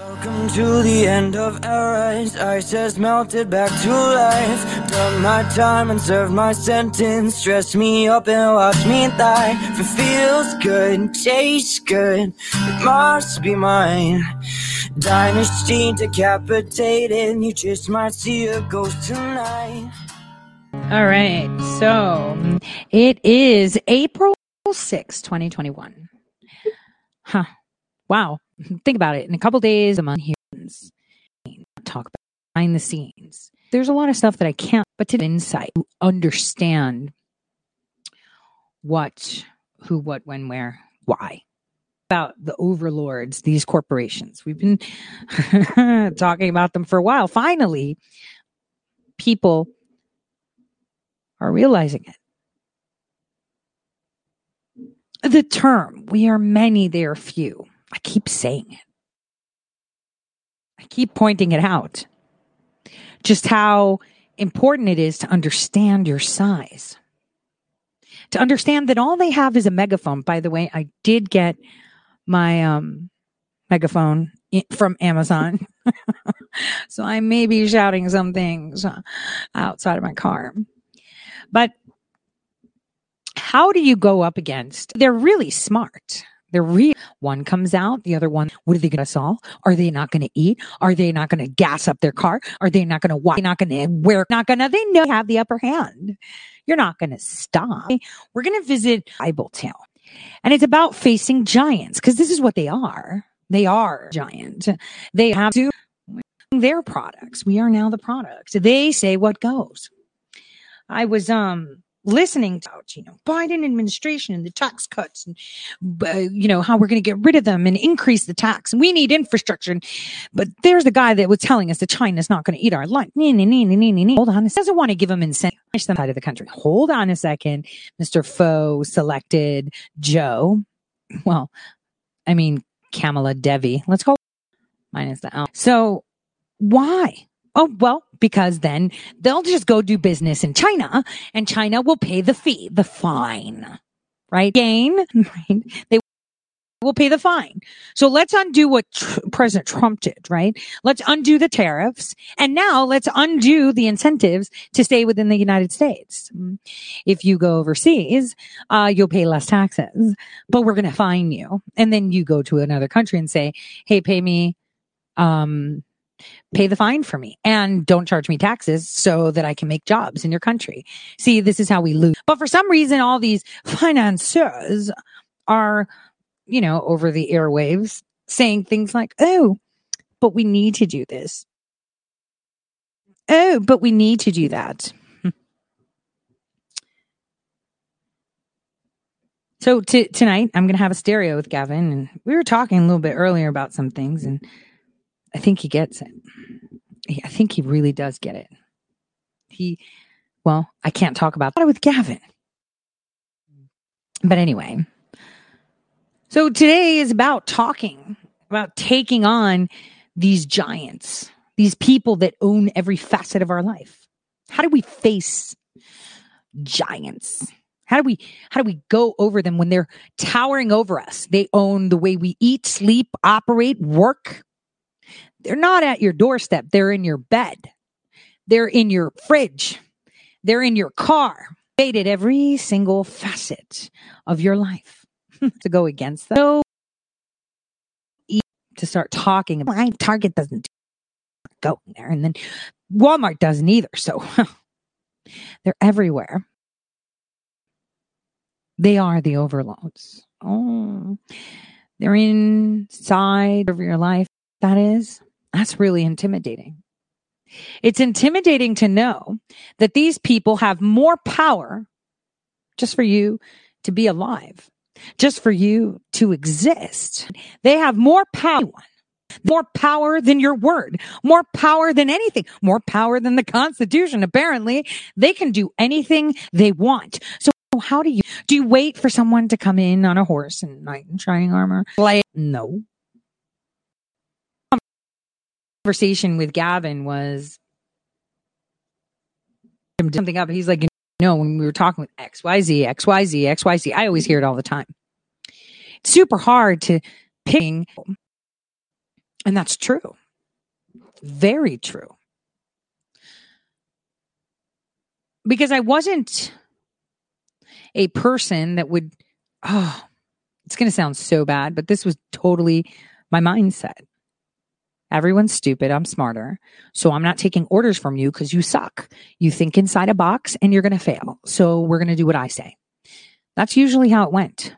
Welcome to the end of eras. Ice has melted back to life. Done my time and served my sentence. Dress me up and watch me die. If it feels good, tastes good, it must be mine. Dynasty decapitated. You just might see a ghost tonight. All right. So it is April 6, 2021. Huh. Wow. Think about it. In a couple days, a month here. Talk about behind the scenes. There's a lot of stuff that I can't, but to insight, understand what, who, what, when, where, why. About the overlords, these corporations. We've been talking about them for a while. Finally, people are realizing it. The term, we are many, they are few. I keep saying it. I keep pointing it out. Just how important it is to understand your size. To understand that all they have is a megaphone. By the way, I did get my um, megaphone from Amazon. so I may be shouting some things uh, outside of my car. But how do you go up against? They're really smart. They're real. One comes out, the other one, what are they going to solve? Are they not going to eat? Are they not going to gas up their car? Are they not going to walk? Not going to wear? Not going to, they know have the upper hand. You're not going to stop. We're going to visit Bible Town. And it's about facing giants because this is what they are. They are giant. They have to their products. We are now the products. They say what goes. I was, um, listening to you know Biden administration and the tax cuts and uh, you know how we're going to get rid of them and increase the tax and we need infrastructure. And, but there's the guy that was telling us that China's not going to eat our lunch. Hold on he doesn't want to give them incentive them side of the country. Hold on a second Mr. Faux selected Joe. Well I mean Kamala Devi. Let's call minus the L. So why? Oh, well, because then they'll just go do business in China and China will pay the fee, the fine, right? Gain, right? They will pay the fine. So let's undo what tr- President Trump did, right? Let's undo the tariffs. And now let's undo the incentives to stay within the United States. If you go overseas, uh, you'll pay less taxes, but we're going to fine you. And then you go to another country and say, Hey, pay me, um, pay the fine for me and don't charge me taxes so that I can make jobs in your country. See, this is how we lose. But for some reason, all these financiers are, you know, over the airwaves saying things like, Oh, but we need to do this. Oh, but we need to do that. So t- tonight I'm going to have a stereo with Gavin and we were talking a little bit earlier about some things and I think he gets it. I think he really does get it. He, well, I can't talk about that with Gavin. But anyway, so today is about talking, about taking on these giants, these people that own every facet of our life. How do we face giants? How do we how do we go over them when they're towering over us? They own the way we eat, sleep, operate, work, they're not at your doorstep. They're in your bed. They're in your fridge. They're in your car. Dated every single facet of your life to go against them. So to start talking about Target doesn't go there. And then Walmart doesn't either. So they're everywhere. They are the overloads. Oh, they're inside of your life. That is. That's really intimidating. It's intimidating to know that these people have more power just for you to be alive, just for you to exist. They have more power, more power than your word, more power than anything, more power than the Constitution. Apparently, they can do anything they want. So how do you do you wait for someone to come in on a horse and knight in shining armor? Like no conversation with Gavin was something up. He's like, you know, when we were talking with XYZ, XYZ, XYZ, I always hear it all the time. It's super hard to pick And that's true. Very true. Because I wasn't a person that would, oh, it's going to sound so bad, but this was totally my mindset. Everyone's stupid. I'm smarter. So I'm not taking orders from you because you suck. You think inside a box and you're going to fail. So we're going to do what I say. That's usually how it went.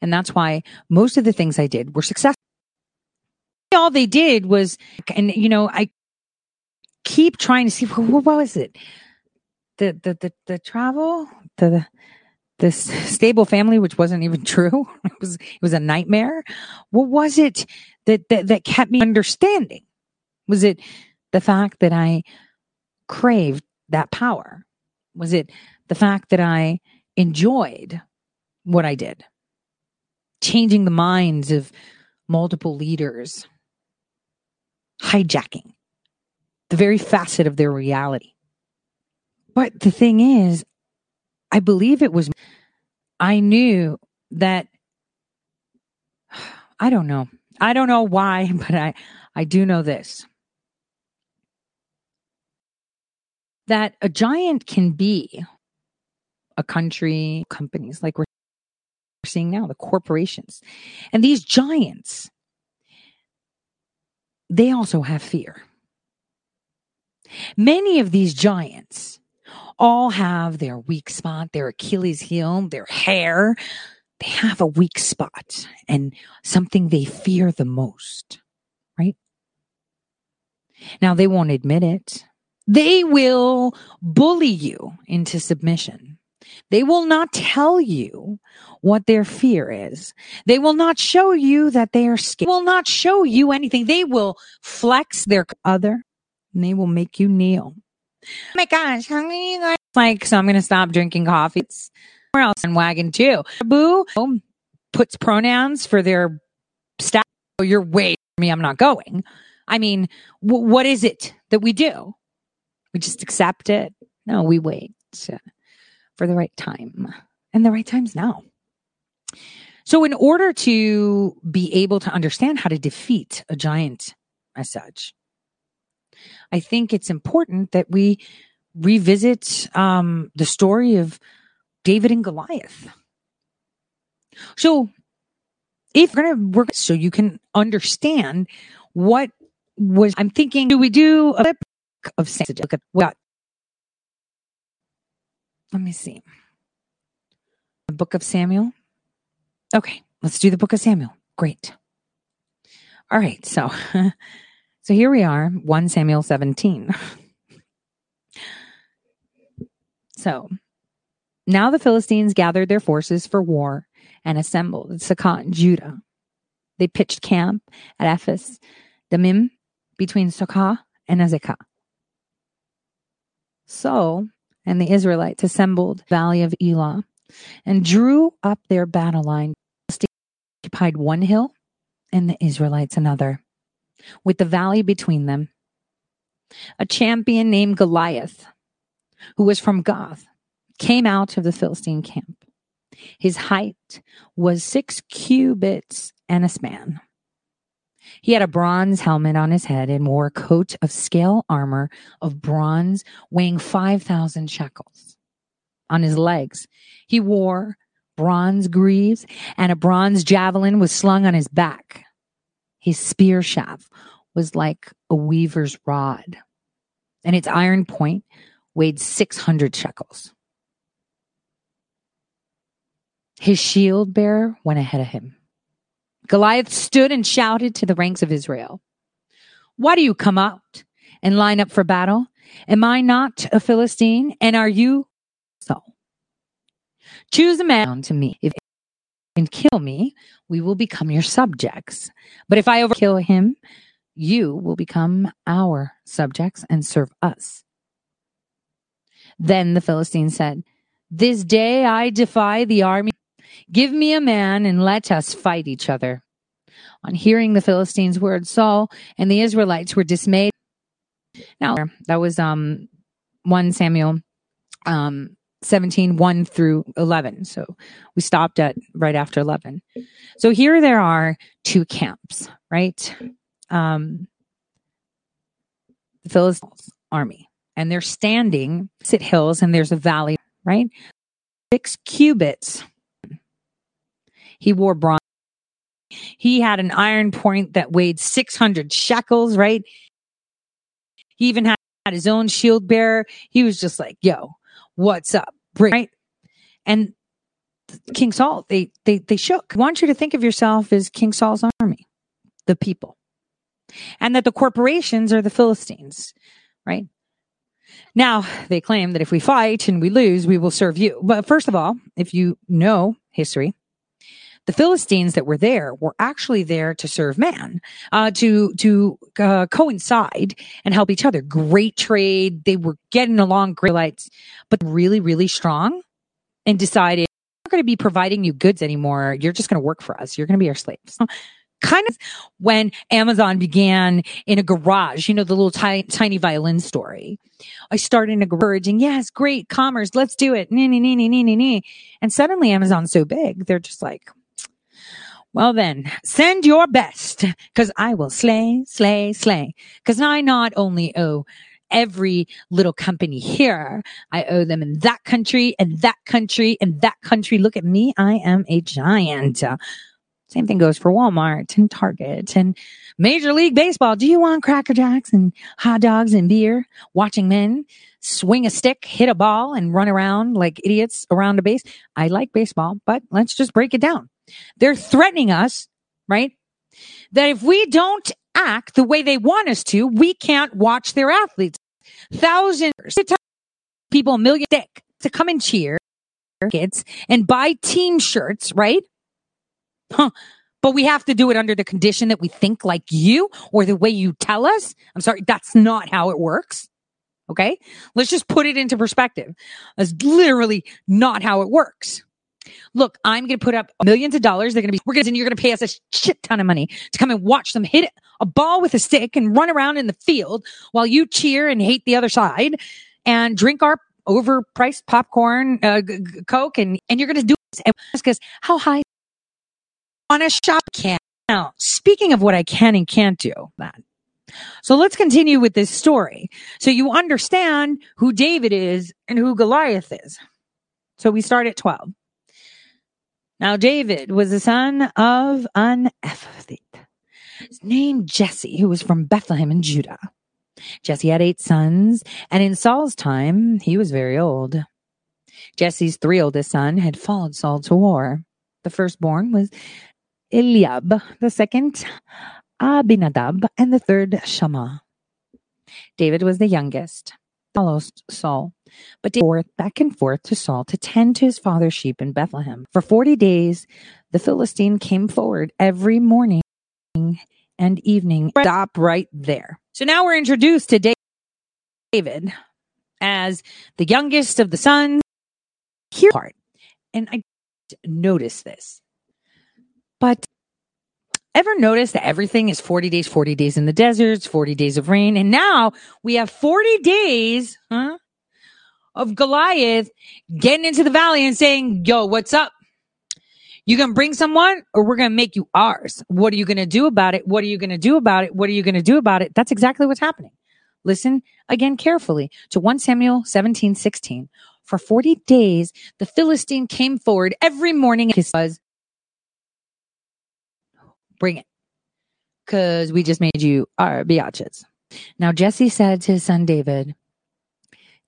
And that's why most of the things I did were successful. All they did was, and you know, I keep trying to see what, was it? The, the, the, the travel, the, this stable family, which wasn't even true. It was, it was a nightmare. What was it that, that, that kept me understanding? Was it the fact that I craved that power? Was it the fact that I enjoyed what I did? Changing the minds of multiple leaders, hijacking the very facet of their reality. But the thing is, I believe it was, I knew that, I don't know. I don't know why, but I, I do know this that a giant can be a country, companies like we're seeing now, the corporations. And these giants, they also have fear. Many of these giants all have their weak spot, their Achilles heel, their hair. They have a weak spot and something they fear the most, right? Now, they won't admit it. They will bully you into submission. They will not tell you what their fear is. They will not show you that they are scared. They will not show you anything. They will flex their other and they will make you kneel. Oh my gosh, how many you guys like? So I'm going to stop drinking coffee. It's else in wagon too. Boo puts pronouns for their staff. Oh, you're way me. I'm not going. I mean, w- what is it that we do? We just accept it. No, we wait for the right time. And the right time's now. So, in order to be able to understand how to defeat a giant as such, I think it's important that we revisit um, the story of David and Goliath. So, if we're going to work, so you can understand what was, I'm thinking, do we do a book of Samuel? Look at what? Let me see. The book of Samuel. Okay, let's do the book of Samuel. Great. All right, so so here we are, 1 Samuel 17. so now the Philistines gathered their forces for war and assembled at Sukkot Judah. They pitched camp at Ephes Dammim between Sukkah and Azekah. So, and the Israelites assembled valley of Elah and drew up their battle line, occupied one hill and the Israelites another, with the valley between them. A champion named Goliath, who was from Gath, came out of the Philistine camp. His height was six cubits and a span. He had a bronze helmet on his head and wore a coat of scale armor of bronze weighing 5,000 shekels. On his legs, he wore bronze greaves and a bronze javelin was slung on his back. His spear shaft was like a weaver's rod, and its iron point weighed 600 shekels. His shield bearer went ahead of him. Goliath stood and shouted to the ranks of Israel, Why do you come out and line up for battle? Am I not a Philistine? And are you so? Choose a man to me. If and kill me, we will become your subjects. But if I overkill him, you will become our subjects and serve us. Then the Philistine said, This day I defy the army. Give me a man and let us fight each other. On hearing the Philistines' words, Saul and the Israelites were dismayed. Now, that was um, 1 Samuel um, 17, 1 through 11. So we stopped at right after 11. So here there are two camps, right? um, the Philistines army, and they're standing at hills, and there's a valley, right? Six cubits. He wore bronze. He had an iron point that weighed 600 shekels, right? He even had his own shield bearer. He was just like, yo, what's up? Right? And King Saul, they, they, they shook. I want you to think of yourself as King Saul's army, the people, and that the corporations are the Philistines, right? Now, they claim that if we fight and we lose, we will serve you. But first of all, if you know history, the Philistines that were there were actually there to serve man, uh, to to uh, coincide and help each other. Great trade. They were getting along great, lights, but really, really strong, and decided we're not going to be providing you goods anymore. You're just going to work for us. You're going to be our slaves. Kind of when Amazon began in a garage, you know, the little tiny, tiny violin story. I started in a garage and yes, great commerce. Let's do it. Nee, nee, nee, nee, nee, nee. And suddenly Amazon's so big. They're just like, well then, send your best, cause I will slay, slay, slay. Cause I not only owe every little company here, I owe them in that country and that country and that country. Look at me. I am a giant. Same thing goes for Walmart and Target and Major League Baseball. Do you want Cracker Jacks and hot dogs and beer? Watching men swing a stick, hit a ball and run around like idiots around a base. I like baseball, but let's just break it down. They're threatening us, right? That if we don't act the way they want us to, we can't watch their athletes. Thousands of people, a million dick to come and cheer kids and buy team shirts, right? Huh. But we have to do it under the condition that we think like you or the way you tell us. I'm sorry, that's not how it works. Okay. Let's just put it into perspective. That's literally not how it works. Look, I'm going to put up millions of dollars. They're going to be, we're going to, and you're going to pay us a shit ton of money to come and watch them hit a ball with a stick and run around in the field while you cheer and hate the other side and drink our overpriced popcorn, uh, g- g- Coke. And, and you're going to do this because how high on a shop can. Now, speaking of what I can and can't do, that. So let's continue with this story. So you understand who David is and who Goliath is. So we start at 12. Now, David was the son of an Ephrathite named Jesse, who was from Bethlehem in Judah. Jesse had eight sons, and in Saul's time, he was very old. Jesse's three oldest sons had followed Saul to war. The firstborn was Eliab, the second Abinadab, and the third Shammah. David was the youngest follows Saul, but David forth back and forth to Saul to tend to his father's sheep in Bethlehem. For forty days, the Philistine came forward every morning and evening. Stop right there. So now we're introduced to David as the youngest of the sons. Here part, and I noticed this, but Ever notice that everything is 40 days, 40 days in the deserts, 40 days of rain. And now we have 40 days, huh, of Goliath getting into the valley and saying, yo, what's up? You gonna bring someone or we're gonna make you ours. What are you gonna do about it? What are you gonna do about it? What are you gonna do about it? That's exactly what's happening. Listen again carefully to 1 Samuel 17, 16. For 40 days, the Philistine came forward every morning. His was Bring it. Cause we just made you our biatches. Now Jesse said to his son David,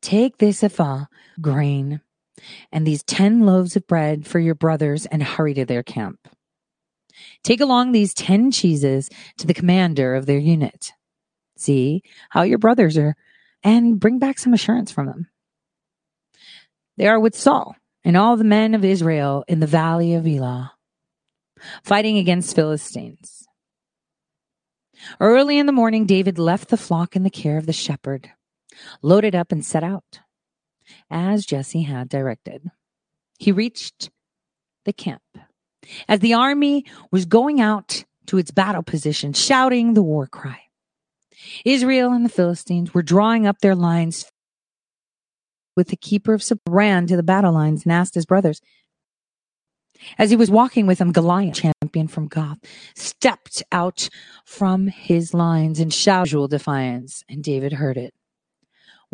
take this ephah grain and these 10 loaves of bread for your brothers and hurry to their camp. Take along these 10 cheeses to the commander of their unit. See how your brothers are and bring back some assurance from them. They are with Saul and all the men of Israel in the valley of Elah fighting against Philistines. Early in the morning, David left the flock in the care of the shepherd, loaded up, and set out, as Jesse had directed. He reached the camp. As the army was going out to its battle position, shouting the war cry, Israel and the Philistines were drawing up their lines with the keeper of ran to the battle lines and asked his brothers, As he was walking with him, Goliath, champion from Gath, stepped out from his lines in casual defiance, and David heard it.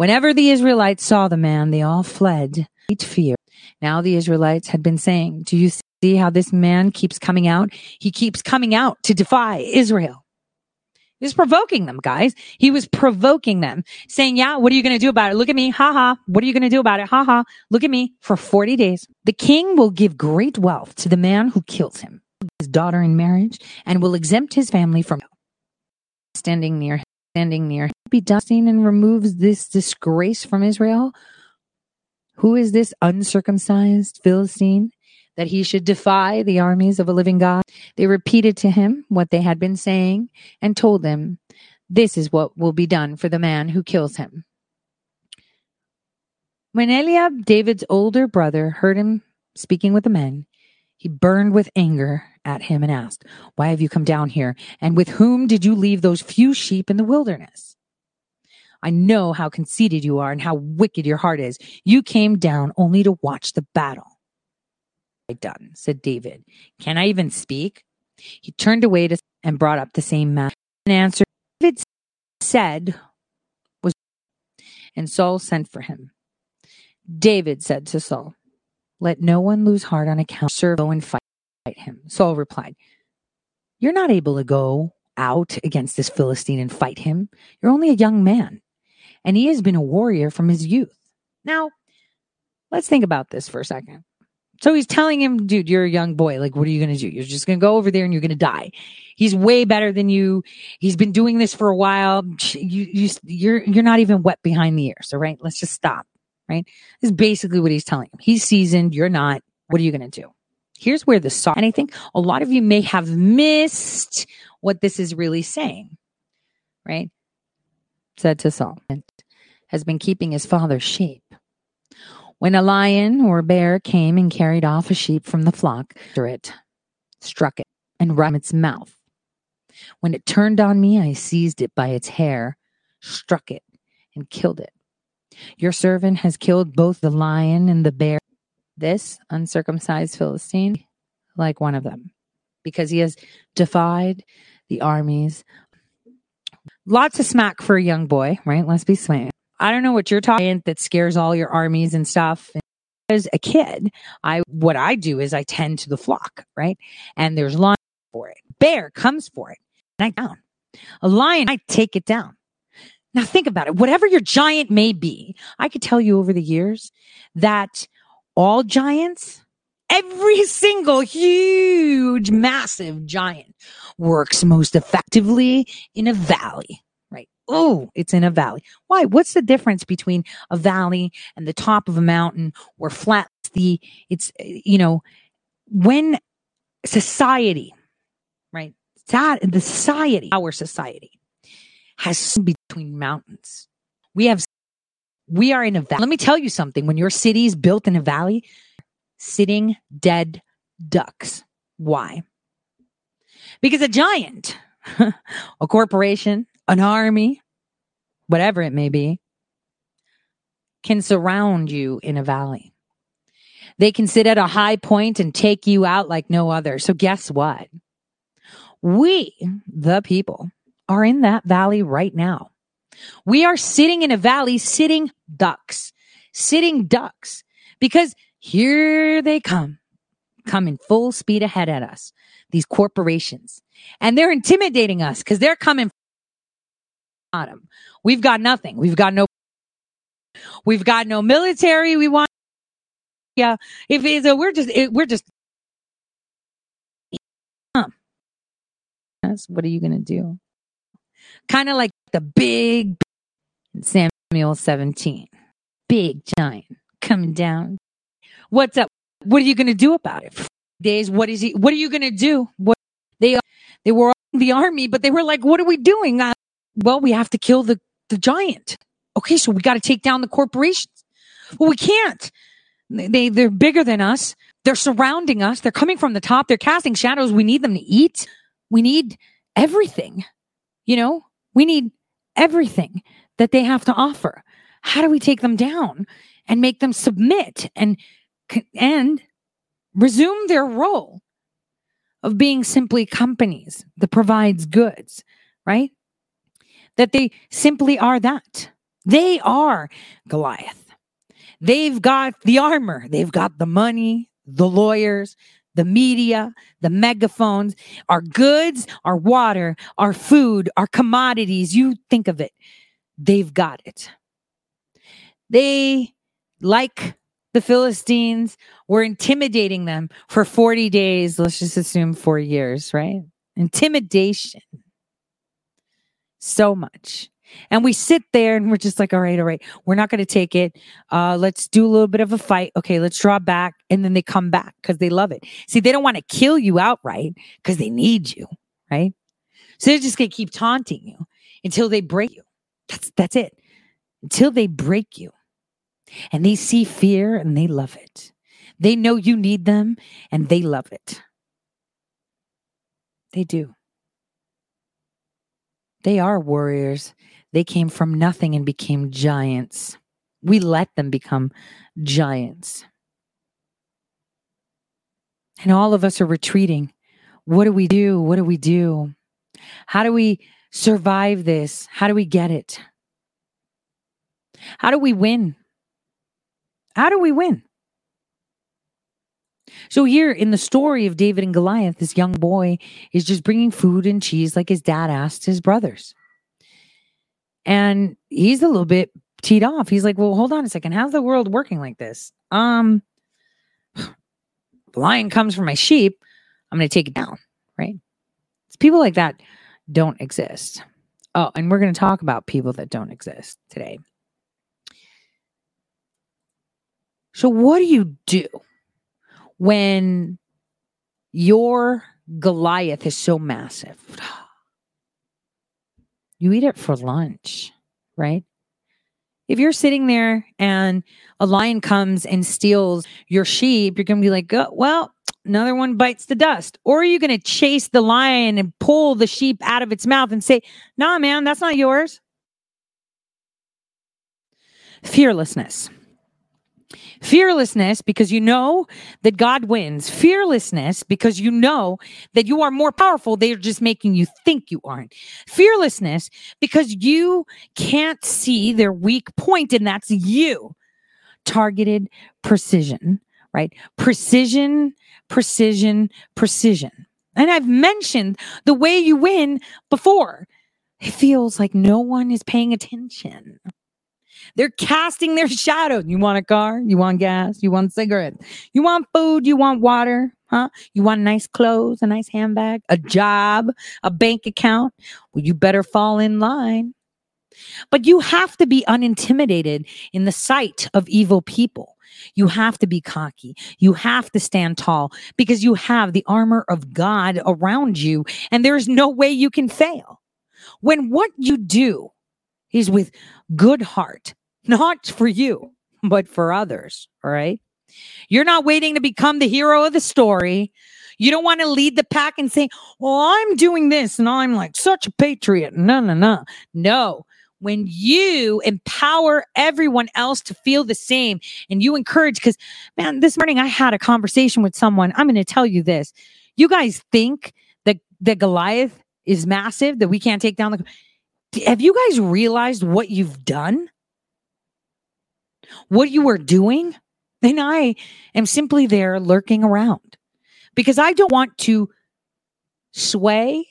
Whenever the Israelites saw the man, they all fled, fear. Now the Israelites had been saying, Do you see how this man keeps coming out? He keeps coming out to defy Israel. He was provoking them, guys. He was provoking them, saying, Yeah, what are you going to do about it? Look at me. Ha ha. What are you going to do about it? Ha ha. Look at me. For 40 days, the king will give great wealth to the man who kills him, his daughter in marriage, and will exempt his family from standing near, standing near, be dusting and removes this disgrace from Israel. Who is this uncircumcised Philistine? that he should defy the armies of a living God. They repeated to him what they had been saying and told him, This is what will be done for the man who kills him. When Eliab, David's older brother, heard him speaking with the men, he burned with anger at him and asked, Why have you come down here? And with whom did you leave those few sheep in the wilderness? I know how conceited you are and how wicked your heart is. You came down only to watch the battle done, said David. Can I even speak? He turned away to, and brought up the same matter. And answered, David said was, and Saul sent for him. David said to Saul, Let no one lose heart on account. Serve, go and fight him. Saul replied, You're not able to go out against this Philistine and fight him. You're only a young man, and he has been a warrior from his youth. Now, let's think about this for a second. So he's telling him, dude, you're a young boy. Like, what are you going to do? You're just going to go over there and you're going to die. He's way better than you. He's been doing this for a while. You, you, you're, you're not even wet behind the ears. All right. Let's just stop. Right. This is basically what he's telling him. He's seasoned. You're not. What are you going to do? Here's where the song, and I think a lot of you may have missed what this is really saying. Right. Said to Saul, has been keeping his father's sheep when a lion or bear came and carried off a sheep from the flock, it struck it and ran its mouth. When it turned on me, I seized it by its hair, struck it, and killed it. Your servant has killed both the lion and the bear. This uncircumcised Philistine, like one of them, because he has defied the armies. Lots of smack for a young boy, right? Let's be sweet. I don't know what you're talking that scares all your armies and stuff. As a kid, I what I do is I tend to the flock, right? And there's lion for it. Bear comes for it. And I down. A lion, I take it down. Now think about it. Whatever your giant may be, I could tell you over the years that all giants, every single huge, massive giant works most effectively in a valley right? oh, it's in a valley. Why? What's the difference between a valley and the top of a mountain or flat? The it's you know when society, right? That the society, our society, has between mountains. We have we are in a valley. Let me tell you something. When your city is built in a valley, sitting dead ducks. Why? Because a giant, a corporation, an army, whatever it may be, can surround you in a valley. They can sit at a high point and take you out like no other. So guess what? We, the people, are in that valley right now. We are sitting in a valley, sitting ducks, sitting ducks, because here they come, coming full speed ahead at us, these corporations. And they're intimidating us because they're coming bottom. We've got nothing. We've got no, we've got no military. We want, yeah. If it's a, we're just, it, we're just, what are you going to do? Kind of like the big Samuel 17, big giant coming down. What's up? What are you going to do about it? Days. What is he? What are you going to do? What they, they were in the army, but they were like, what are we doing? Uh, well, we have to kill the, the giant. Okay, so we got to take down the corporations. Well, we can't. They, they're bigger than us. They're surrounding us. They're coming from the top. They're casting shadows. We need them to eat. We need everything. You know, we need everything that they have to offer. How do we take them down and make them submit and, and resume their role of being simply companies that provides goods, right? That they simply are that. They are Goliath. They've got the armor, they've got the money, the lawyers, the media, the megaphones, our goods, our water, our food, our commodities. You think of it. They've got it. They, like the Philistines, were intimidating them for 40 days. Let's just assume four years, right? Intimidation. So much. And we sit there and we're just like, all right, all right, we're not going to take it. Uh, let's do a little bit of a fight. Okay, let's draw back. And then they come back because they love it. See, they don't want to kill you outright because they need you, right? So they're just going to keep taunting you until they break you. That's that's it. Until they break you. And they see fear and they love it. They know you need them and they love it. They do. They are warriors they came from nothing and became giants. We let them become giants. And all of us are retreating. What do we do? What do we do? How do we survive this? How do we get it? How do we win? How do we win? So, here in the story of David and Goliath, this young boy is just bringing food and cheese like his dad asked his brothers. And he's a little bit teed off. He's like, well, hold on a second. How's the world working like this? Um, the lion comes for my sheep. I'm going to take it down, right? It's people like that don't exist. Oh, and we're going to talk about people that don't exist today. So, what do you do when your Goliath is so massive? You eat it for lunch, right? If you're sitting there and a lion comes and steals your sheep, you're going to be like, oh, well, another one bites the dust. Or are you going to chase the lion and pull the sheep out of its mouth and say, nah, man, that's not yours? Fearlessness. Fearlessness because you know that God wins. Fearlessness because you know that you are more powerful. They're just making you think you aren't. Fearlessness because you can't see their weak point, and that's you. Targeted precision, right? Precision, precision, precision. And I've mentioned the way you win before. It feels like no one is paying attention. They're casting their shadow. You want a car? You want gas? You want cigarettes? You want food? You want water? Huh? You want nice clothes, a nice handbag, a job, a bank account? Well, you better fall in line. But you have to be unintimidated in the sight of evil people. You have to be cocky. You have to stand tall because you have the armor of God around you, and there is no way you can fail. When what you do is with good heart, not for you, but for others. All right. You're not waiting to become the hero of the story. You don't want to lead the pack and say, Well, I'm doing this and I'm like such a patriot. No, no, no. No. When you empower everyone else to feel the same and you encourage, because man, this morning I had a conversation with someone. I'm going to tell you this. You guys think that, that Goliath is massive, that we can't take down the have you guys realized what you've done? What you are doing? And I am simply there lurking around because I don't want to sway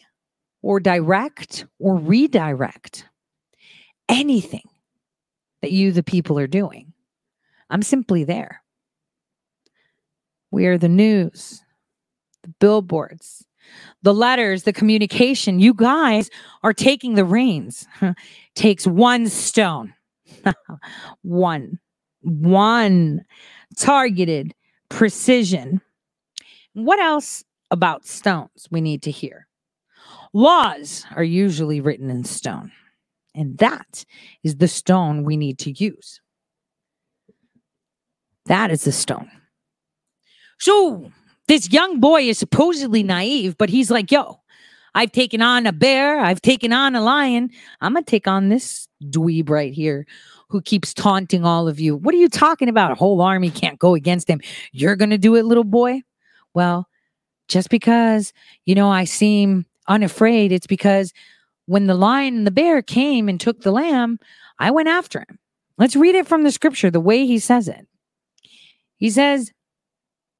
or direct or redirect anything that you, the people, are doing. I'm simply there. We are the news, the billboards, the letters, the communication. You guys are taking the reins. Takes one stone. one. One targeted precision. What else about stones we need to hear? Laws are usually written in stone, and that is the stone we need to use. That is the stone. So, this young boy is supposedly naive, but he's like, yo, I've taken on a bear, I've taken on a lion. I'm going to take on this dweeb right here who keeps taunting all of you. What are you talking about? A whole army can't go against him. You're going to do it, little boy? Well, just because, you know, I seem unafraid, it's because when the lion and the bear came and took the lamb, I went after him. Let's read it from the scripture, the way he says it. He says,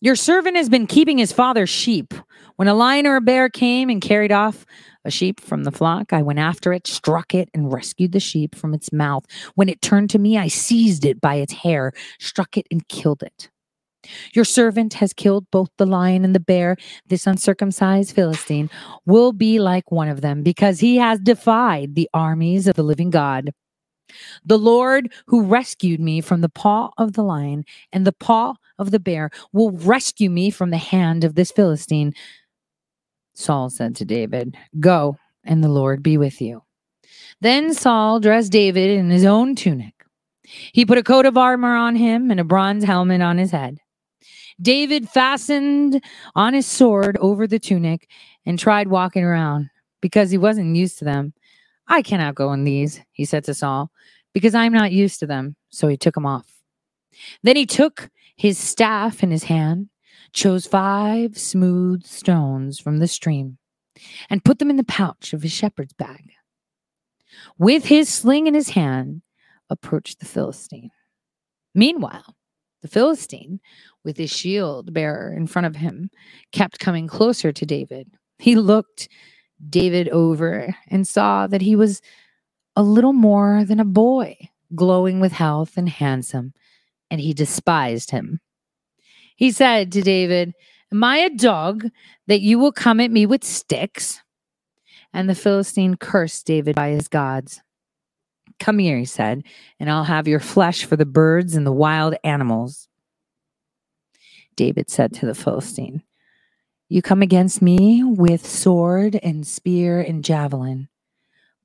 Your servant has been keeping his father's sheep. When a lion or a bear came and carried off a sheep from the flock, I went after it, struck it, and rescued the sheep from its mouth. When it turned to me, I seized it by its hair, struck it, and killed it. Your servant has killed both the lion and the bear. This uncircumcised Philistine will be like one of them because he has defied the armies of the living God. The Lord who rescued me from the paw of the lion and the paw of the bear will rescue me from the hand of this Philistine. Saul said to David, Go, and the Lord be with you. Then Saul dressed David in his own tunic. He put a coat of armor on him and a bronze helmet on his head. David fastened on his sword over the tunic and tried walking around because he wasn't used to them. I cannot go in these, he said to Saul, because I'm not used to them. So he took them off. Then he took his staff in his hand, chose five smooth stones from the stream, and put them in the pouch of his shepherd's bag. With his sling in his hand, approached the Philistine. Meanwhile, the Philistine, with his shield bearer in front of him, kept coming closer to David. He looked David over and saw that he was a little more than a boy, glowing with health and handsome, and he despised him. He said to David, Am I a dog that you will come at me with sticks? And the Philistine cursed David by his gods. Come here, he said, and I'll have your flesh for the birds and the wild animals. David said to the Philistine, You come against me with sword and spear and javelin,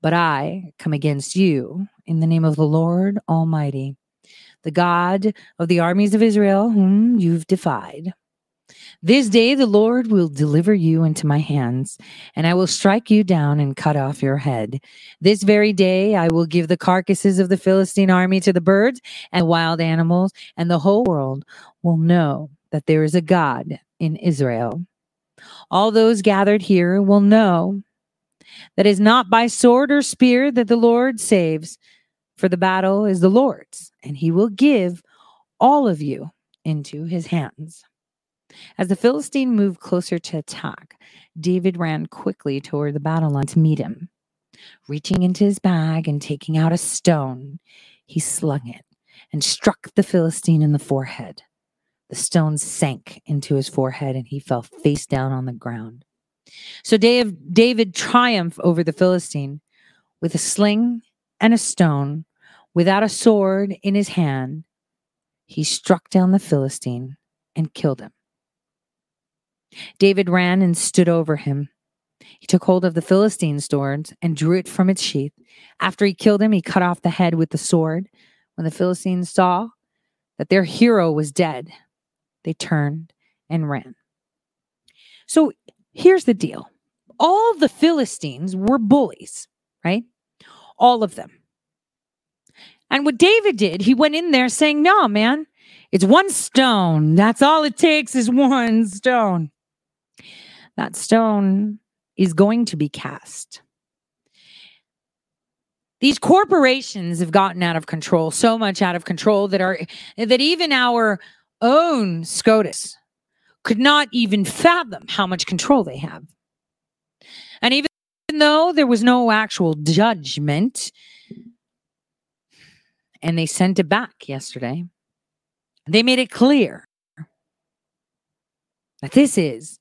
but I come against you in the name of the Lord Almighty, the God of the armies of Israel, whom you've defied. This day the Lord will deliver you into my hands, and I will strike you down and cut off your head. This very day I will give the carcasses of the Philistine army to the birds and wild animals, and the whole world will know that there is a God in Israel. All those gathered here will know that it is not by sword or spear that the Lord saves, for the battle is the Lord's, and he will give all of you into his hands. As the Philistine moved closer to attack, David ran quickly toward the battle line to meet him. Reaching into his bag and taking out a stone, he slung it and struck the Philistine in the forehead. The stone sank into his forehead and he fell face down on the ground. So David triumphed over the Philistine with a sling and a stone, without a sword in his hand. He struck down the Philistine and killed him. David ran and stood over him. He took hold of the Philistine's sword and drew it from its sheath. After he killed him, he cut off the head with the sword. When the Philistines saw that their hero was dead, they turned and ran. So here's the deal all the Philistines were bullies, right? All of them. And what David did, he went in there saying, No, man, it's one stone. That's all it takes is one stone that stone is going to be cast. These corporations have gotten out of control, so much out of control that are that even our own SCOTUS could not even fathom how much control they have. And even though there was no actual judgment, and they sent it back yesterday, they made it clear that this is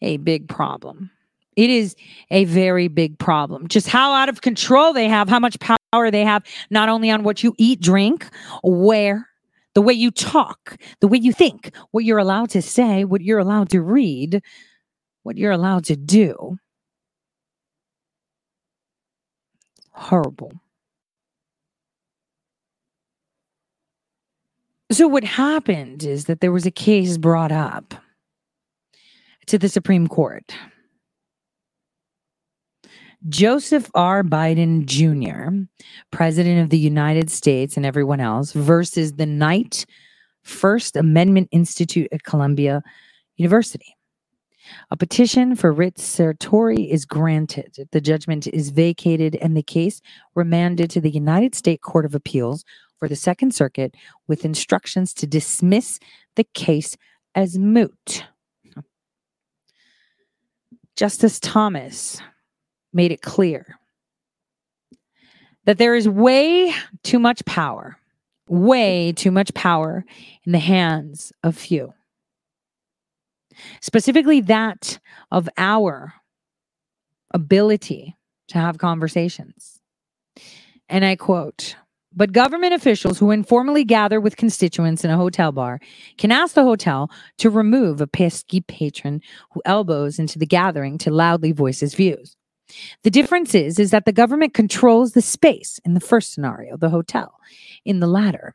a big problem. It is a very big problem. Just how out of control they have, how much power they have, not only on what you eat, drink, wear, the way you talk, the way you think, what you're allowed to say, what you're allowed to read, what you're allowed to do. Horrible. So, what happened is that there was a case brought up to the Supreme Court. Joseph R. Biden Jr., President of the United States, and everyone else, versus the Knight First Amendment Institute at Columbia University. A petition for writ certiorari is granted. The judgment is vacated and the case remanded to the United States Court of Appeals for the Second Circuit with instructions to dismiss the case as moot. Justice Thomas made it clear that there is way too much power, way too much power in the hands of few. Specifically, that of our ability to have conversations. And I quote, but government officials who informally gather with constituents in a hotel bar can ask the hotel to remove a pesky patron who elbows into the gathering to loudly voice his views. The difference is, is that the government controls the space in the first scenario, the hotel, in the latter.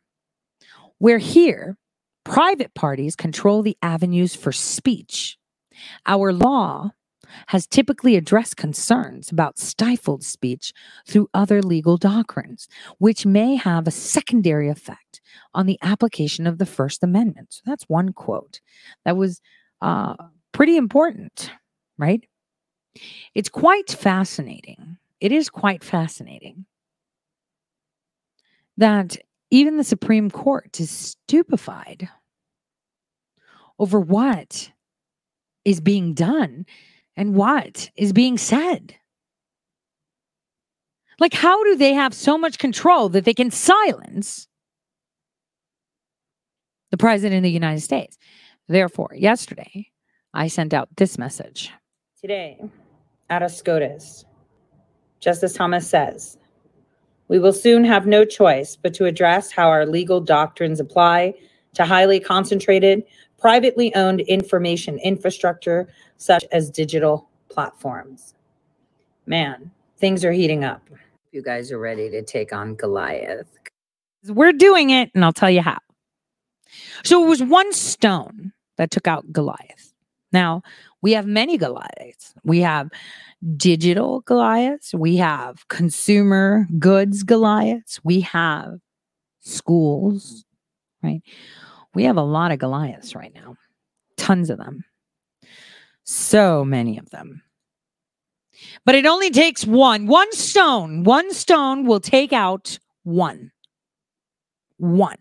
Where here, private parties control the avenues for speech. Our law has typically addressed concerns about stifled speech through other legal doctrines, which may have a secondary effect on the application of the First Amendment. So that's one quote that was uh, pretty important, right? It's quite fascinating. It is quite fascinating that even the Supreme Court is stupefied over what is being done and what is being said. Like, how do they have so much control that they can silence the president of the United States? Therefore, yesterday, I sent out this message. Today, at a SCOTUS, Justice Thomas says, we will soon have no choice but to address how our legal doctrines apply to highly concentrated, privately owned information infrastructure such as digital platforms. Man, things are heating up. You guys are ready to take on Goliath. We're doing it, and I'll tell you how. So it was one stone that took out Goliath. Now, we have many Goliaths. We have digital Goliaths, we have consumer goods Goliaths, we have schools, right? We have a lot of Goliaths right now, tons of them. So many of them. But it only takes one, one stone. One stone will take out one. One.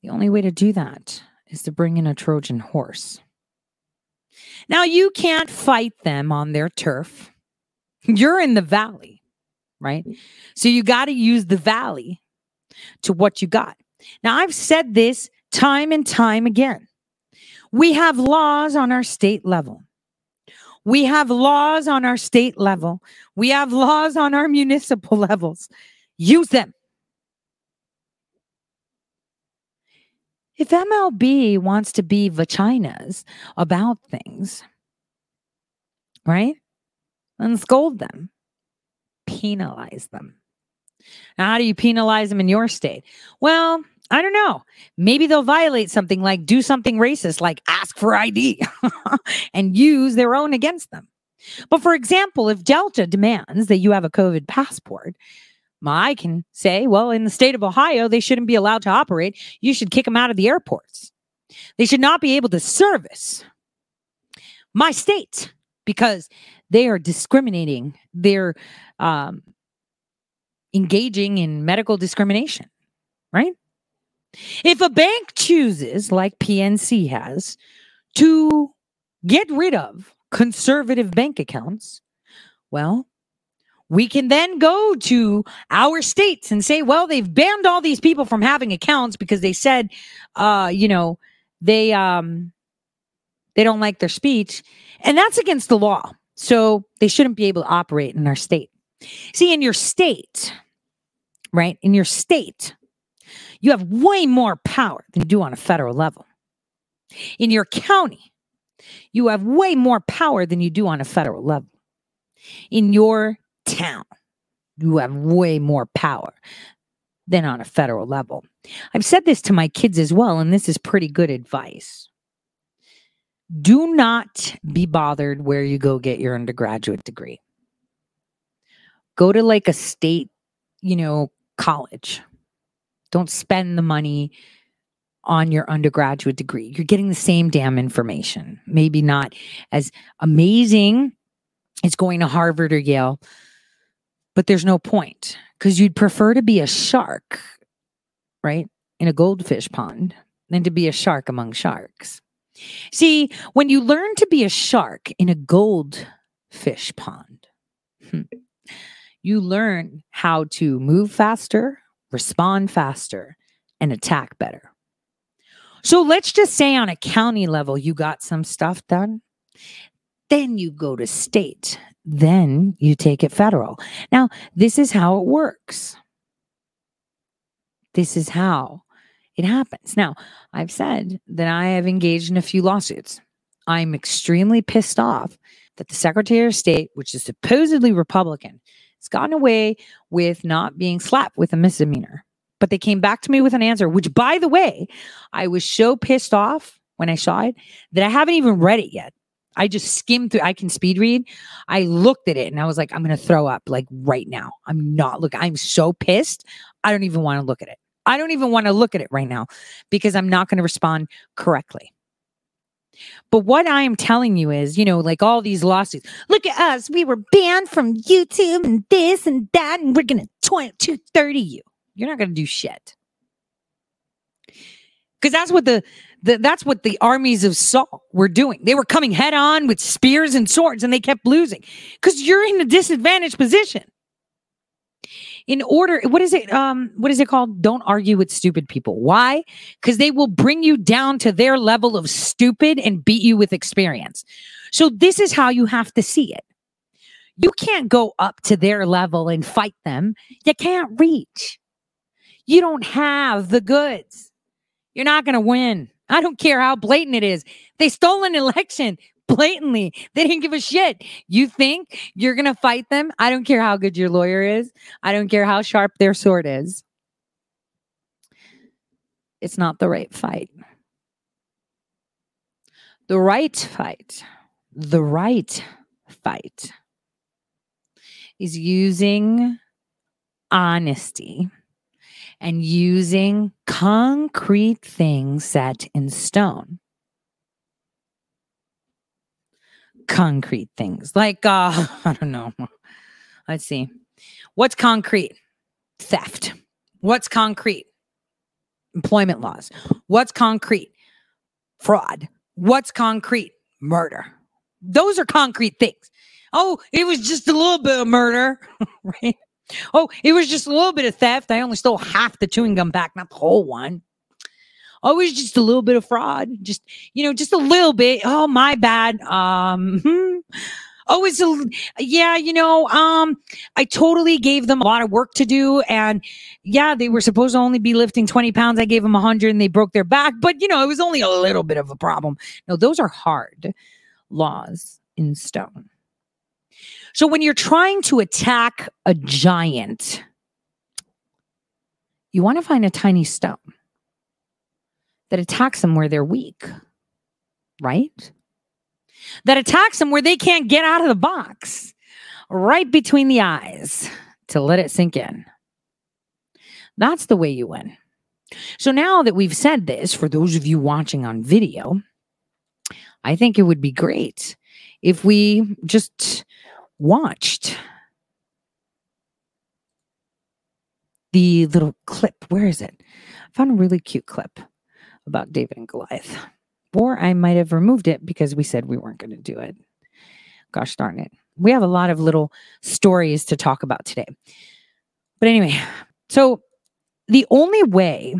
The only way to do that is to bring in a Trojan horse. Now, you can't fight them on their turf. You're in the valley, right? So you got to use the valley to what you got. Now, I've said this time and time again. We have laws on our state level. We have laws on our state level. We have laws on our municipal levels. Use them. If MLB wants to be vaginas about things, right? Then scold them, penalize them. Now, how do you penalize them in your state? Well, I don't know. Maybe they'll violate something like do something racist, like ask for ID and use their own against them. But for example, if Delta demands that you have a COVID passport, I can say, well, in the state of Ohio, they shouldn't be allowed to operate. You should kick them out of the airports. They should not be able to service my state because they are discriminating. They're um, engaging in medical discrimination, right? If a bank chooses, like PNC has, to get rid of conservative bank accounts, well, we can then go to our states and say, well, they've banned all these people from having accounts because they said, uh, you know, they um they don't like their speech, and that's against the law. So they shouldn't be able to operate in our state. See, in your state, right? In your state, you have way more power than you do on a federal level. In your county, you have way more power than you do on a federal level. In your town, you have way more power than on a federal level. I've said this to my kids as well, and this is pretty good advice. Do not be bothered where you go get your undergraduate degree. Go to like a state, you know, college. Don't spend the money on your undergraduate degree. You're getting the same damn information. Maybe not as amazing as going to Harvard or Yale, but there's no point because you'd prefer to be a shark, right? In a goldfish pond than to be a shark among sharks. See, when you learn to be a shark in a goldfish pond, hmm, you learn how to move faster, respond faster, and attack better. So let's just say on a county level, you got some stuff done. Then you go to state. Then you take it federal. Now, this is how it works. This is how it happens. Now, I've said that I have engaged in a few lawsuits. I'm extremely pissed off that the Secretary of State, which is supposedly Republican, has gotten away with not being slapped with a misdemeanor. But they came back to me with an answer, which, by the way, I was so pissed off when I saw it that I haven't even read it yet. I just skimmed through. I can speed read. I looked at it and I was like, I'm going to throw up like right now. I'm not looking. I'm so pissed. I don't even want to look at it. I don't even want to look at it right now because I'm not going to respond correctly. But what I am telling you is, you know, like all these lawsuits. Look at us. We were banned from YouTube and this and that, and we're going to 230 you. You're not going to do shit. Because that's what the, the that's what the armies of Saul were doing. They were coming head on with spears and swords, and they kept losing because you're in a disadvantaged position in order what is it um what is it called? Don't argue with stupid people. Why? Because they will bring you down to their level of stupid and beat you with experience. So this is how you have to see it. You can't go up to their level and fight them. You can't reach. You don't have the goods. You're not going to win. I don't care how blatant it is. They stole an election blatantly. They didn't give a shit. You think you're going to fight them? I don't care how good your lawyer is. I don't care how sharp their sword is. It's not the right fight. The right fight, the right fight is using honesty and using concrete things set in stone. Concrete things. Like uh i don't know. Let's see. What's concrete? Theft. What's concrete? Employment laws. What's concrete? Fraud. What's concrete? Murder. Those are concrete things. Oh it was just a little bit of murder right? Oh it was just a little bit of theft. I only stole half the chewing gum back not the whole one always just a little bit of fraud, just you know, just a little bit. Oh, my bad. Um, hmm. oh, it's a yeah, you know, um, I totally gave them a lot of work to do, and yeah, they were supposed to only be lifting twenty pounds. I gave them a hundred, and they broke their back, but you know, it was only a little bit of a problem. No, those are hard laws in stone. So when you're trying to attack a giant, you want to find a tiny stone that attacks them where they're weak, right? That attacks them where they can't get out of the box, right between the eyes to let it sink in. That's the way you win. So now that we've said this, for those of you watching on video, I think it would be great if we just watched the little clip. Where is it? I found a really cute clip about David and Goliath. Or I might have removed it because we said we weren't going to do it. Gosh darn it. We have a lot of little stories to talk about today. But anyway, so the only way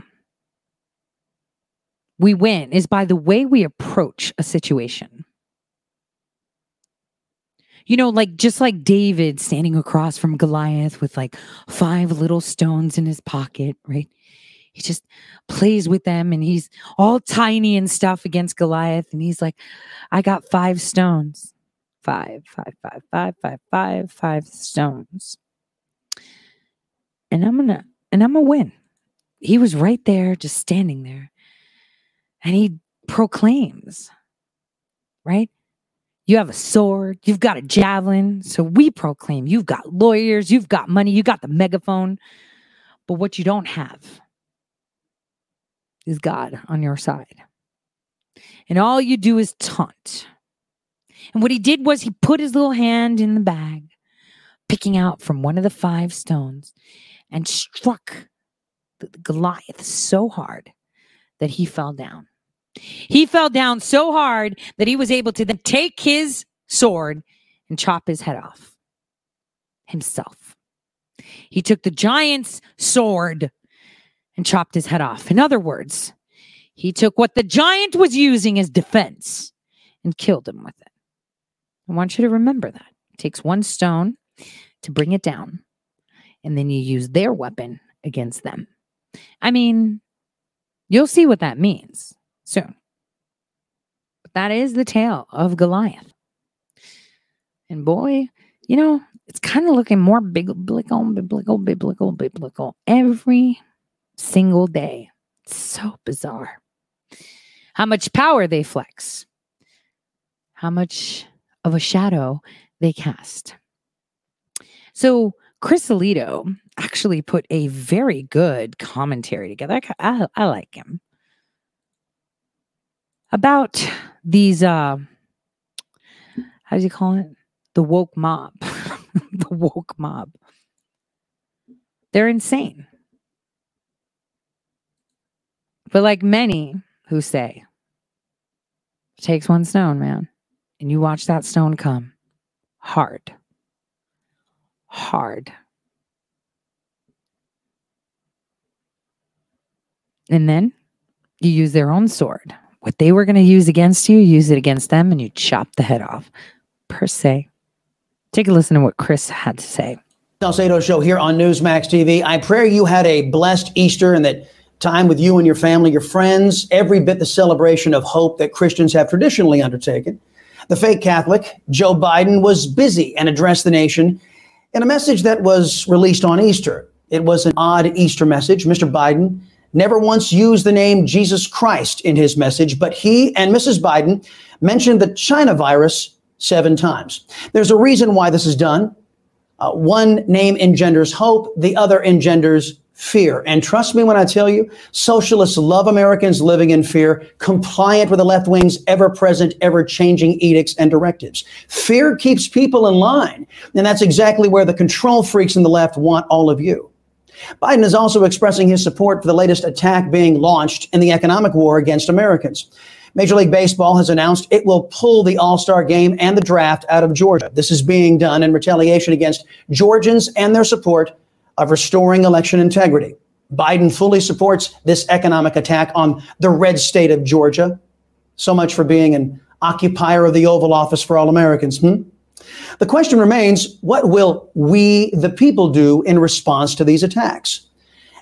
we win is by the way we approach a situation. You know, like just like David standing across from Goliath with like five little stones in his pocket, right? He just plays with them and he's all tiny and stuff against Goliath. And he's like, I got five stones. Five, five, five, five, five, five, five stones. And I'm gonna and I'm gonna win. He was right there, just standing there. And he proclaims, right? You have a sword, you've got a javelin. So we proclaim you've got lawyers, you've got money, you got the megaphone. But what you don't have is God on your side. And all you do is taunt. And what he did was he put his little hand in the bag, picking out from one of the five stones, and struck the Goliath so hard that he fell down. He fell down so hard that he was able to then take his sword and chop his head off himself. He took the giant's sword and chopped his head off. In other words, he took what the giant was using as defense and killed him with it. I want you to remember that. It takes one stone to bring it down, and then you use their weapon against them. I mean, you'll see what that means soon. But that is the tale of Goliath. And boy, you know, it's kind of looking more biblical, biblical, biblical, biblical every single day. It's so bizarre. How much power they flex, how much of a shadow they cast. So, Chris Salcedo actually put a very good commentary together. I, I, I like him about these, uh, how do you call it? The woke mob. the woke mob. They're insane. But like many who say, takes one stone, man. And you watch that stone come hard. Hard. And then you use their own sword. What they were going to use against you, use it against them, and you chop the head off, per se. Take a listen to what Chris had to say. Salcedo Show here on Newsmax TV. I pray you had a blessed Easter and that time with you and your family, your friends, every bit the celebration of hope that Christians have traditionally undertaken. The fake Catholic, Joe Biden, was busy and addressed the nation in a message that was released on Easter. It was an odd Easter message. Mr. Biden never once used the name Jesus Christ in his message, but he and Mrs. Biden mentioned the China virus seven times. There's a reason why this is done. Uh, one name engenders hope, the other engenders fear. And trust me when I tell you, socialists love Americans living in fear, compliant with the left wing's ever present, ever changing edicts and directives. Fear keeps people in line. And that's exactly where the control freaks in the left want all of you. Biden is also expressing his support for the latest attack being launched in the economic war against Americans. Major League Baseball has announced it will pull the All Star game and the draft out of Georgia. This is being done in retaliation against Georgians and their support of restoring election integrity. Biden fully supports this economic attack on the red state of Georgia. So much for being an occupier of the Oval Office for all Americans. Hmm? The question remains what will we, the people, do in response to these attacks?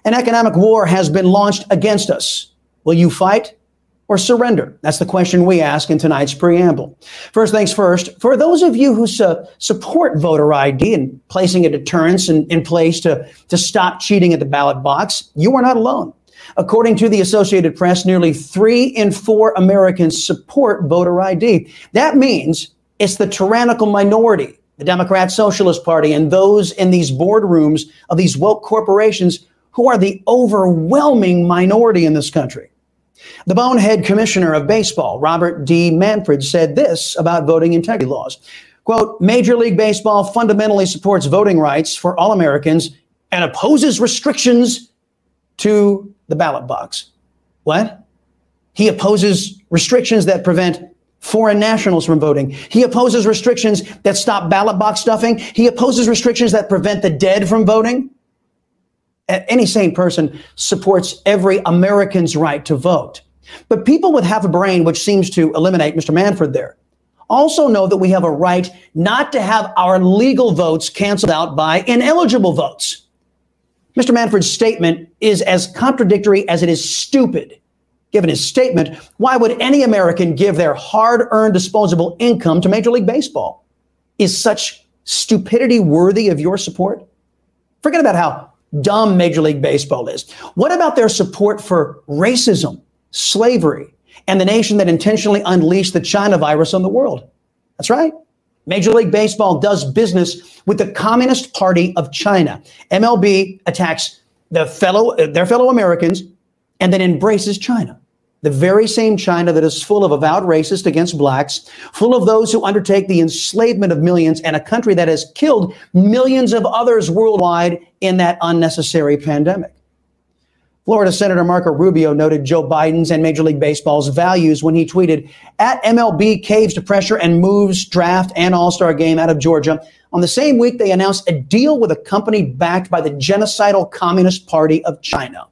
An economic war has been launched against us. Will you fight? Or surrender? That's the question we ask in tonight's preamble. First things first, for those of you who su- support voter ID and placing a deterrence in, in place to, to stop cheating at the ballot box, you are not alone. According to the Associated Press, nearly three in four Americans support voter ID. That means it's the tyrannical minority, the Democrat Socialist Party, and those in these boardrooms of these woke corporations who are the overwhelming minority in this country. The bonehead commissioner of baseball, Robert D. Manfred, said this about voting integrity laws. Quote, Major League Baseball fundamentally supports voting rights for all Americans and opposes restrictions to the ballot box. What? He opposes restrictions that prevent foreign nationals from voting. He opposes restrictions that stop ballot box stuffing. He opposes restrictions that prevent the dead from voting any sane person supports every American's right to vote. But people with half a brain, which seems to eliminate Mr. Manfred there, also know that we have a right not to have our legal votes canceled out by ineligible votes. Mr. Manfred's statement is as contradictory as it is stupid. Given his statement, why would any American give their hard earned disposable income to Major League Baseball? Is such stupidity worthy of your support? Forget about how dumb Major League Baseball is. What about their support for racism, slavery, and the nation that intentionally unleashed the China virus on the world? That's right. Major League Baseball does business with the Communist Party of China. MLB attacks the fellow, their fellow Americans and then embraces China. The very same China that is full of avowed racist against blacks, full of those who undertake the enslavement of millions, and a country that has killed millions of others worldwide in that unnecessary pandemic. Florida Senator Marco Rubio noted Joe Biden's and Major League Baseball's values when he tweeted, at MLB caves to pressure and moves draft and all-star game out of Georgia. On the same week, they announced a deal with a company backed by the genocidal Communist Party of China.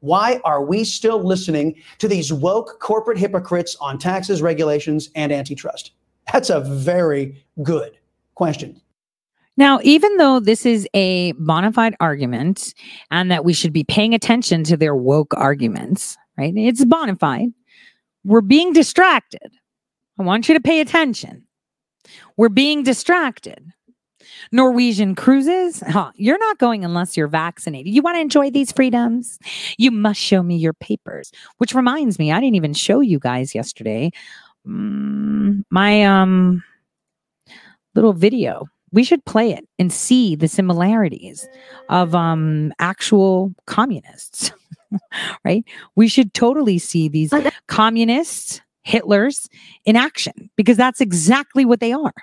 Why are we still listening to these woke corporate hypocrites on taxes, regulations, and antitrust? That's a very good question. Now, even though this is a bona fide argument and that we should be paying attention to their woke arguments, right? It's bona fide. We're being distracted. I want you to pay attention. We're being distracted. Norwegian cruises, huh, you're not going unless you're vaccinated. You want to enjoy these freedoms? You must show me your papers. Which reminds me, I didn't even show you guys yesterday mm, my um little video. We should play it and see the similarities of um actual communists. right? We should totally see these communists, Hitlers in action because that's exactly what they are.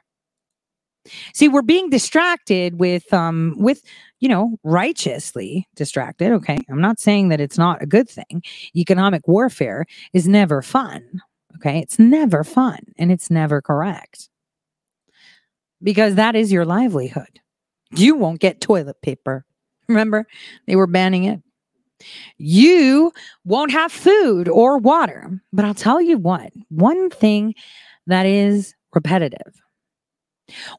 See, we're being distracted with um with you know, righteously distracted, okay? I'm not saying that it's not a good thing. Economic warfare is never fun, okay? It's never fun and it's never correct. Because that is your livelihood. You won't get toilet paper. Remember, they were banning it. You won't have food or water. But I'll tell you what, one thing that is repetitive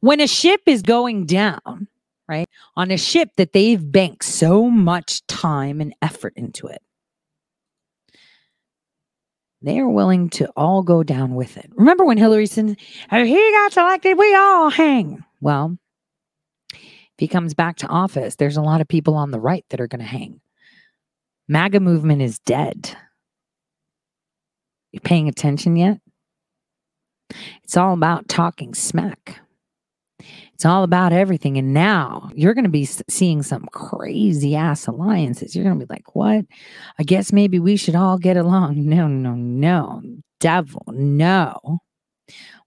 when a ship is going down, right, on a ship that they've banked so much time and effort into it, they are willing to all go down with it. Remember when Hillary said, if he got elected, we all hang. Well, if he comes back to office, there's a lot of people on the right that are going to hang. MAGA movement is dead. You paying attention yet? It's all about talking smack. It's all about everything. And now you're going to be seeing some crazy ass alliances. You're going to be like, what? I guess maybe we should all get along. No, no, no. Devil, no.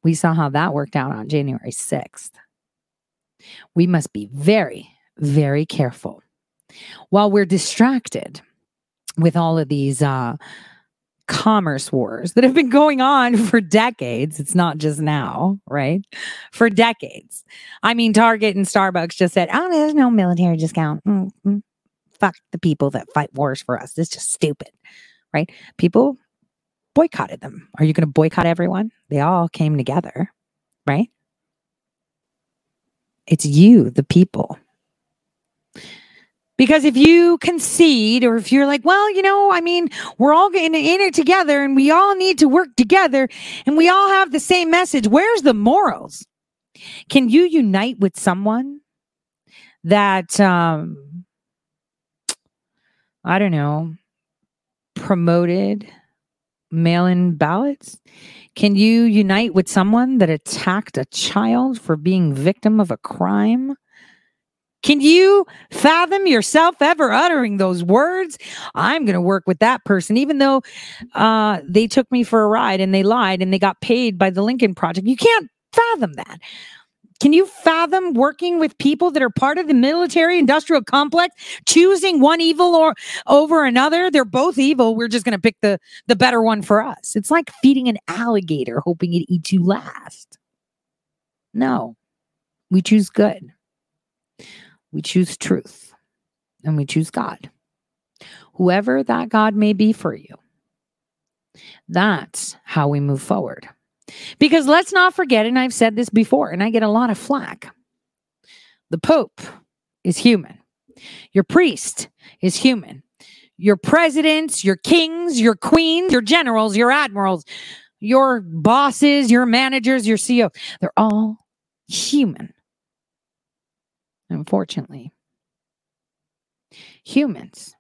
We saw how that worked out on January 6th. We must be very, very careful. While we're distracted with all of these uh, commerce wars that have been going on for decades. It's not just now, right? For decades. I mean, Target and Starbucks just said, oh, there's no military discount. Mm-hmm. Fuck the people that fight wars for us. It's just stupid, right? People boycotted them. Are you going to boycott everyone? They all came together, right? It's you, the people. Because if you concede, or if you're like, well, you know, I mean, we're all in, in it together and we all need to work together and we all have the same message, where's the morals? Can you unite with someone that, um, I don't know, promoted mail in ballots? Can you unite with someone that attacked a child for being victim of a crime? Can you fathom yourself ever uttering those words? I'm going to work with that person, even though uh, they took me for a ride and they lied and they got paid by the Lincoln Project. You can't fathom that. Can you fathom working with people that are part of the military industrial complex, choosing one evil or over another? They're both evil. We're just going to pick the the better one for us. It's like feeding an alligator, hoping it eats you last. No, we choose good. We choose truth and we choose God. Whoever that God may be for you. That's how we move forward. Because let's not forget, and I've said this before, and I get a lot of flack the Pope is human, your priest is human, your presidents, your kings, your queens, your generals, your admirals, your bosses, your managers, your CEO, they're all human unfortunately. Humans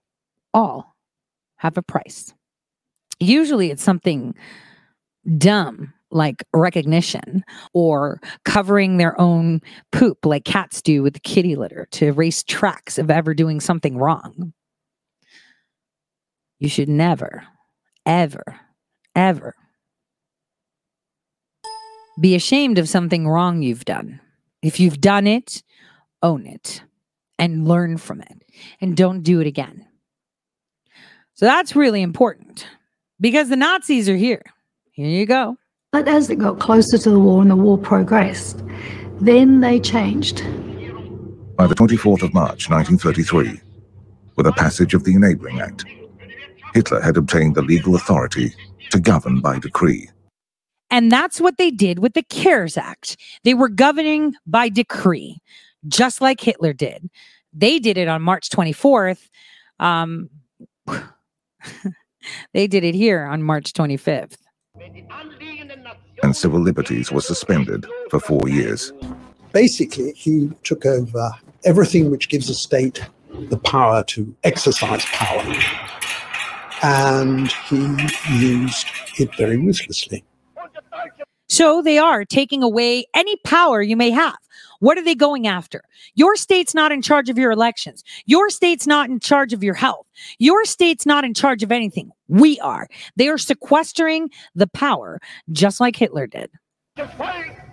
all have a price. Usually it's something dumb like recognition or covering their own poop like cats do with kitty litter to erase tracks of ever doing something wrong. You should never, ever, ever be ashamed of something wrong you've done. If you've done it, own it and learn from it and don't do it again. So that's really important because the Nazis are here. Here you go. But as it got closer to the war and the war progressed, then they changed. By the 24th of March 1933, with the passage of the Enabling Act, Hitler had obtained the legal authority to govern by decree. And that's what they did with the CARES Act. They were governing by decree, just like Hitler did. They did it on March 24th. Um, they did it here on March 25th. And civil liberties were suspended for four years. Basically, he took over everything which gives a state the power to exercise power. And he used it very ruthlessly. So they are taking away any power you may have. What are they going after? Your state's not in charge of your elections. Your state's not in charge of your health. Your state's not in charge of anything. We are. They are sequestering the power, just like Hitler did.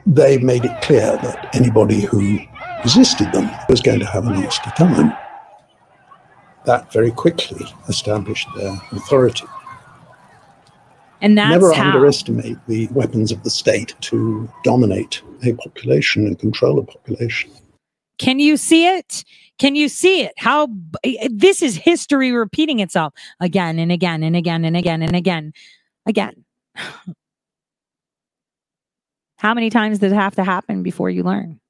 They made it clear that anybody who resisted them was going to have a nasty time. That very quickly established their authority. And that's Never how. underestimate the weapons of the state to dominate a population and control a population. Can you see it? Can you see it? How eh, eh, this is history repeating itself again and again and again and again and again, again. How many times does it have to happen before you learn?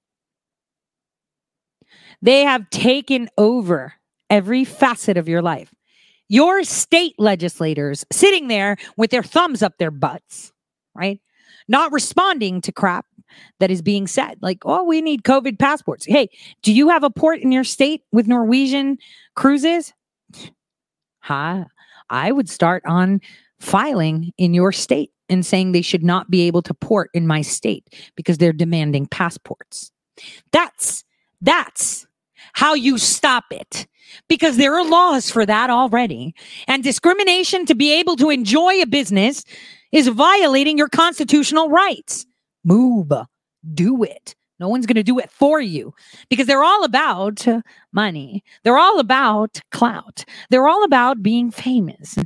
They have taken over every facet of your life. Your state legislators sitting there with their thumbs up their butts, right? Not responding to crap that is being said. Like, oh, we need COVID passports. Hey, do you have a port in your state with Norwegian cruises? Huh? I would start on filing in your state and saying they should not be able to port in my state because they're demanding passports. That's that's how you stop it because there are laws for that already. And discrimination to be able to enjoy a business is violating your constitutional rights. Move, do it. No one's going to do it for you because they're all about money. They're all about clout. They're all about being famous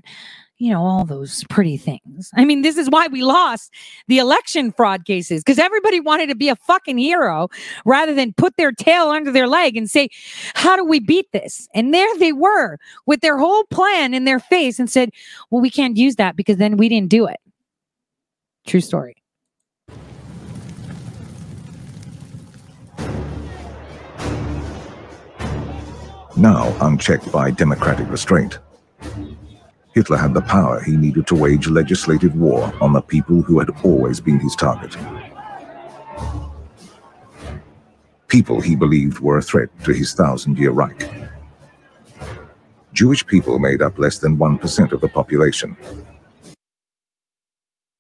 you know, all those pretty things. I mean, this is why we lost the election fraud cases because everybody wanted to be a fucking hero rather than put their tail under their leg and say, how do we beat this? And there they were with their whole plan in their face and said, well, we can't use that because then we didn't do it. True story. Now unchecked by democratic restraint, Hitler had the power he needed to wage legislative war on the people who had always been his target. People he believed were a threat to his thousand year Reich. Jewish people made up less than 1% of the population.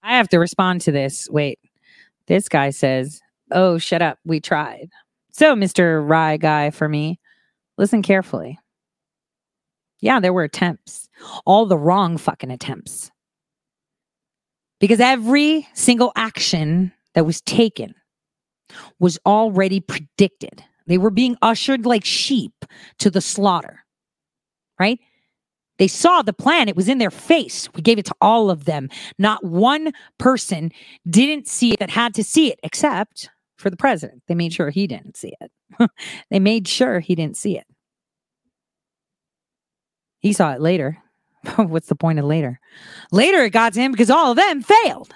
I have to respond to this. Wait, this guy says, Oh, shut up. We tried. So, Mr. Rye guy, for me, listen carefully. Yeah, there were attempts, all the wrong fucking attempts. Because every single action that was taken was already predicted. They were being ushered like sheep to the slaughter, right? They saw the plan, it was in their face. We gave it to all of them. Not one person didn't see it that had to see it, except for the president. They made sure he didn't see it. they made sure he didn't see it. He saw it later. What's the point of later? Later it got to him because all of them failed.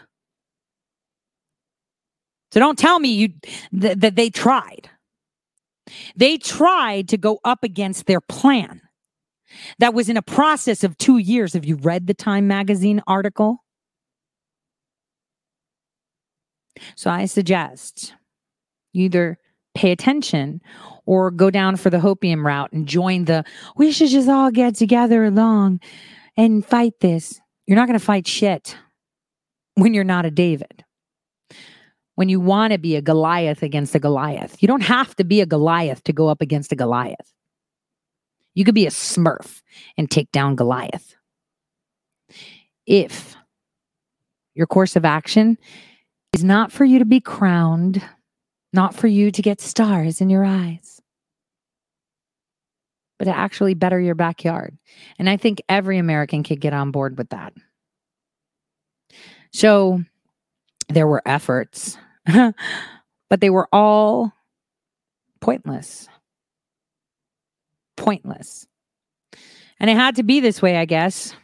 So don't tell me you th- that they tried. They tried to go up against their plan. That was in a process of 2 years. Have you read the Time magazine article? So I suggest you either pay attention or go down for the hopium route and join the we should just all get together along and fight this. You're not going to fight shit when you're not a David. When you want to be a Goliath against a Goliath, you don't have to be a Goliath to go up against a Goliath. You could be a smurf and take down Goliath. if your course of action is not for you to be crowned, not for you to get stars in your eyes, but to actually better your backyard. And I think every American could get on board with that. So there were efforts, but they were all pointless. Pointless. And it had to be this way, I guess.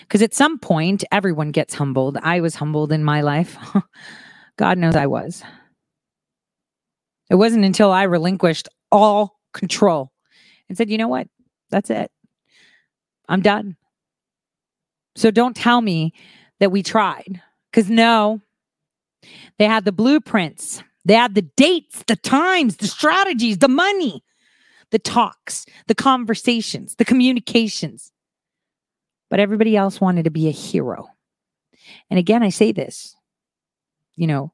Because at some point, everyone gets humbled. I was humbled in my life. God knows I was. It wasn't until I relinquished all control and said, you know what? That's it. I'm done. So don't tell me that we tried. Because no, they had the blueprints, they had the dates, the times, the strategies, the money, the talks, the conversations, the communications. But everybody else wanted to be a hero. And again, I say this, you know,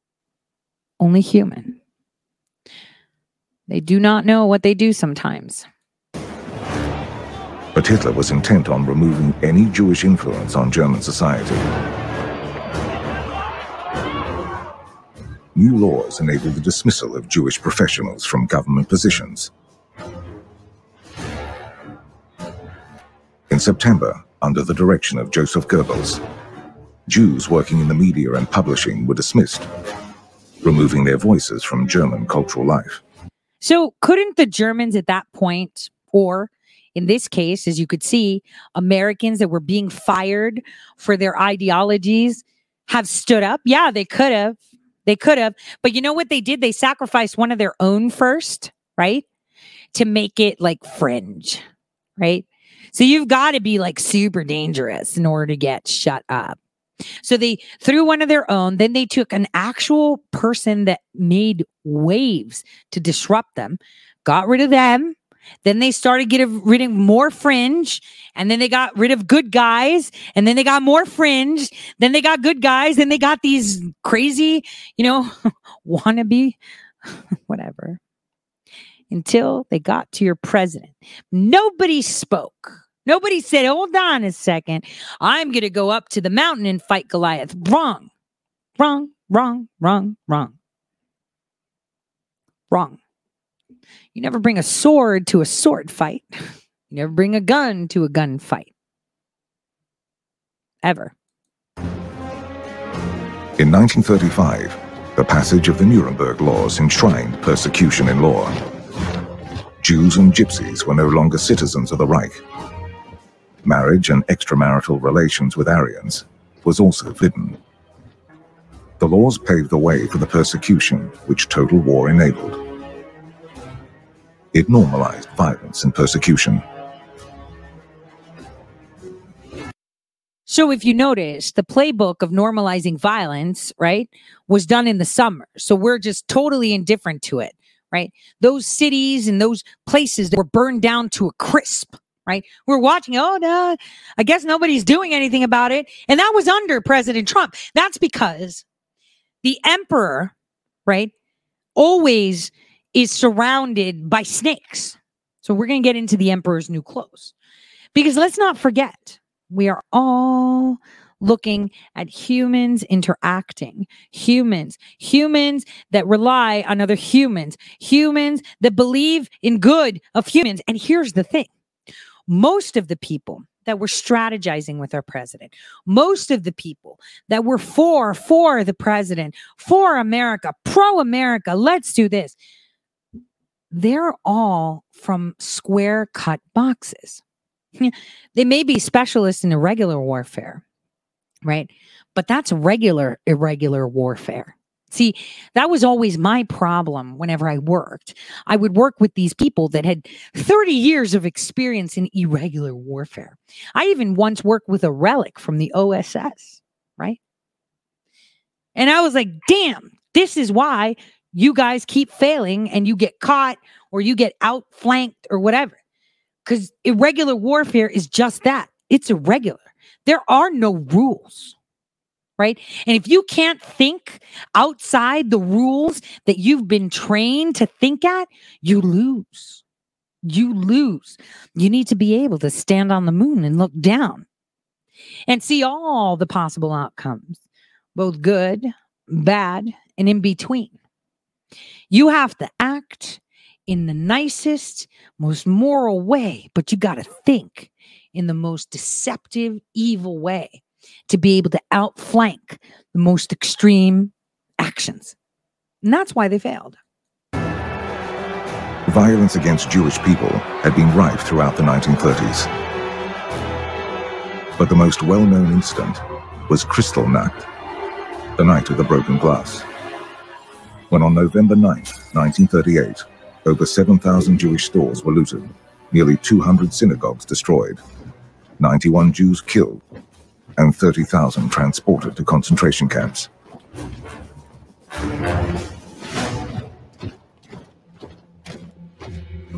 only human. They do not know what they do sometimes. But Hitler was intent on removing any Jewish influence on German society. New laws enabled the dismissal of Jewish professionals from government positions. In September, under the direction of Joseph Goebbels, Jews working in the media and publishing were dismissed, removing their voices from German cultural life. So, couldn't the Germans at that point, or in this case, as you could see, Americans that were being fired for their ideologies have stood up? Yeah, they could have. They could have. But you know what they did? They sacrificed one of their own first, right? To make it like fringe, right? So you've got to be like super dangerous in order to get shut up. So they threw one of their own. Then they took an actual person that made waves to disrupt them, got rid of them. Then they started getting rid of more fringe, and then they got rid of good guys, and then they got more fringe. Then they got good guys, and they got these crazy, you know, wannabe, whatever. Until they got to your president, nobody spoke. Nobody said, hold on a second. I'm going to go up to the mountain and fight Goliath. Wrong, wrong, wrong, wrong, wrong. Wrong. You never bring a sword to a sword fight. You never bring a gun to a gun fight. Ever. In 1935, the passage of the Nuremberg Laws enshrined persecution in law. Jews and Gypsies were no longer citizens of the Reich. Marriage and extramarital relations with Aryans was also forbidden. The laws paved the way for the persecution which total war enabled. It normalized violence and persecution. So if you notice, the playbook of normalizing violence, right, was done in the summer. So we're just totally indifferent to it, right? Those cities and those places that were burned down to a crisp, right? We're watching, oh no, I guess nobody's doing anything about it. And that was under President Trump. That's because the emperor, right, always is surrounded by snakes. So we're going to get into the emperor's new clothes. Because let's not forget, we are all looking at humans interacting, humans, humans that rely on other humans, humans that believe in good of humans. And here's the thing most of the people that were strategizing with our president, most of the people that were for, for the president, for America, pro America, let's do this, they're all from square cut boxes. they may be specialists in irregular warfare, right? But that's regular irregular warfare. See, that was always my problem whenever I worked. I would work with these people that had 30 years of experience in irregular warfare. I even once worked with a relic from the OSS, right? And I was like, damn, this is why you guys keep failing and you get caught or you get outflanked or whatever. Because irregular warfare is just that it's irregular. There are no rules right? And if you can't think outside the rules that you've been trained to think at, you lose. You lose. You need to be able to stand on the moon and look down. and see all the possible outcomes, both good, bad, and in between. You have to act in the nicest, most moral way, but you got to think in the most deceptive, evil way to be able to outflank the most extreme actions. And that's why they failed. Violence against Jewish people had been rife throughout the 1930s. But the most well-known incident was Kristallnacht, the night of the broken glass, when on November 9, 1938, over 7,000 Jewish stores were looted, nearly 200 synagogues destroyed, 91 Jews killed, and 30,000 transported to concentration camps.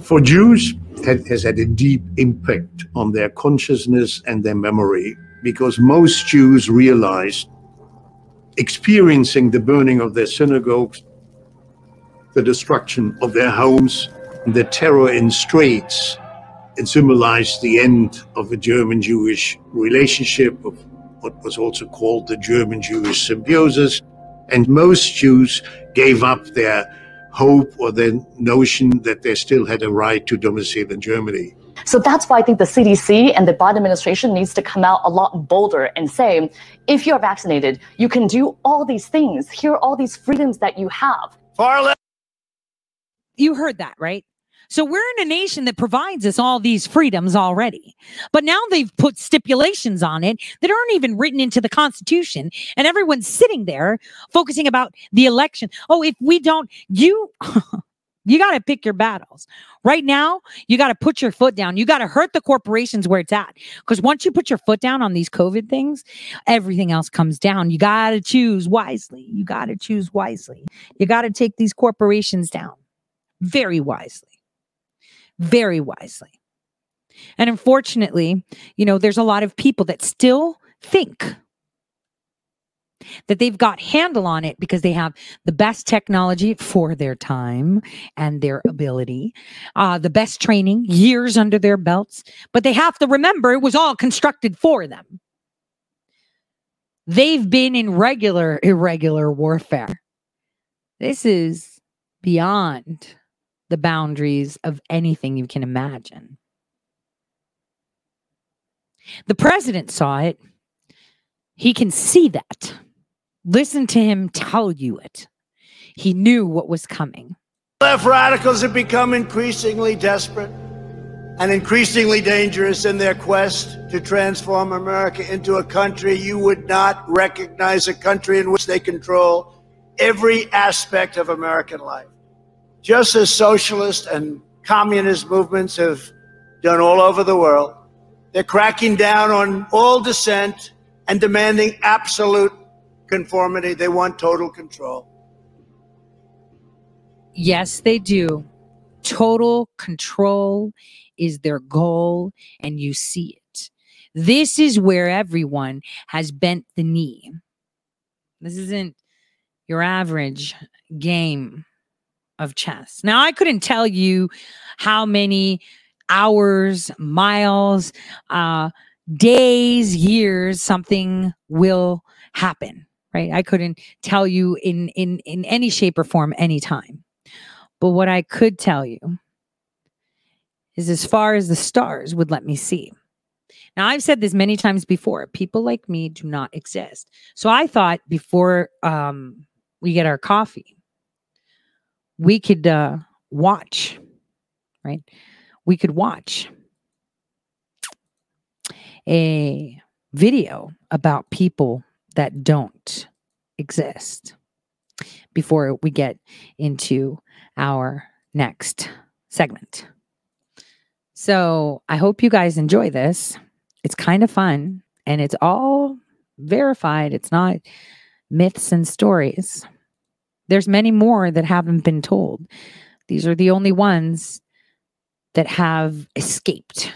For Jews, it has had a deep impact on their consciousness and their memory because most Jews realized experiencing the burning of their synagogues, the destruction of their homes, the terror in streets, it symbolized the end of the German Jewish relationship, of what was also called the German Jewish symbiosis. And most Jews gave up their hope or their notion that they still had a right to domicile in Germany. So that's why I think the CDC and the Biden administration needs to come out a lot bolder and say, if you're vaccinated, you can do all these things. Here are all these freedoms that you have. Far left. You heard that, right? So we're in a nation that provides us all these freedoms already. But now they've put stipulations on it that aren't even written into the Constitution. And everyone's sitting there focusing about the election. Oh, if we don't, you. You got to pick your battles. Right now, you got to put your foot down. You got to hurt the corporations where it's at. Because once you put your foot down on these COVID things, everything else comes down. You got to choose wisely. You got to choose wisely. You got to take these corporations down very wisely very wisely. And unfortunately, you know, there's a lot of people that still think that they've got handle on it because they have the best technology for their time and their ability, uh, the best training, years under their belts. But they have to remember it was all constructed for them. They've been in regular, irregular warfare. This is beyond the boundaries of anything you can imagine. The president saw it. He can see that. Listen to him tell you it. He knew what was coming. Left radicals have become increasingly desperate and increasingly dangerous in their quest to transform America into a country you would not recognize, a country in which they control every aspect of American life just as socialist and communist movements have done all over the world. They're cracking down on all dissent and demanding absolute conformity. They want total control. Yes, they do. Total control is their goal, and you see it. This is where everyone has bent the knee. This isn't your average game of chess. Now, I couldn't tell you how many hours, miles, uh, days, years something will happen, right? I couldn't tell you in in in any shape or form anytime. But what I could tell you is as far as the stars would let me see. Now, I've said this many times before. People like me do not exist. So I thought before um, we get our coffee, we could uh, watch, right? We could watch a video about people that don't exist before we get into our next segment. So I hope you guys enjoy this. It's kind of fun and it's all verified. It's not myths and stories. There's many more that haven't been told. These are the only ones that have escaped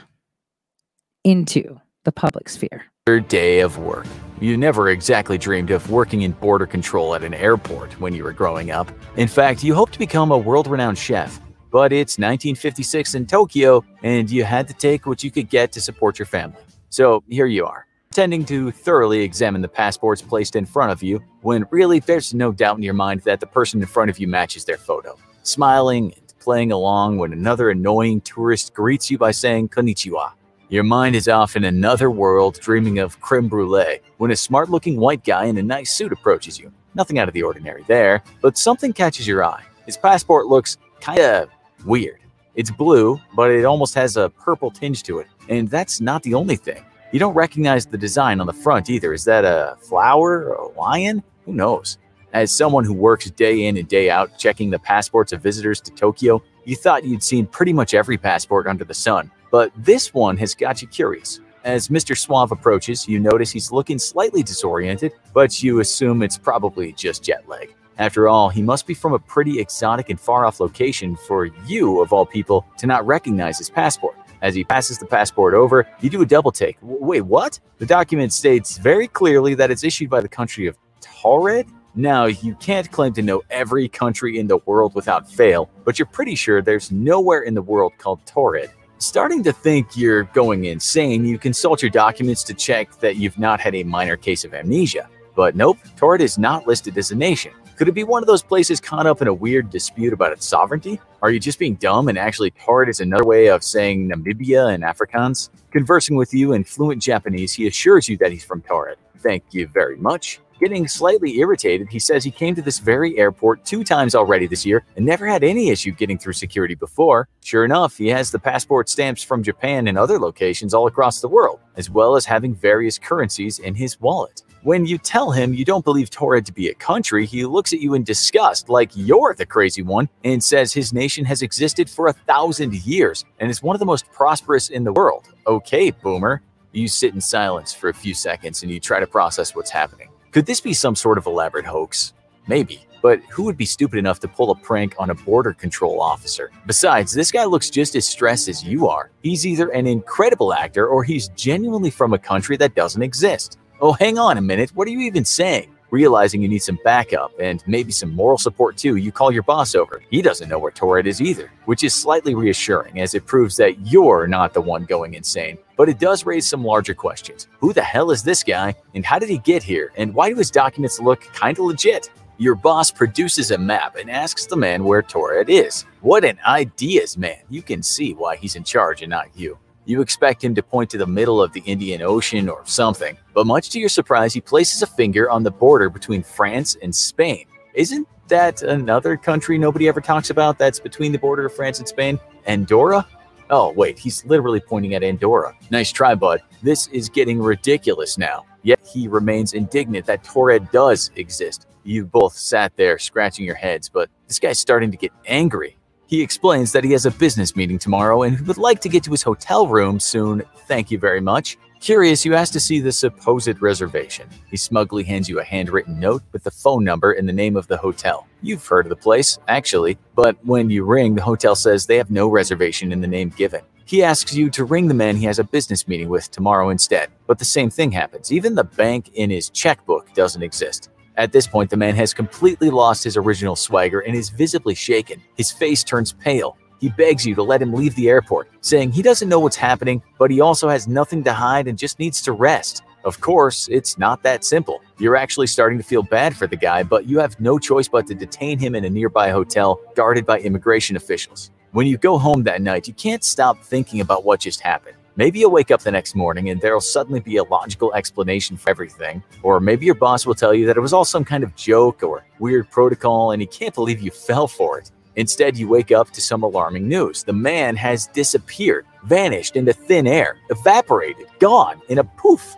into the public sphere. Day of work. You never exactly dreamed of working in border control at an airport when you were growing up. In fact, you hoped to become a world renowned chef. But it's 1956 in Tokyo, and you had to take what you could get to support your family. So here you are tending to thoroughly examine the passports placed in front of you when really there's no doubt in your mind that the person in front of you matches their photo. Smiling and playing along when another annoying tourist greets you by saying konnichiwa. Your mind is off in another world dreaming of creme brulee when a smart looking white guy in a nice suit approaches you. Nothing out of the ordinary there, but something catches your eye. His passport looks kinda weird. It's blue, but it almost has a purple tinge to it. And that's not the only thing. You don't recognize the design on the front either. Is that a flower or a lion? Who knows? As someone who works day in and day out checking the passports of visitors to Tokyo, you thought you'd seen pretty much every passport under the sun. But this one has got you curious. As Mr. Suave approaches, you notice he's looking slightly disoriented, but you assume it's probably just jet lag. After all, he must be from a pretty exotic and far off location for you, of all people, to not recognize his passport. As he passes the passport over, you do a double take. Wait, what? The document states very clearly that it's issued by the country of Taured? Now, you can't claim to know every country in the world without fail, but you're pretty sure there's nowhere in the world called Taured. Starting to think you're going insane, you consult your documents to check that you've not had a minor case of amnesia. But nope, Taured is not listed as a nation. Could it be one of those places caught up in a weird dispute about its sovereignty? Are you just being dumb and actually Taured is another way of saying Namibia in Afrikaans? Conversing with you in fluent Japanese, he assures you that he's from Taured. Thank you very much. Getting slightly irritated, he says he came to this very airport two times already this year and never had any issue getting through security before. Sure enough, he has the passport stamps from Japan and other locations all across the world, as well as having various currencies in his wallet. When you tell him you don't believe Taured to be a country, he looks at you in disgust like you're the crazy one and says his nation has existed for a thousand years and is one of the most prosperous in the world. Okay, boomer. You sit in silence for a few seconds and you try to process what's happening. Could this be some sort of elaborate hoax? Maybe. But who would be stupid enough to pull a prank on a border control officer? Besides, this guy looks just as stressed as you are. He's either an incredible actor or he's genuinely from a country that doesn't exist. Oh, hang on a minute. What are you even saying? Realizing you need some backup and maybe some moral support too, you call your boss over. He doesn't know where Taured is either, which is slightly reassuring as it proves that you're not the one going insane. But it does raise some larger questions. Who the hell is this guy? And how did he get here? And why do his documents look kinda legit? Your boss produces a map and asks the man where Taured is. What an ideas man. You can see why he's in charge and not you. You expect him to point to the middle of the Indian Ocean or something, but much to your surprise, he places a finger on the border between France and Spain. Isn't that another country nobody ever talks about that's between the border of France and Spain? Andorra? Oh, wait, he's literally pointing at Andorra. Nice try, bud. This is getting ridiculous now. Yet he remains indignant that Taured does exist. You both sat there scratching your heads, but this guy's starting to get angry. He explains that he has a business meeting tomorrow and would like to get to his hotel room soon. Thank you very much. Curious, you ask to see the supposed reservation. He smugly hands you a handwritten note with the phone number and the name of the hotel. You've heard of the place, actually, but when you ring, the hotel says they have no reservation in the name given. He asks you to ring the man he has a business meeting with tomorrow instead, but the same thing happens. Even the bank in his checkbook doesn't exist. At this point, the man has completely lost his original swagger and is visibly shaken. His face turns pale. He begs you to let him leave the airport, saying he doesn't know what's happening, but he also has nothing to hide and just needs to rest. Of course, it's not that simple. You're actually starting to feel bad for the guy, but you have no choice but to detain him in a nearby hotel guarded by immigration officials. When you go home that night, you can't stop thinking about what just happened. Maybe you'll wake up the next morning and there'll suddenly be a logical explanation for everything. Or maybe your boss will tell you that it was all some kind of joke or weird protocol and he can't believe you fell for it. Instead, you wake up to some alarming news. The man has disappeared, vanished into thin air, evaporated, gone in a poof.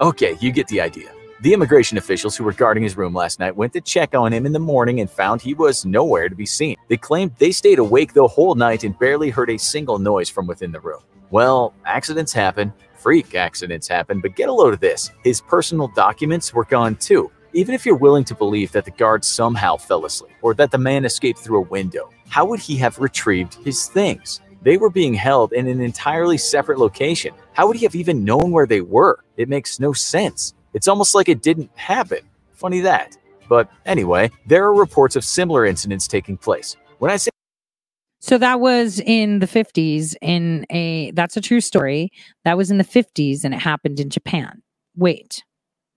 Okay, you get the idea. The immigration officials who were guarding his room last night went to check on him in the morning and found he was nowhere to be seen. They claimed they stayed awake the whole night and barely heard a single noise from within the room. Well, accidents happen, freak accidents happen, but get a load of this. His personal documents were gone too. Even if you're willing to believe that the guard somehow fell asleep or that the man escaped through a window, how would he have retrieved his things? They were being held in an entirely separate location. How would he have even known where they were? It makes no sense. It's almost like it didn't happen. Funny that. But anyway, there are reports of similar incidents taking place. When I say So that was in the 50s in a that's a true story. That was in the 50s and it happened in Japan. wait,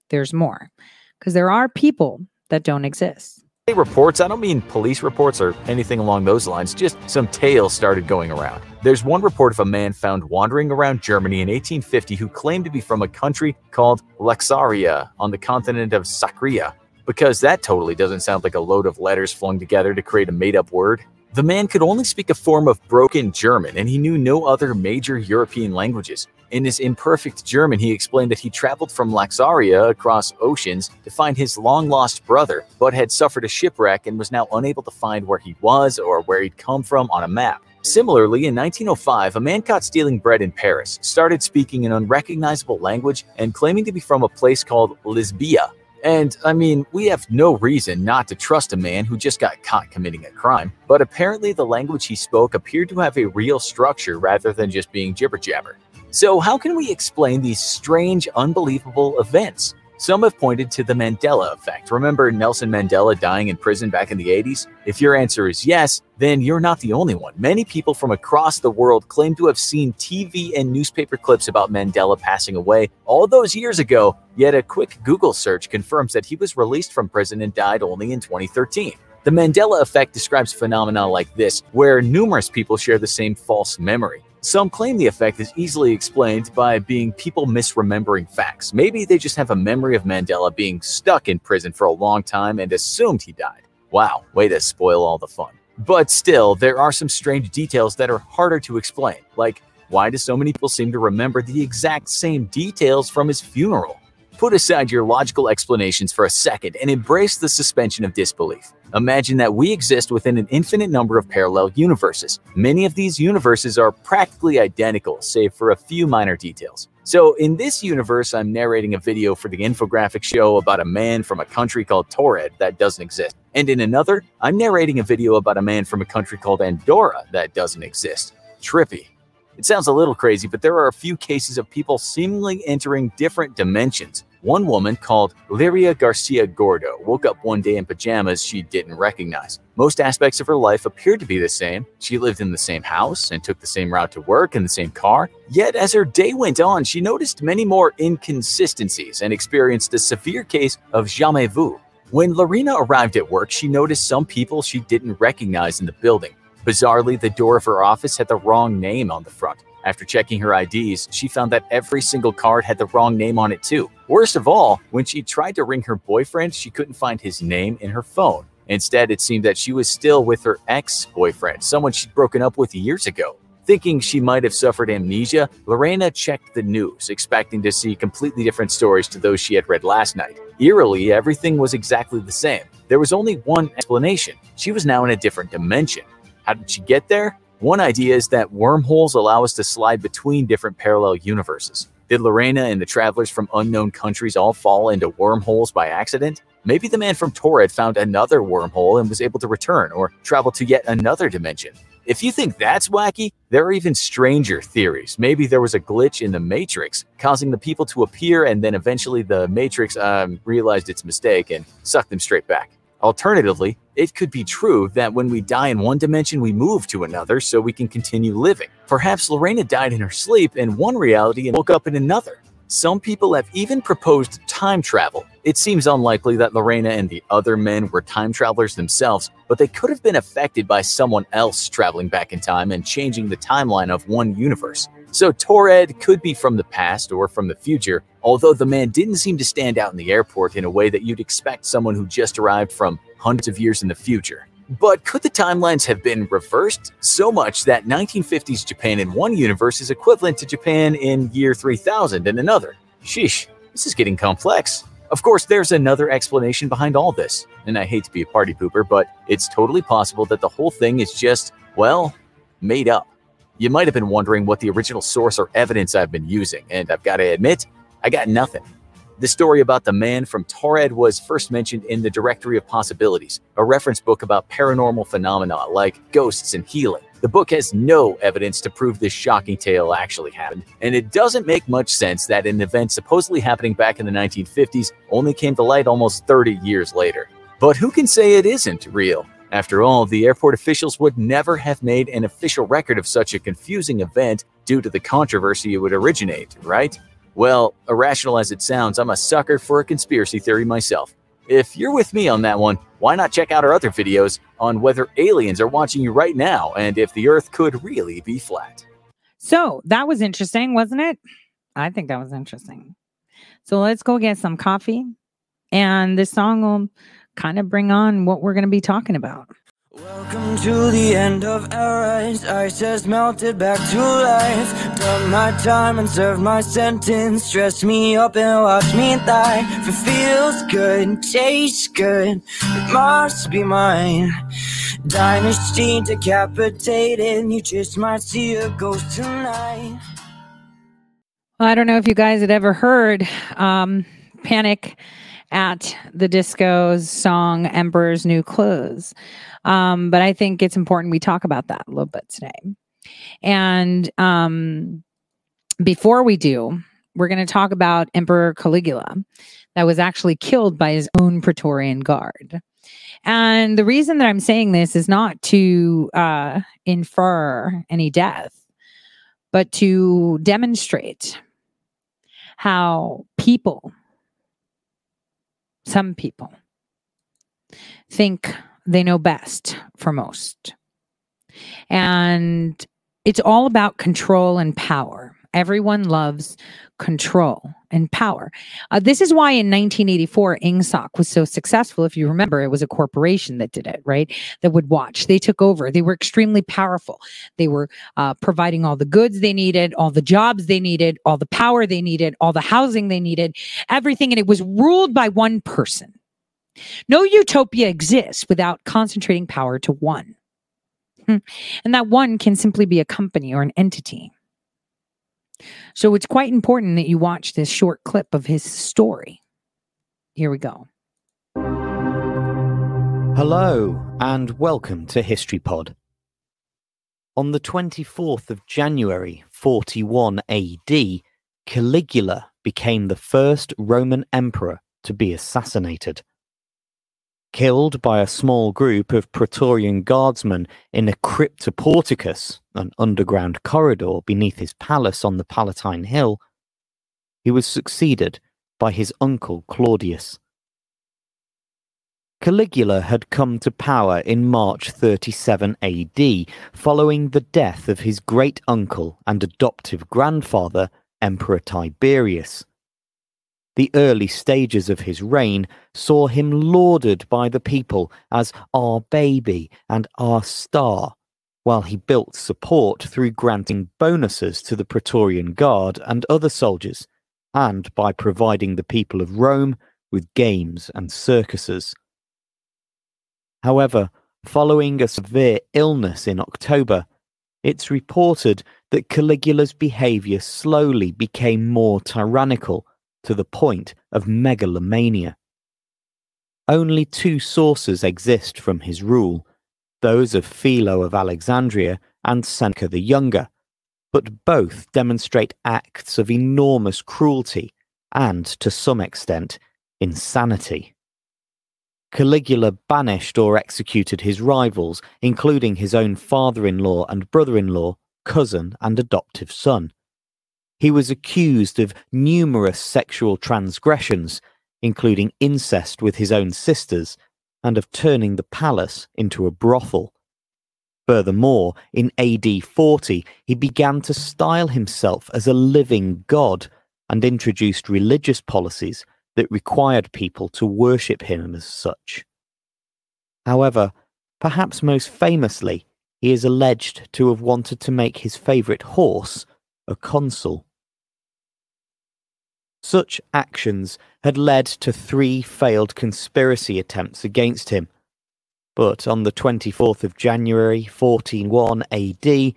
there's more. Because there are people that don't exist. Reports, I don't mean police reports or anything along those lines, just some tales started going around. There's one report of a man found wandering around Germany in 1850 who claimed to be from a country called Laxaria on the continent of Sakria, because that totally doesn't sound like a load of letters flung together to create a made up word. The man could only speak a form of broken German, and he knew no other major European languages. In his imperfect German, he explained that he traveled from Laxaria across oceans to find his long lost brother, but had suffered a shipwreck and was now unable to find where he was or where he'd come from on a map. Similarly, in 1905, a man caught stealing bread in Paris started speaking an unrecognizable language and claiming to be from a place called Lisbia. And I mean, we have no reason not to trust a man who just got caught committing a crime, but apparently the language he spoke appeared to have a real structure rather than just being jibber jabber. So, how can we explain these strange, unbelievable events? Some have pointed to the Mandela effect. Remember Nelson Mandela dying in prison back in the 80s? If your answer is yes, then you're not the only one. Many people from across the world claim to have seen TV and newspaper clips about Mandela passing away all those years ago, yet a quick Google search confirms that he was released from prison and died only in 2013. The Mandela effect describes phenomena like this, where numerous people share the same false memory. Some claim the effect is easily explained by being people misremembering facts. Maybe they just have a memory of Mandela being stuck in prison for a long time and assumed he died. Wow, way to spoil all the fun. But still, there are some strange details that are harder to explain, like why do so many people seem to remember the exact same details from his funeral? Put aside your logical explanations for a second and embrace the suspension of disbelief. Imagine that we exist within an infinite number of parallel universes. Many of these universes are practically identical, save for a few minor details. So, in this universe, I'm narrating a video for the infographic show about a man from a country called Taured that doesn't exist. And in another, I'm narrating a video about a man from a country called Andorra that doesn't exist. Trippy. It sounds a little crazy, but there are a few cases of people seemingly entering different dimensions. One woman called Liria Garcia Gordo woke up one day in pajamas she didn't recognize. Most aspects of her life appeared to be the same. She lived in the same house and took the same route to work in the same car. Yet, as her day went on, she noticed many more inconsistencies and experienced a severe case of jamais vu. When Lorena arrived at work, she noticed some people she didn't recognize in the building. Bizarrely, the door of her office had the wrong name on the front. After checking her IDs, she found that every single card had the wrong name on it too. Worst of all, when she tried to ring her boyfriend, she couldn't find his name in her phone. Instead, it seemed that she was still with her ex boyfriend, someone she'd broken up with years ago. Thinking she might have suffered amnesia, Lorena checked the news, expecting to see completely different stories to those she had read last night. Eerily, everything was exactly the same. There was only one explanation she was now in a different dimension. How did she get there? One idea is that wormholes allow us to slide between different parallel universes. Did Lorena and the travelers from unknown countries all fall into wormholes by accident? Maybe the man from Taured found another wormhole and was able to return or travel to yet another dimension. If you think that's wacky, there are even stranger theories. Maybe there was a glitch in the Matrix, causing the people to appear, and then eventually the Matrix um, realized its mistake and sucked them straight back. Alternatively, it could be true that when we die in one dimension, we move to another so we can continue living. Perhaps Lorena died in her sleep in one reality and woke up in another. Some people have even proposed time travel. It seems unlikely that Lorena and the other men were time travelers themselves, but they could have been affected by someone else traveling back in time and changing the timeline of one universe. So Taured could be from the past or from the future, although the man didn't seem to stand out in the airport in a way that you'd expect someone who just arrived from hundreds of years in the future. But could the timelines have been reversed so much that 1950s Japan in one universe is equivalent to Japan in year 3000 in another? Sheesh, this is getting complex. Of course, there's another explanation behind all this, and I hate to be a party pooper, but it's totally possible that the whole thing is just, well, made up. You might have been wondering what the original source or evidence I've been using, and I've got to admit, I got nothing. The story about the man from Taured was first mentioned in the Directory of Possibilities, a reference book about paranormal phenomena like ghosts and healing. The book has no evidence to prove this shocking tale actually happened, and it doesn't make much sense that an event supposedly happening back in the 1950s only came to light almost 30 years later. But who can say it isn't real? After all, the airport officials would never have made an official record of such a confusing event due to the controversy it would originate, right? Well, irrational as it sounds, I'm a sucker for a conspiracy theory myself. If you're with me on that one, why not check out our other videos on whether aliens are watching you right now and if the earth could really be flat? So that was interesting, wasn't it? I think that was interesting. So let's go get some coffee. And this song will kind of bring on what we're going to be talking about. Welcome to the end of eras. Ice has melted back to life. Done my time and served my sentence. Stress me up and watch me die. If it feels good, tastes good, it must be mine. Dynasty decapitated. You just might see a ghost tonight. Well, I don't know if you guys had ever heard um, Panic at the Disco's song Emperor's New Clothes. Um, but I think it's important we talk about that a little bit today. And um, before we do, we're going to talk about Emperor Caligula that was actually killed by his own Praetorian Guard. And the reason that I'm saying this is not to uh, infer any death, but to demonstrate how people, some people, think they know best for most. And it's all about control and power. Everyone loves control and power. Uh, this is why in 1984, Ingsoc was so successful. If you remember, it was a corporation that did it, right? That would watch. They took over. They were extremely powerful. They were uh, providing all the goods they needed, all the jobs they needed, all the power they needed, all the housing they needed, everything. And it was ruled by one person. No utopia exists without concentrating power to one. Hmm. And that one can simply be a company or an entity. So it's quite important that you watch this short clip of his story. Here we go. Hello, and welcome to History Pod. On the 24th of January 41 AD, Caligula became the first Roman emperor to be assassinated killed by a small group of Praetorian guardsmen in a cryptoporticus, an underground corridor beneath his palace on the Palatine Hill, he was succeeded by his uncle Claudius. Caligula had come to power in March 37 AD, following the death of his great uncle and adoptive grandfather, Emperor Tiberius. The early stages of his reign saw him lauded by the people as our baby and our star, while he built support through granting bonuses to the Praetorian Guard and other soldiers, and by providing the people of Rome with games and circuses. However, following a severe illness in October, it's reported that Caligula's behaviour slowly became more tyrannical to the point of megalomania. Only two sources exist from his rule those of Philo of Alexandria and Seneca the Younger, but both demonstrate acts of enormous cruelty and, to some extent, insanity. Caligula banished or executed his rivals, including his own father in law and brother in law, cousin, and adoptive son. He was accused of numerous sexual transgressions, including incest with his own sisters, and of turning the palace into a brothel. Furthermore, in AD 40, he began to style himself as a living god and introduced religious policies that required people to worship him as such. However, perhaps most famously, he is alleged to have wanted to make his favourite horse a consul. Such actions had led to three failed conspiracy attempts against him. But on the 24th of January 141 AD,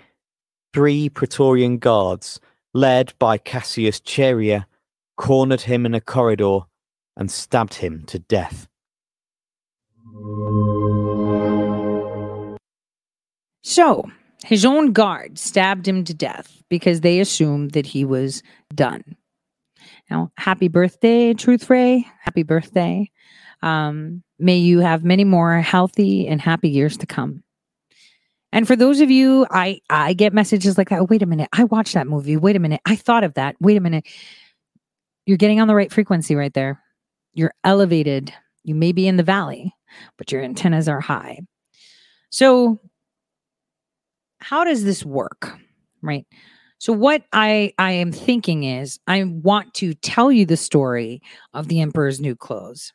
three Praetorian guards, led by Cassius Chaerea, cornered him in a corridor and stabbed him to death. So, his own guard stabbed him to death because they assumed that he was done. Now, happy birthday, Truth Ray. Happy birthday. Um, may you have many more healthy and happy years to come. And for those of you, I I get messages like that. Oh, wait a minute, I watched that movie. Wait a minute, I thought of that. Wait a minute. You're getting on the right frequency right there. You're elevated. You may be in the valley, but your antennas are high. So, how does this work? Right? So what I I am thinking is I want to tell you the story of the emperor's new clothes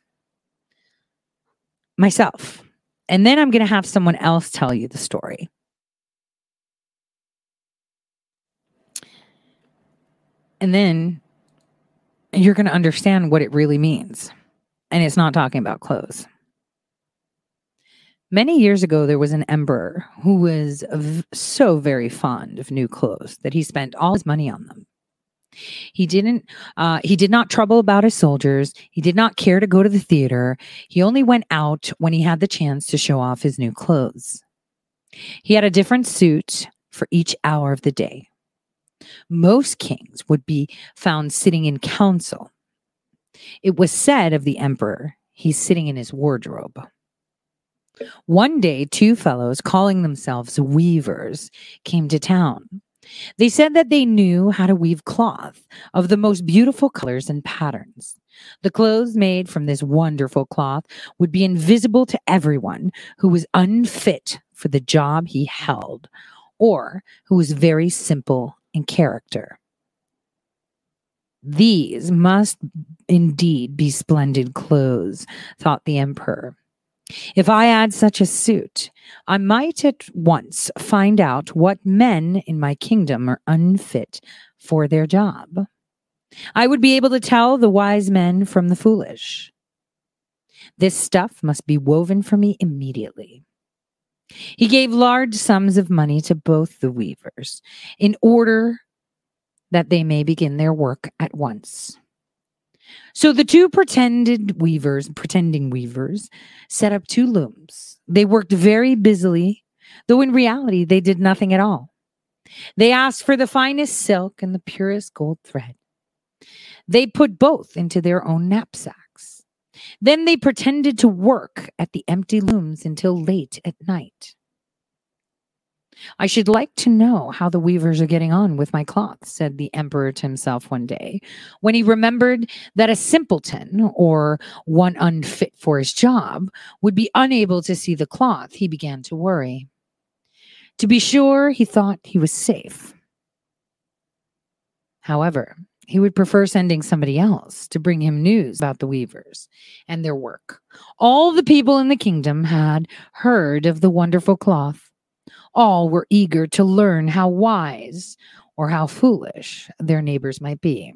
myself. And then I'm going to have someone else tell you the story. And then you're going to understand what it really means. And it's not talking about clothes. Many years ago, there was an emperor who was v- so very fond of new clothes that he spent all his money on them. He didn't. Uh, he did not trouble about his soldiers. He did not care to go to the theater. He only went out when he had the chance to show off his new clothes. He had a different suit for each hour of the day. Most kings would be found sitting in council. It was said of the emperor, he's sitting in his wardrobe. One day, two fellows calling themselves weavers came to town. They said that they knew how to weave cloth of the most beautiful colors and patterns. The clothes made from this wonderful cloth would be invisible to everyone who was unfit for the job he held or who was very simple in character. These must indeed be splendid clothes, thought the emperor. If I had such a suit, I might at once find out what men in my kingdom are unfit for their job. I would be able to tell the wise men from the foolish. This stuff must be woven for me immediately. He gave large sums of money to both the weavers in order that they may begin their work at once. So the two pretended weavers, pretending weavers, set up two looms. They worked very busily, though in reality they did nothing at all. They asked for the finest silk and the purest gold thread. They put both into their own knapsacks. Then they pretended to work at the empty looms until late at night. I should like to know how the weavers are getting on with my cloth, said the emperor to himself one day, when he remembered that a simpleton, or one unfit for his job, would be unable to see the cloth. He began to worry. To be sure, he thought he was safe. However, he would prefer sending somebody else to bring him news about the weavers and their work. All the people in the kingdom had heard of the wonderful cloth all were eager to learn how wise or how foolish their neighbors might be.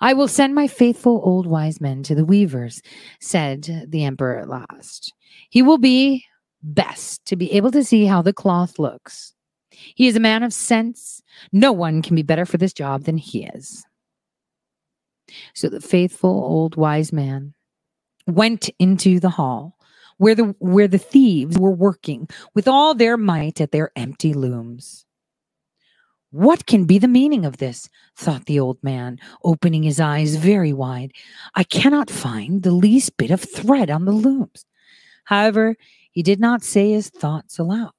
I will send my faithful old wise men to the weavers, said the emperor at last. He will be best to be able to see how the cloth looks. He is a man of sense. No one can be better for this job than he is. So the faithful old wise man went into the hall where the where the thieves were working with all their might at their empty looms. What can be the meaning of this? thought the old man, opening his eyes very wide. I cannot find the least bit of thread on the looms. However, he did not say his thoughts aloud.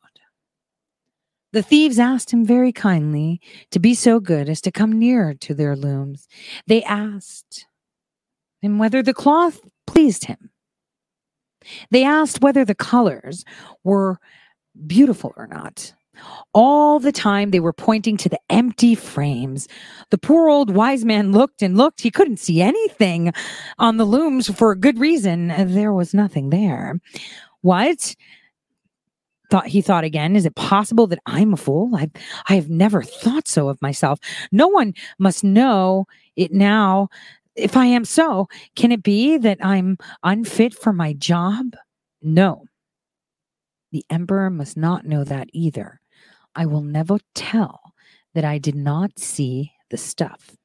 The thieves asked him very kindly to be so good as to come nearer to their looms. They asked him whether the cloth pleased him. They asked whether the colors were beautiful or not. All the time they were pointing to the empty frames. The poor old wise man looked and looked. He couldn't see anything on the looms for a good reason. There was nothing there. What? Thought he thought again, is it possible that I'm a fool? I I have never thought so of myself. No one must know it now if I am so, can it be that I'm unfit for my job? No. The emperor must not know that either. I will never tell that I did not see the stuff.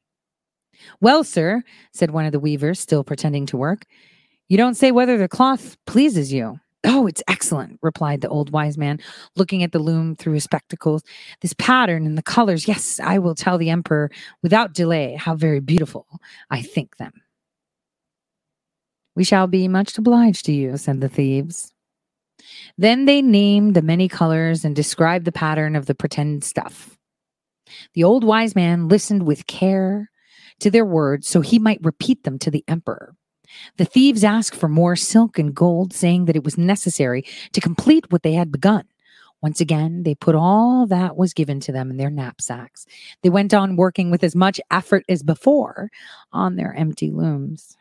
Well, sir, said one of the weavers, still pretending to work, you don't say whether the cloth pleases you. Oh, it's excellent, replied the old wise man, looking at the loom through his spectacles. This pattern and the colors, yes, I will tell the emperor without delay how very beautiful I think them. We shall be much obliged to you, said the thieves. Then they named the many colors and described the pattern of the pretended stuff. The old wise man listened with care to their words so he might repeat them to the emperor. The thieves asked for more silk and gold, saying that it was necessary to complete what they had begun. Once again, they put all that was given to them in their knapsacks. They went on working with as much effort as before on their empty looms.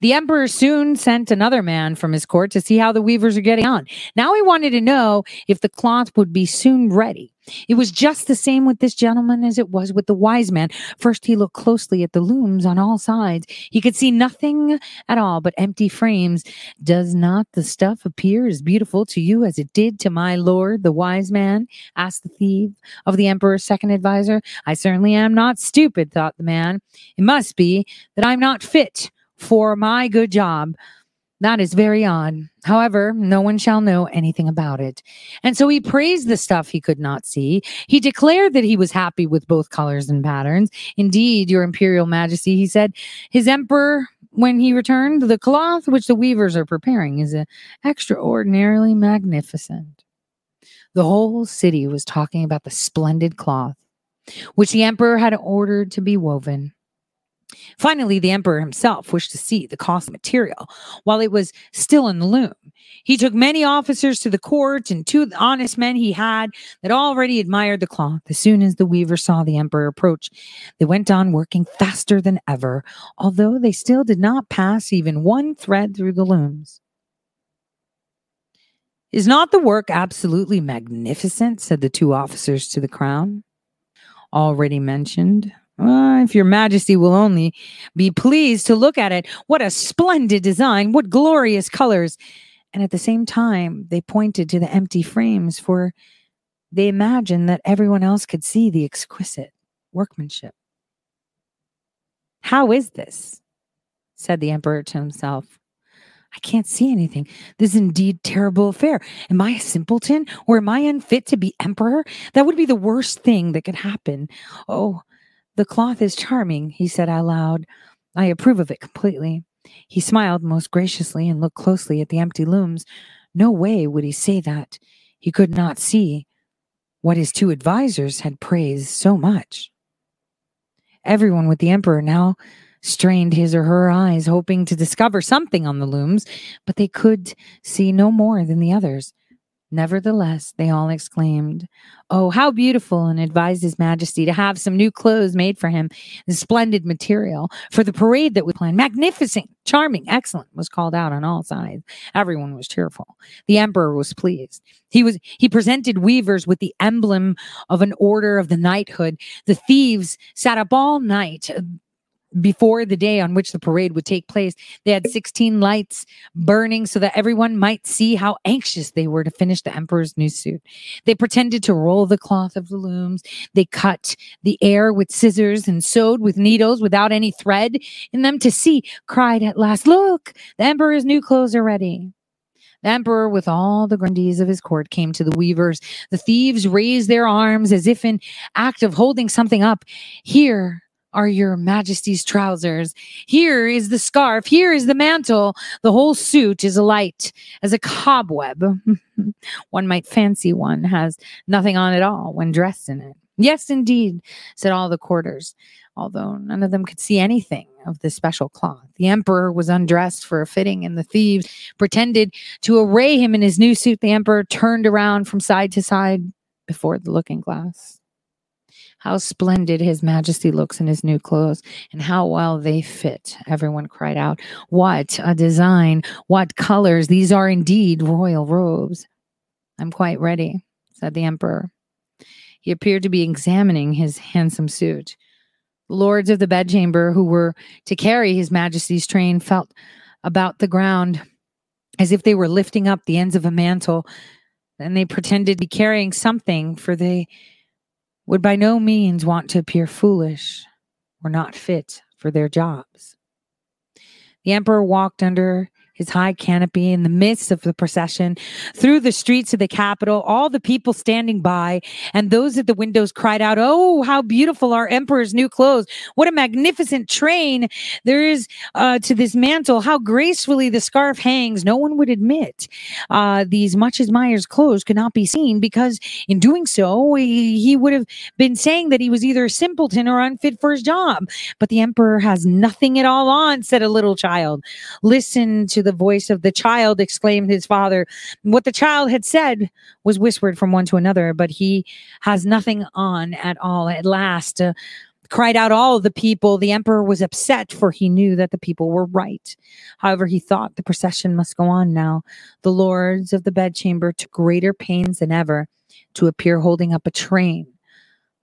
The emperor soon sent another man from his court to see how the weavers are getting on. Now he wanted to know if the cloth would be soon ready. It was just the same with this gentleman as it was with the wise man. First, he looked closely at the looms on all sides. He could see nothing at all but empty frames. Does not the stuff appear as beautiful to you as it did to my lord, the wise man? asked the thief of the emperor's second adviser. I certainly am not stupid, thought the man. It must be that I'm not fit for my good job. That is very odd. However, no one shall know anything about it. And so he praised the stuff he could not see. He declared that he was happy with both colors and patterns. Indeed, your imperial majesty, he said, his emperor, when he returned, the cloth which the weavers are preparing is extraordinarily magnificent. The whole city was talking about the splendid cloth which the emperor had ordered to be woven. Finally, the emperor himself wished to see the costly material while it was still in the loom. He took many officers to the court and two honest men he had that already admired the cloth. As soon as the weaver saw the emperor approach, they went on working faster than ever, although they still did not pass even one thread through the looms. Is not the work absolutely magnificent? said the two officers to the crown, already mentioned. Uh, if your majesty will only be pleased to look at it, what a splendid design, what glorious colors. And at the same time, they pointed to the empty frames, for they imagined that everyone else could see the exquisite workmanship. How is this? said the emperor to himself. I can't see anything. This is indeed terrible affair. Am I a simpleton or am I unfit to be emperor? That would be the worst thing that could happen. Oh, the cloth is charming, he said aloud. I approve of it completely. He smiled most graciously and looked closely at the empty looms. No way would he say that. He could not see what his two advisers had praised so much. Everyone with the emperor now strained his or her eyes, hoping to discover something on the looms, but they could see no more than the others. Nevertheless, they all exclaimed, Oh, how beautiful! and advised His Majesty to have some new clothes made for him, in splendid material for the parade that we planned. Magnificent, charming, excellent was called out on all sides. Everyone was cheerful. The emperor was pleased. He was he presented weavers with the emblem of an order of the knighthood. The thieves sat up all night before the day on which the parade would take place, they had 16 lights burning so that everyone might see how anxious they were to finish the emperor's new suit. They pretended to roll the cloth of the looms. They cut the air with scissors and sewed with needles without any thread in them to see, cried at last, Look, the emperor's new clothes are ready. The emperor, with all the grandees of his court, came to the weavers. The thieves raised their arms as if in act of holding something up. Here, are your majesty's trousers. Here is the scarf. Here is the mantle. The whole suit is alight as a cobweb. one might fancy one has nothing on at all when dressed in it. Yes, indeed, said all the courters, although none of them could see anything of the special cloth. The emperor was undressed for a fitting, and the thieves pretended to array him in his new suit. The emperor turned around from side to side before the looking glass. How splendid His Majesty looks in his new clothes, and how well they fit. Everyone cried out, What a design! What colors! These are indeed royal robes. I'm quite ready, said the Emperor. He appeared to be examining his handsome suit. Lords of the bedchamber, who were to carry His Majesty's train, felt about the ground as if they were lifting up the ends of a mantle, and they pretended to be carrying something, for they would by no means want to appear foolish or not fit for their jobs. The emperor walked under his high canopy in the midst of the procession through the streets of the capital, all the people standing by and those at the windows cried out, Oh, how beautiful our emperor's new clothes. What a magnificent train there is uh, to this mantle. How gracefully the scarf hangs. No one would admit uh, these much admired clothes could not be seen because in doing so, he, he would have been saying that he was either a simpleton or unfit for his job. But the emperor has nothing at all on, said a little child. Listen to the voice of the child, exclaimed his father. What the child had said was whispered from one to another, but he has nothing on at all. At last, uh, cried out all the people. The emperor was upset, for he knew that the people were right. However, he thought the procession must go on now. The lords of the bedchamber took greater pains than ever to appear holding up a train,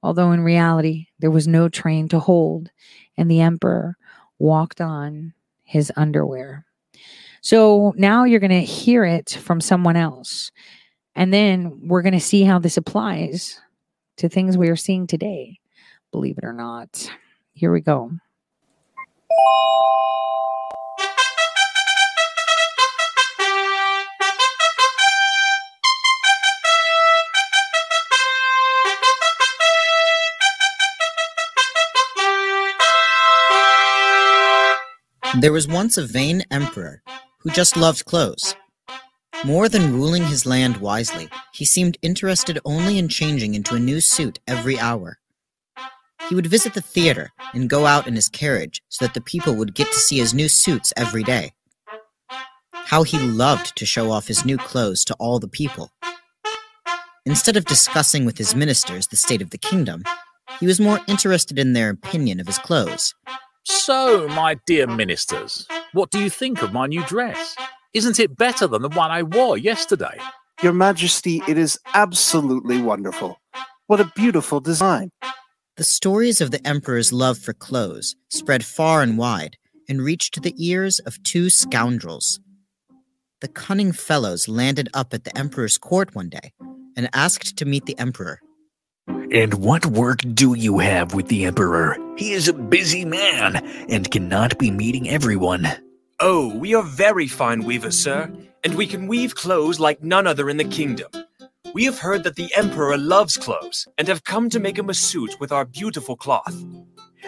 although in reality there was no train to hold, and the emperor walked on his underwear. So now you're going to hear it from someone else. And then we're going to see how this applies to things we are seeing today, believe it or not. Here we go. There was once a vain emperor who just loved clothes. More than ruling his land wisely, he seemed interested only in changing into a new suit every hour. He would visit the theater and go out in his carriage so that the people would get to see his new suits every day. How he loved to show off his new clothes to all the people. Instead of discussing with his ministers the state of the kingdom, he was more interested in their opinion of his clothes. So, my dear ministers, what do you think of my new dress? Isn't it better than the one I wore yesterday? Your Majesty, it is absolutely wonderful. What a beautiful design. The stories of the emperor's love for clothes spread far and wide and reached the ears of two scoundrels. The cunning fellows landed up at the emperor's court one day and asked to meet the emperor. And what work do you have with the Emperor? He is a busy man and cannot be meeting everyone. Oh, we are very fine weavers, sir, and we can weave clothes like none other in the kingdom. We have heard that the Emperor loves clothes and have come to make him a suit with our beautiful cloth.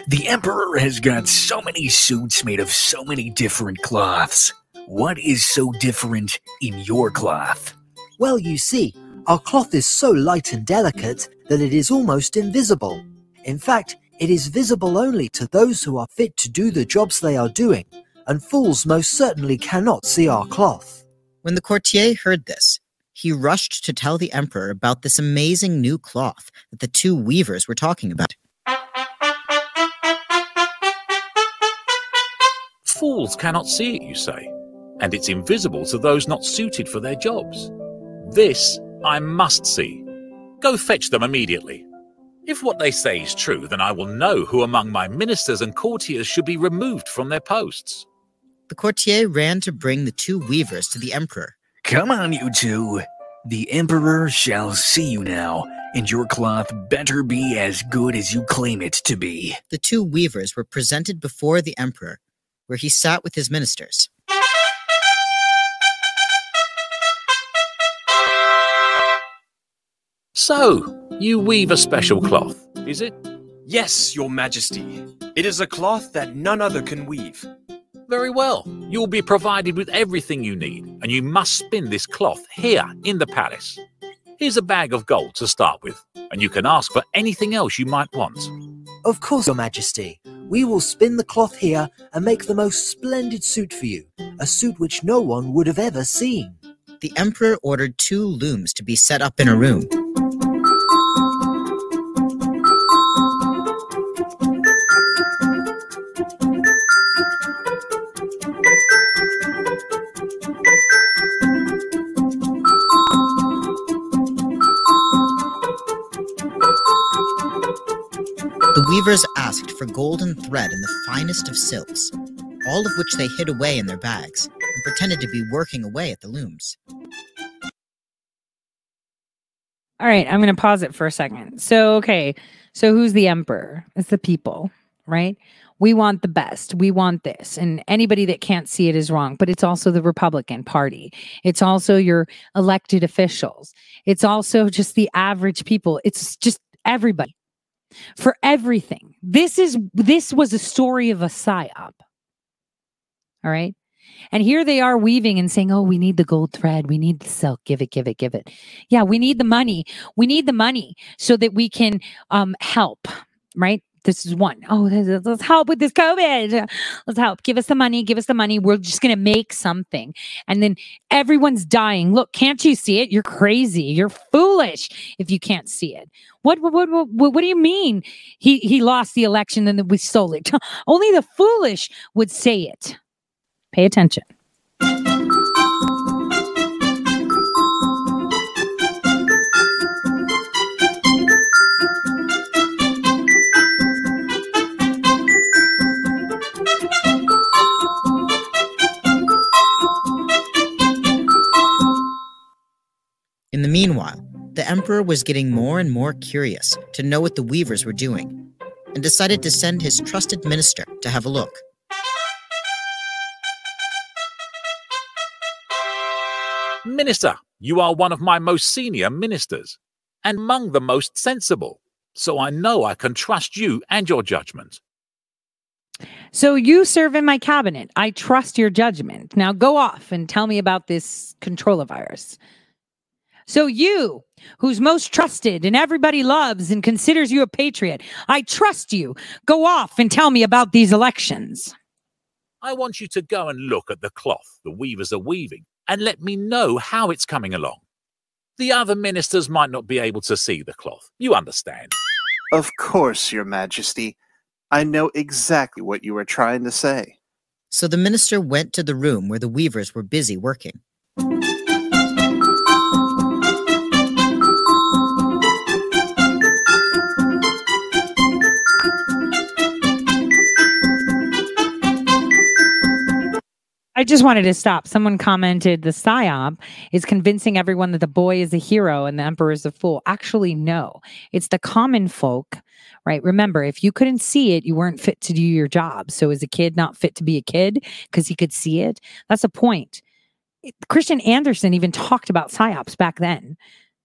The Emperor has got so many suits made of so many different cloths. What is so different in your cloth? Well, you see, our cloth is so light and delicate that it is almost invisible. In fact, it is visible only to those who are fit to do the jobs they are doing, and fools most certainly cannot see our cloth. When the courtier heard this, he rushed to tell the emperor about this amazing new cloth that the two weavers were talking about. Fools cannot see it, you say, and it's invisible to those not suited for their jobs. This I must see. Go fetch them immediately. If what they say is true, then I will know who among my ministers and courtiers should be removed from their posts. The courtier ran to bring the two weavers to the emperor. Come on, you two. The Emperor shall see you now, and your cloth better be as good as you claim it to be. The two weavers were presented before the emperor, where he sat with his ministers. So, you weave a special cloth, is it? Yes, your majesty. It is a cloth that none other can weave. Very well. You will be provided with everything you need, and you must spin this cloth here in the palace. Here's a bag of gold to start with, and you can ask for anything else you might want. Of course, Your Majesty. We will spin the cloth here and make the most splendid suit for you, a suit which no one would have ever seen. The emperor ordered two looms to be set up in a room. Weavers asked for golden thread and the finest of silks, all of which they hid away in their bags and pretended to be working away at the looms. All right, I'm going to pause it for a second. So, okay, so who's the emperor? It's the people, right? We want the best. We want this. And anybody that can't see it is wrong. But it's also the Republican Party. It's also your elected officials. It's also just the average people. It's just everybody for everything. This is this was a story of a psyop. All right. And here they are weaving and saying, Oh, we need the gold thread. We need the silk. Give it, give it, give it. Yeah, we need the money. We need the money so that we can um, help, right? This is one. Oh, let's, help with this COVID. Let's help. Give us the money. Give us the money. We're just going to make something. And then everyone's dying. Look, can't you see it? You're crazy. You're foolish if you can't see it. What what what what, what do you mean? He he lost the election and then we stole it. Only the foolish would say it. Pay attention. In the meanwhile, the Emperor was getting more and more curious to know what the weavers were doing, and decided to send his trusted minister to have a look. Minister, you are one of my most senior ministers, and among the most sensible, so I know I can trust you and your judgment. So you serve in my cabinet. I trust your judgment. Now go off and tell me about this controller virus. So you, who's most trusted and everybody loves and considers you a patriot, I trust you. Go off and tell me about these elections. I want you to go and look at the cloth the weavers are weaving and let me know how it's coming along. The other ministers might not be able to see the cloth. You understand. Of course, Your Majesty. I know exactly what you were trying to say. So the minister went to the room where the weavers were busy working. I just wanted to stop. Someone commented the psyop is convincing everyone that the boy is a hero and the emperor is a fool. Actually, no. It's the common folk, right? Remember, if you couldn't see it, you weren't fit to do your job. So is a kid not fit to be a kid because he could see it? That's a point. Christian Andersen even talked about psyops back then.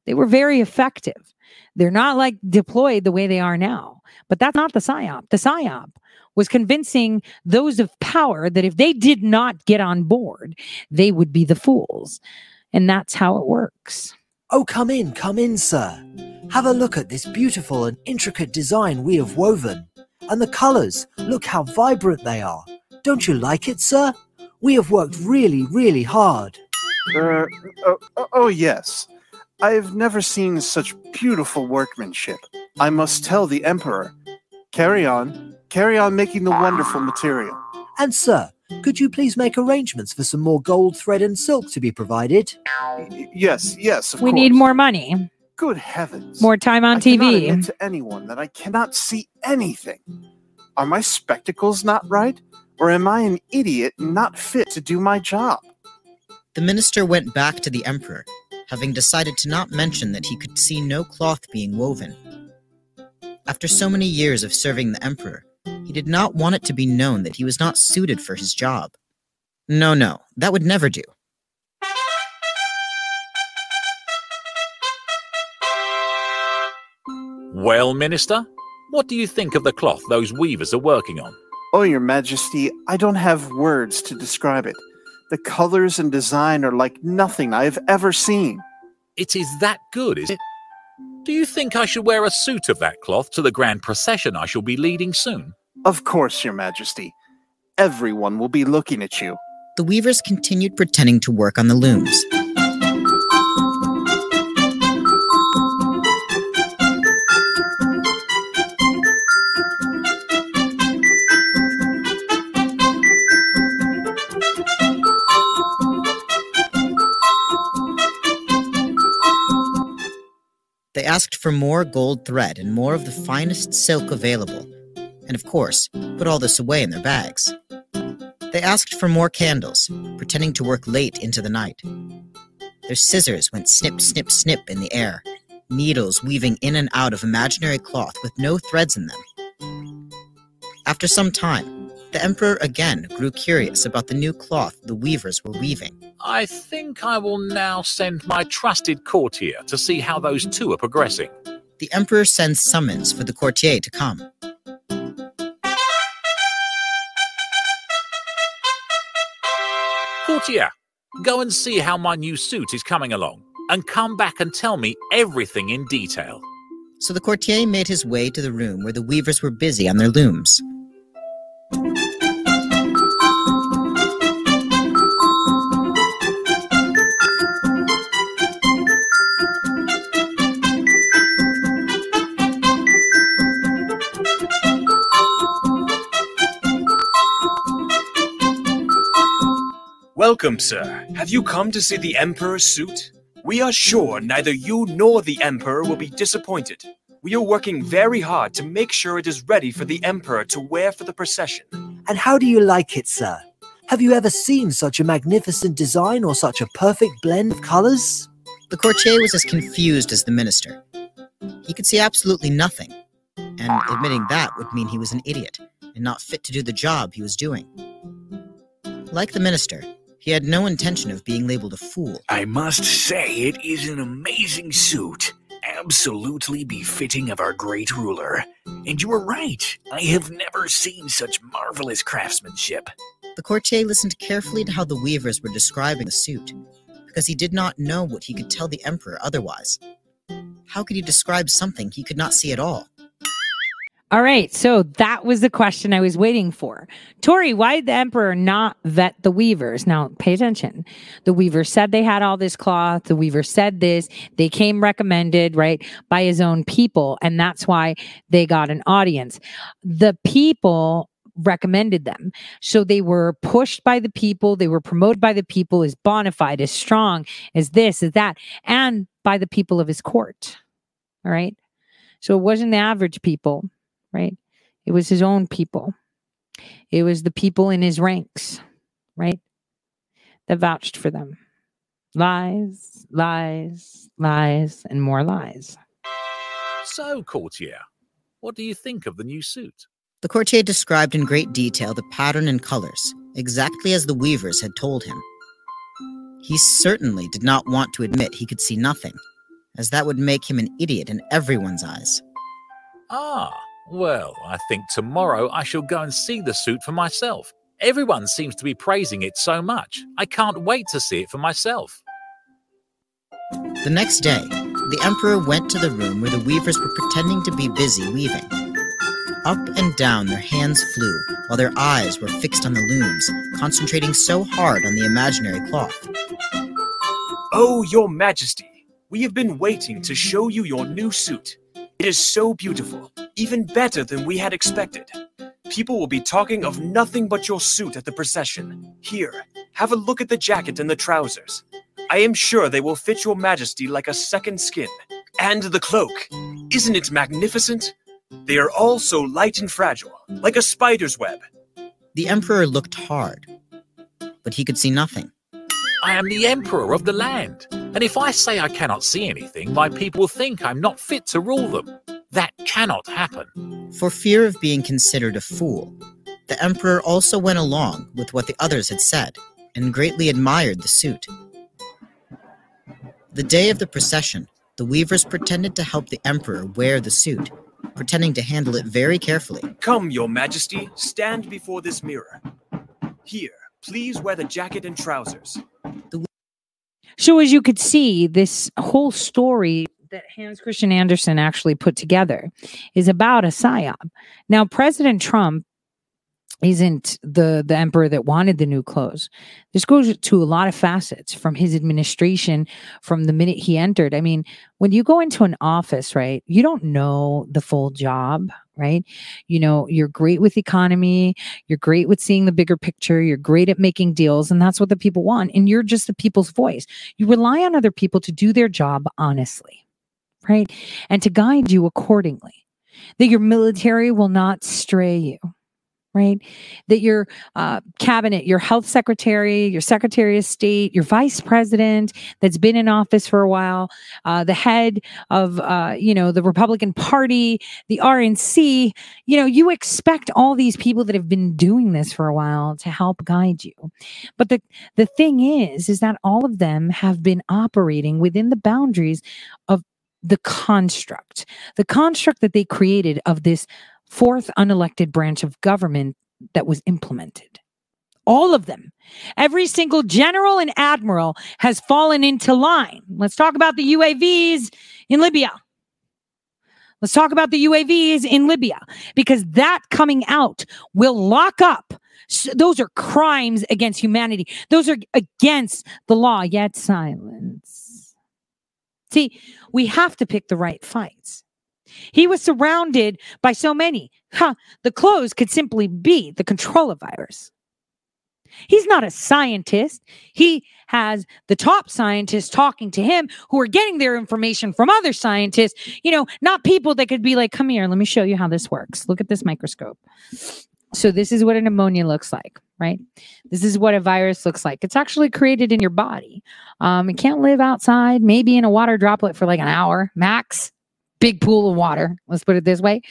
They were very effective. They're not like deployed the way they are now. But that's not the psyop. The psyop was convincing those of power that if they did not get on board, they would be the fools. And that's how it works. Oh, come in, come in, sir. Have a look at this beautiful and intricate design we have woven. And the colours, look how vibrant they are. Don't you like it, sir? We have worked really, really hard. Er, oh, oh, oh, yes. I've never seen such beautiful workmanship. I must tell the Emperor. Carry on. Carry on making the wonderful material. And, sir, could you please make arrangements for some more gold thread and silk to be provided? Y- Yes, yes, of we course. need more money, Good heavens. more time on I cannot TV. admit to anyone that I cannot see anything. Are my spectacles not right? Or am I an idiot not fit to do my job? The minister went back to the emperor, having decided to not mention that he could see no cloth being woven. After so many years of serving the emperor, he did not want it to be known that he was not suited for his job. No, no, that would never do. Well, Minister, what do you think of the cloth those weavers are working on? Oh, Your Majesty, I don't have words to describe it. The colors and design are like nothing I have ever seen. It is that good, is it? Do you think I should wear a suit of that cloth to the grand procession I shall be leading soon? Of course, Your Majesty. Everyone will be looking at you. The weavers continued pretending to work on the looms. Asked for more gold thread and more of the finest silk available, and of course, put all this away in their bags. They asked for more candles, pretending to work late into the night. Their scissors went snip, snip, snip in the air, needles weaving in and out of imaginary cloth with no threads in them. After some time, the emperor again grew curious about the new cloth the weavers were weaving. I think I will now send my trusted courtier to see how those two are progressing. The emperor sends summons for the courtier to come. Courtier, go and see how my new suit is coming along, and come back and tell me everything in detail. So the courtier made his way to the room where the weavers were busy on their looms. Welcome, sir. Have you come to see the Emperor's suit? We are sure neither you nor the Emperor will be disappointed. We are working very hard to make sure it is ready for the Emperor to wear for the procession. And how do you like it, sir? Have you ever seen such a magnificent design or such a perfect blend of colors? The courtier was as confused as the minister. He could see absolutely nothing, and admitting that would mean he was an idiot and not fit to do the job he was doing. Like the minister, he had no intention of being labeled a fool. I must say, it is an amazing suit. Absolutely befitting of our great ruler. And you were right. I have never seen such marvelous craftsmanship. The courtier listened carefully to how the weavers were describing the suit, because he did not know what he could tell the emperor otherwise. How could he describe something he could not see at all? All right, so that was the question I was waiting for. Tori, why did the emperor not vet the weavers? Now, pay attention. The weavers said they had all this cloth. The weaver said this. They came recommended, right, by his own people, and that's why they got an audience. The people recommended them. So they were pushed by the people, they were promoted by the people as bona fide, as strong, as this, as that, and by the people of his court. All right. So it wasn't the average people right? It was his own people. It was the people in his ranks, right? That vouched for them. Lies, lies, lies, and more lies. So, courtier, what do you think of the new suit? The courtier described in great detail the pattern and colors, exactly as the weavers had told him. He certainly did not want to admit he could see nothing, as that would make him an idiot in everyone's eyes. Ah, well, I think tomorrow I shall go and see the suit for myself. Everyone seems to be praising it so much. I can't wait to see it for myself. The next day, the emperor went to the room where the weavers were pretending to be busy weaving. Up and down their hands flew, while their eyes were fixed on the looms, concentrating so hard on the imaginary cloth. Oh, your majesty, we have been waiting to show you your new suit. It is so beautiful, even better than we had expected. People will be talking of nothing but your suit at the procession. Here, have a look at the jacket and the trousers. I am sure they will fit your majesty like a second skin. And the cloak. Isn't it magnificent? They are all so light and fragile, like a spider's web. The emperor looked hard, but he could see nothing. I am the emperor of the land, and if I say I cannot see anything, my people will think I'm not fit to rule them. That cannot happen. For fear of being considered a fool, the emperor also went along with what the others had said and greatly admired the suit. The day of the procession, the weavers pretended to help the emperor wear the suit, pretending to handle it very carefully. Come, your majesty, stand before this mirror. Here, please wear the jacket and trousers. So, as you could see, this whole story that Hans Christian Andersen actually put together is about a psyop. Now, President Trump isn't the the emperor that wanted the new clothes. This goes to a lot of facets from his administration from the minute he entered. I mean, when you go into an office, right? You don't know the full job, right? You know, you're great with economy, you're great with seeing the bigger picture, you're great at making deals and that's what the people want and you're just the people's voice. You rely on other people to do their job honestly, right? And to guide you accordingly. That your military will not stray you right? That your uh, cabinet, your health secretary, your secretary of state, your vice president that's been in office for a while, uh, the head of, uh, you know, the Republican Party, the RNC, you know, you expect all these people that have been doing this for a while to help guide you. But the the thing is, is that all of them have been operating within the boundaries of the construct, the construct that they created of this fourth unelected branch of government that was implemented. All of them. Every single general and admiral has fallen into line. Let's talk about the UAVs in Libya. Let's talk about the UAVs in Libya because that coming out will lock up. Those are crimes against humanity. Those are against the law, yet silence. See, we have to pick the right fights. He was surrounded by so many. Huh, the clothes could simply be the controller virus. He's not a scientist. He has the top scientists talking to him who are getting their information from other scientists, you know, not people that could be like, come here, let me show you how this works. Look at this microscope. So, this is what a pneumonia looks like, right? This is what a virus looks like. It's actually created in your body. Um, it can't live outside, maybe in a water droplet for like an hour max big pool of water. Let's put it this way.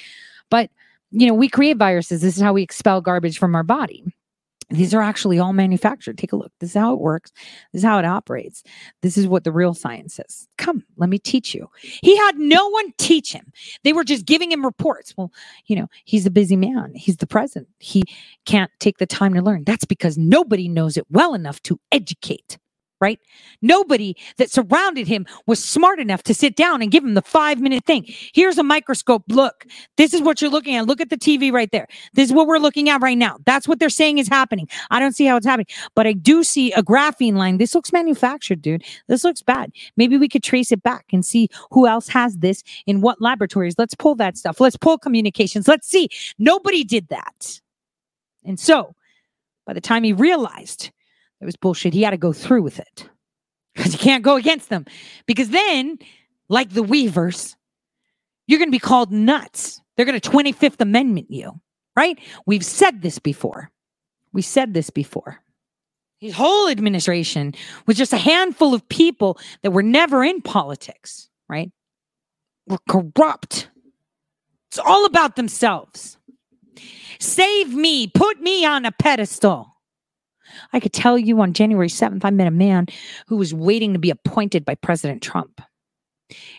But, you know, we create viruses. This is how we expel garbage from our body. These are actually all manufactured. Take a look. This is how it works. This is how it operates. This is what the real science says. Come, let me teach you. He had no one teach him. They were just giving him reports. Well, you know, he's a busy man. He's the president. He can't take the time to learn. That's because nobody knows it well enough to educate right? Nobody that surrounded him was smart enough to sit down and give him the five minute thing. Here's a microscope. Look, this is what you're looking at. Look at the TV right there. This is what we're looking at right now. That's what they're saying is happening. I don't see how it's happening, but I do see a graphene line. This looks manufactured, dude. This looks bad. Maybe we could trace it back and see who else has this in what laboratories. Let's pull that stuff. Let's pull communications. Let's see. Nobody did that. And so by the time he realized it was bullshit. He had to go through with it because you can't go against them. Because then, like the Weavers, you're going to be called nuts. They're going to 25th Amendment you, right? We've said this before. We said this before. His whole administration was just a handful of people that were never in politics, right? Were corrupt. It's all about themselves. Save me, put me on a pedestal. I could tell you on January 7th, I met a man who was waiting to be appointed by President Trump.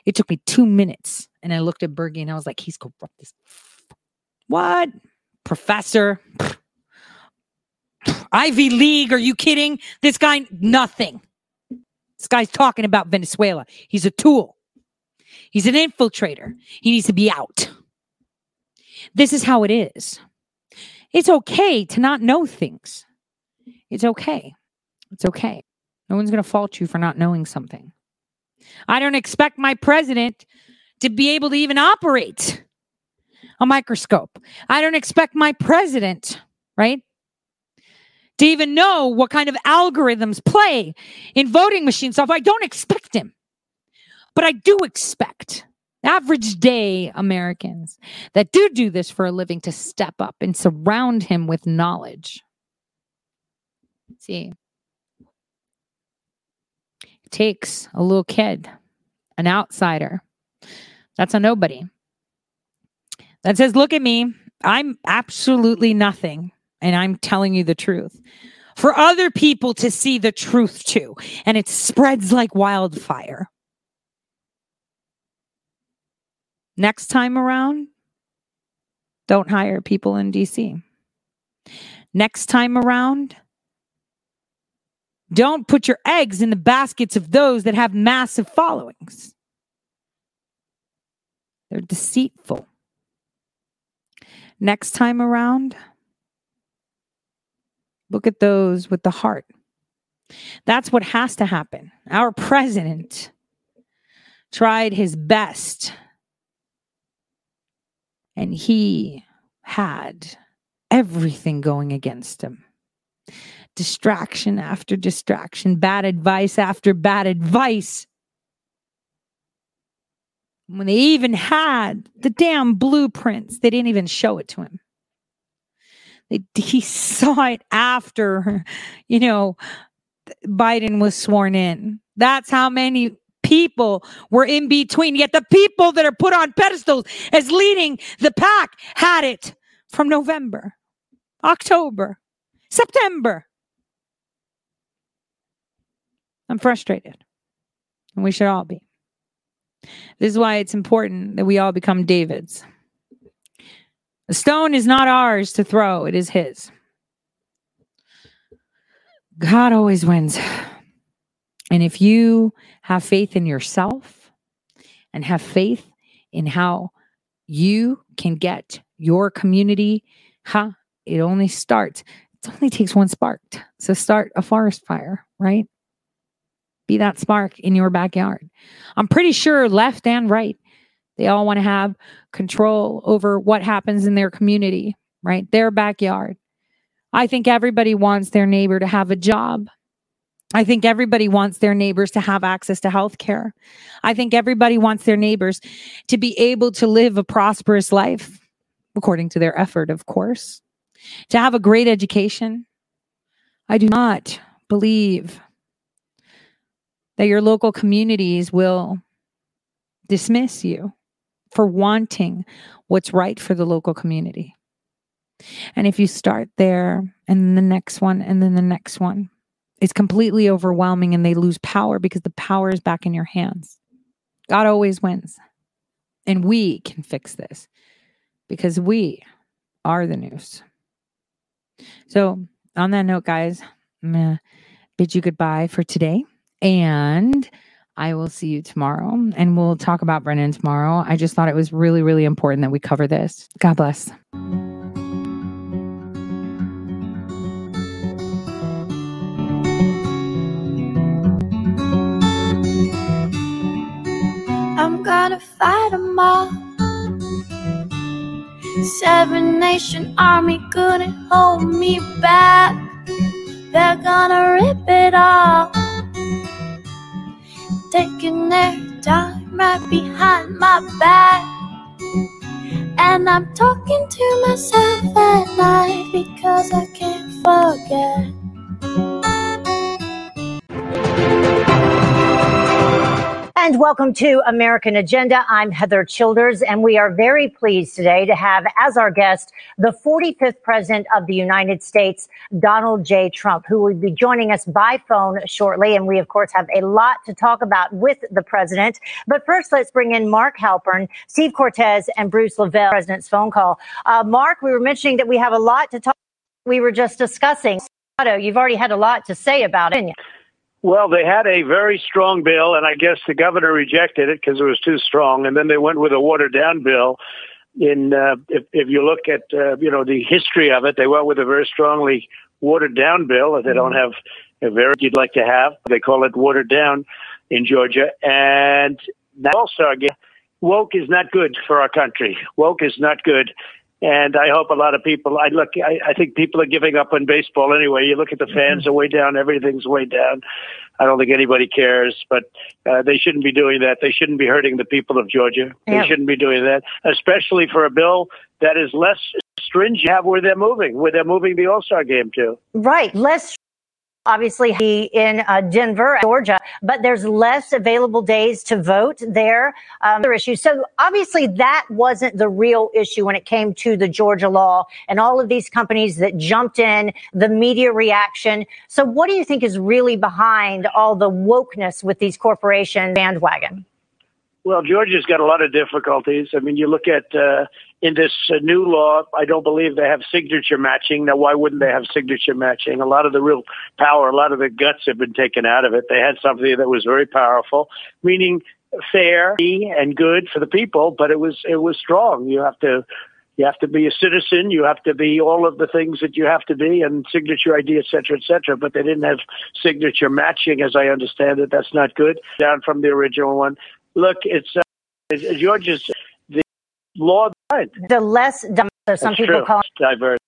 It took me two minutes. And I looked at Bergie and I was like, he's corrupt f- what? Professor? Ivy League? Are you kidding? This guy, nothing. This guy's talking about Venezuela. He's a tool. He's an infiltrator. He needs to be out. This is how it is. It's okay to not know things. It's okay. It's okay. No one's going to fault you for not knowing something. I don't expect my president to be able to even operate a microscope. I don't expect my president, right, to even know what kind of algorithms play in voting machine software. I don't expect him. But I do expect average day Americans that do do this for a living to step up and surround him with knowledge. See, it takes a little kid, an outsider. That's a nobody. That says, look at me. I'm absolutely nothing. And I'm telling you the truth. For other people to see the truth too. And it spreads like wildfire. Next time around, don't hire people in DC. Next time around, don't put your eggs in the baskets of those that have massive followings. They're deceitful. Next time around, look at those with the heart. That's what has to happen. Our president tried his best, and he had everything going against him distraction after distraction, bad advice after bad advice. When they even had the damn blueprints, they didn't even show it to him. He saw it after, you know, Biden was sworn in. That's how many people were in between. Yet the people that are put on pedestals as leading the pack had it from November, October, September. I'm frustrated. And we should all be. This is why it's important that we all become Davids. The stone is not ours to throw, it is his. God always wins. And if you have faith in yourself and have faith in how you can get your community, huh? It only starts. It only takes one spark So start a forest fire, right? Be that spark in your backyard. I'm pretty sure left and right, they all want to have control over what happens in their community, right? Their backyard. I think everybody wants their neighbor to have a job. I think everybody wants their neighbors to have access to health care. I think everybody wants their neighbors to be able to live a prosperous life, according to their effort, of course, to have a great education. I do not believe that your local communities will dismiss you for wanting what's right for the local community. And if you start there and the next one and then the next one, it's completely overwhelming and they lose power because the power is back in your hands. God always wins. And we can fix this because we are the news. So, on that note, guys, I'm going to bid you goodbye for today. And I will see you tomorrow and we'll talk about Brennan tomorrow. I just thought it was really, really important that we cover this. God bless. I'm gonna fight them all. Seven Nation Army couldn't hold me back. They're gonna rip it off taking their time right behind my back. And I'm talking to myself at night because I can't forget. And welcome to American Agenda. I'm Heather Childers, and we are very pleased today to have as our guest the 45th President of the United States, Donald J. Trump, who will be joining us by phone shortly. And we, of course, have a lot to talk about with the President. But first, let's bring in Mark Halperin, Steve Cortes, and Bruce LeVell, President's phone call. Uh, Mark, we were mentioning that we have a lot to talk. We were just discussing. You've already had a lot to say about it. Well, they had a very strong bill, and I guess the governor rejected it because it was too strong. And then they went with a watered down bill. In uh, if, if you look at uh, you know the history of it, they went with a very strongly watered down bill. That they don't have a very you'd like to have. They call it watered down in Georgia, and also again, woke is not good for our country. Woke is not good. And I hope a lot of people, I look, I, I think people are giving up on baseball anyway. You look at the fans are way down. Everything's way down. I don't think anybody cares, but uh, they shouldn't be doing that. They shouldn't be hurting the people of Georgia. Yeah. They shouldn't be doing that, especially for a bill that is less stringent have where they're moving, where they're moving the All Star game to. Right. Less obviously he in uh, Denver, Georgia, but there's less available days to vote there. Um, other issues. So obviously that wasn't the real issue when it came to the Georgia law and all of these companies that jumped in, the media reaction. So what do you think is really behind all the wokeness with these corporations bandwagon? Well, Georgia's got a lot of difficulties. I mean, you look at uh, in this uh, new law, I don't believe they have signature matching. Now, why wouldn't they have signature matching? A lot of the real power, a lot of the guts have been taken out of it. They had something that was very powerful, meaning fair and good for the people, but it was it was strong. You have to you have to be a citizen. You have to be all of the things that you have to be, and signature ID, et cetera, et cetera. But they didn't have signature matching, as I understand it. That's not good. Down from the original one. Look, it's uh, Georgia's the law. The less, so some That's people true. call it diverse.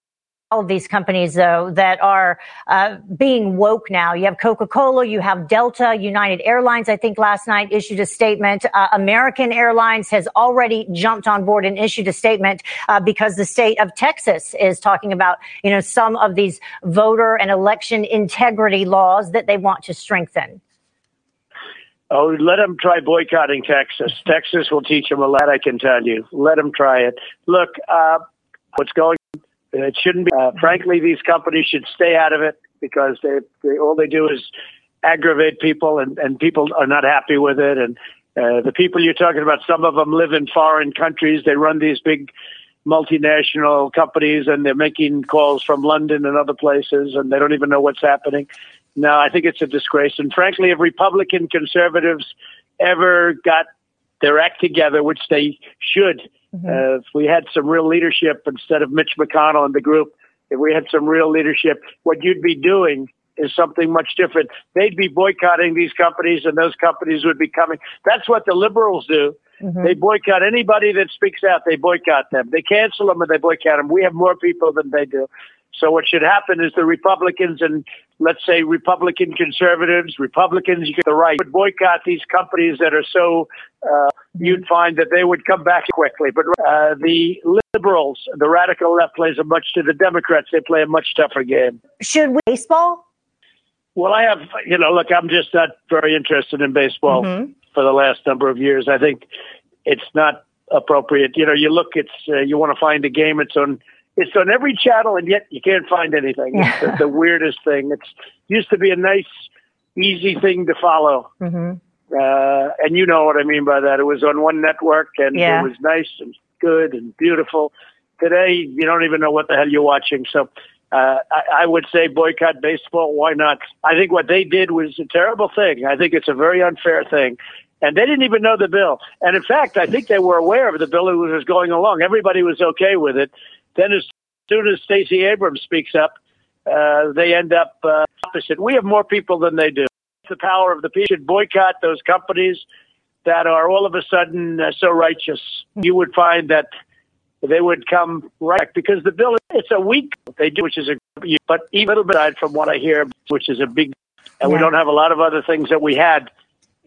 all of these companies, though, that are uh, being woke now. You have Coca Cola, you have Delta, United Airlines, I think last night issued a statement. Uh, American Airlines has already jumped on board and issued a statement uh, because the state of Texas is talking about, you know, some of these voter and election integrity laws that they want to strengthen. Oh, let them try boycotting Texas. Texas will teach them a lot, I can tell you. Let them try it. Look, uh, what's going on, it shouldn't be. Uh, frankly, these companies should stay out of it because they, they all they do is aggravate people, and, and people are not happy with it. And uh, the people you're talking about, some of them live in foreign countries. They run these big multinational companies, and they're making calls from London and other places, and they don't even know what's happening. No, I think it's a disgrace. And frankly, if Republican conservatives ever got their act together, which they should, Mm-hmm. Uh, if we had some real leadership instead of Mitch McConnell and the group, if we had some real leadership, what you'd be doing is something much different. They'd be boycotting these companies and those companies would be coming. That's what the liberals do. Mm-hmm. They boycott anybody that speaks out. They boycott them. They cancel them and they boycott them. We have more people than they do. So what should happen is the Republicans and let's say Republican conservatives, Republicans, you get the right, would boycott these companies that are so, uh, you'd find that they would come back quickly. But uh, the liberals, the radical left plays a much to the Democrats, they play a much tougher game. Should we baseball? Well, I have, you know, look, I'm just not very interested in baseball mm-hmm. for the last number of years. I think it's not appropriate. You know, you look, it's, uh, you want to find a game, it's on, it's on every channel, and yet you can't find anything. It's the, the weirdest thing. It's used to be a nice, easy thing to follow. Mm-hmm. Uh, and you know what I mean by that. It was on one network, and yeah. it was nice and good and beautiful. Today, you don't even know what the hell you're watching. So, uh, I, I would say boycott baseball. Why not? I think what they did was a terrible thing. I think it's a very unfair thing. And they didn't even know the bill. And in fact, I think they were aware of the bill it was going along. Everybody was okay with it. Then as soon as Stacey Abrams speaks up, uh, they end up uh, opposite. We have more people than they do. The power of the people should boycott those companies that are all of a sudden uh, so righteous. You would find that they would come right back because the bill it's a week they do, which is a but even a little bit aside from what I hear, which is a big, and yeah. we don't have a lot of other things that we had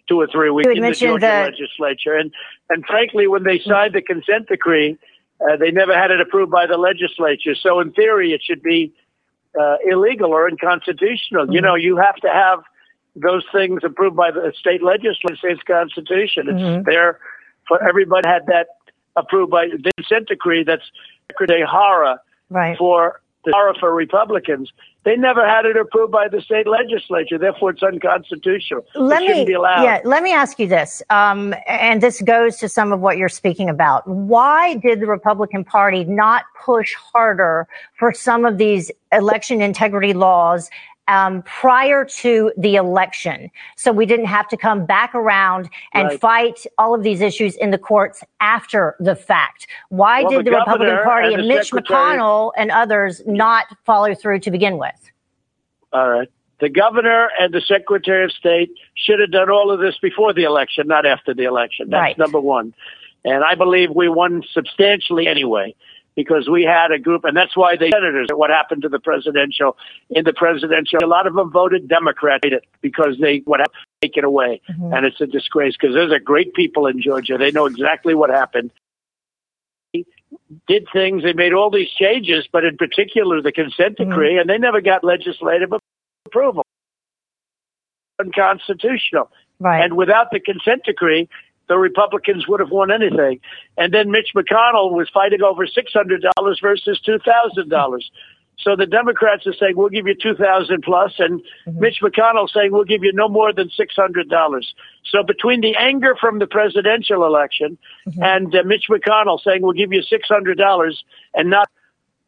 two or three weeks in the Georgia that... legislature. And and frankly, when they signed the consent decree uh, they never had it approved by the legislature. So in theory, it should be uh, illegal or unconstitutional. Mm-hmm. You know, you have to have those things approved by the state legislature, state's constitution. It's mm-hmm. there for everybody had that approved by the consent decree. That's a horror right. for the horror for Republicans. They never had it approved by the state legislature, therefore it's unconstitutional. Let it me, Yeah, let me ask you this, um, and this goes to some of what you're speaking about. Why did the Republican Party not push harder for some of these election integrity laws um, prior to the election. So we didn't have to come back around and right. fight all of these issues in the courts after the fact. Why well, did the, the Republican Party and, and Mitch McConnell and others not follow through to begin with? All right. The governor and the secretary of state should have done all of this before the election, not after the election. That's right. number one. And I believe we won substantially anyway because we had a group, and that's why the senators, what happened to the presidential, in the presidential, a lot of them voted Democrat because they would have taken away. Mm-hmm. And it's a disgrace because those are great people in Georgia. They know exactly what happened. They did things, they made all these changes, but in particular the consent mm-hmm. decree, mm-hmm. and they never got legislative approval. Unconstitutional. Right. And without the consent decree, the Republicans would have won anything. And then Mitch McConnell was fighting over $600 versus $2,000. So the Democrats are saying, we'll give you 2000 plus, and mm-hmm. Mitch McConnell saying, we'll give you no more than $600. So between the anger from the presidential election mm-hmm. and uh, Mitch McConnell saying, we'll give you $600 and not,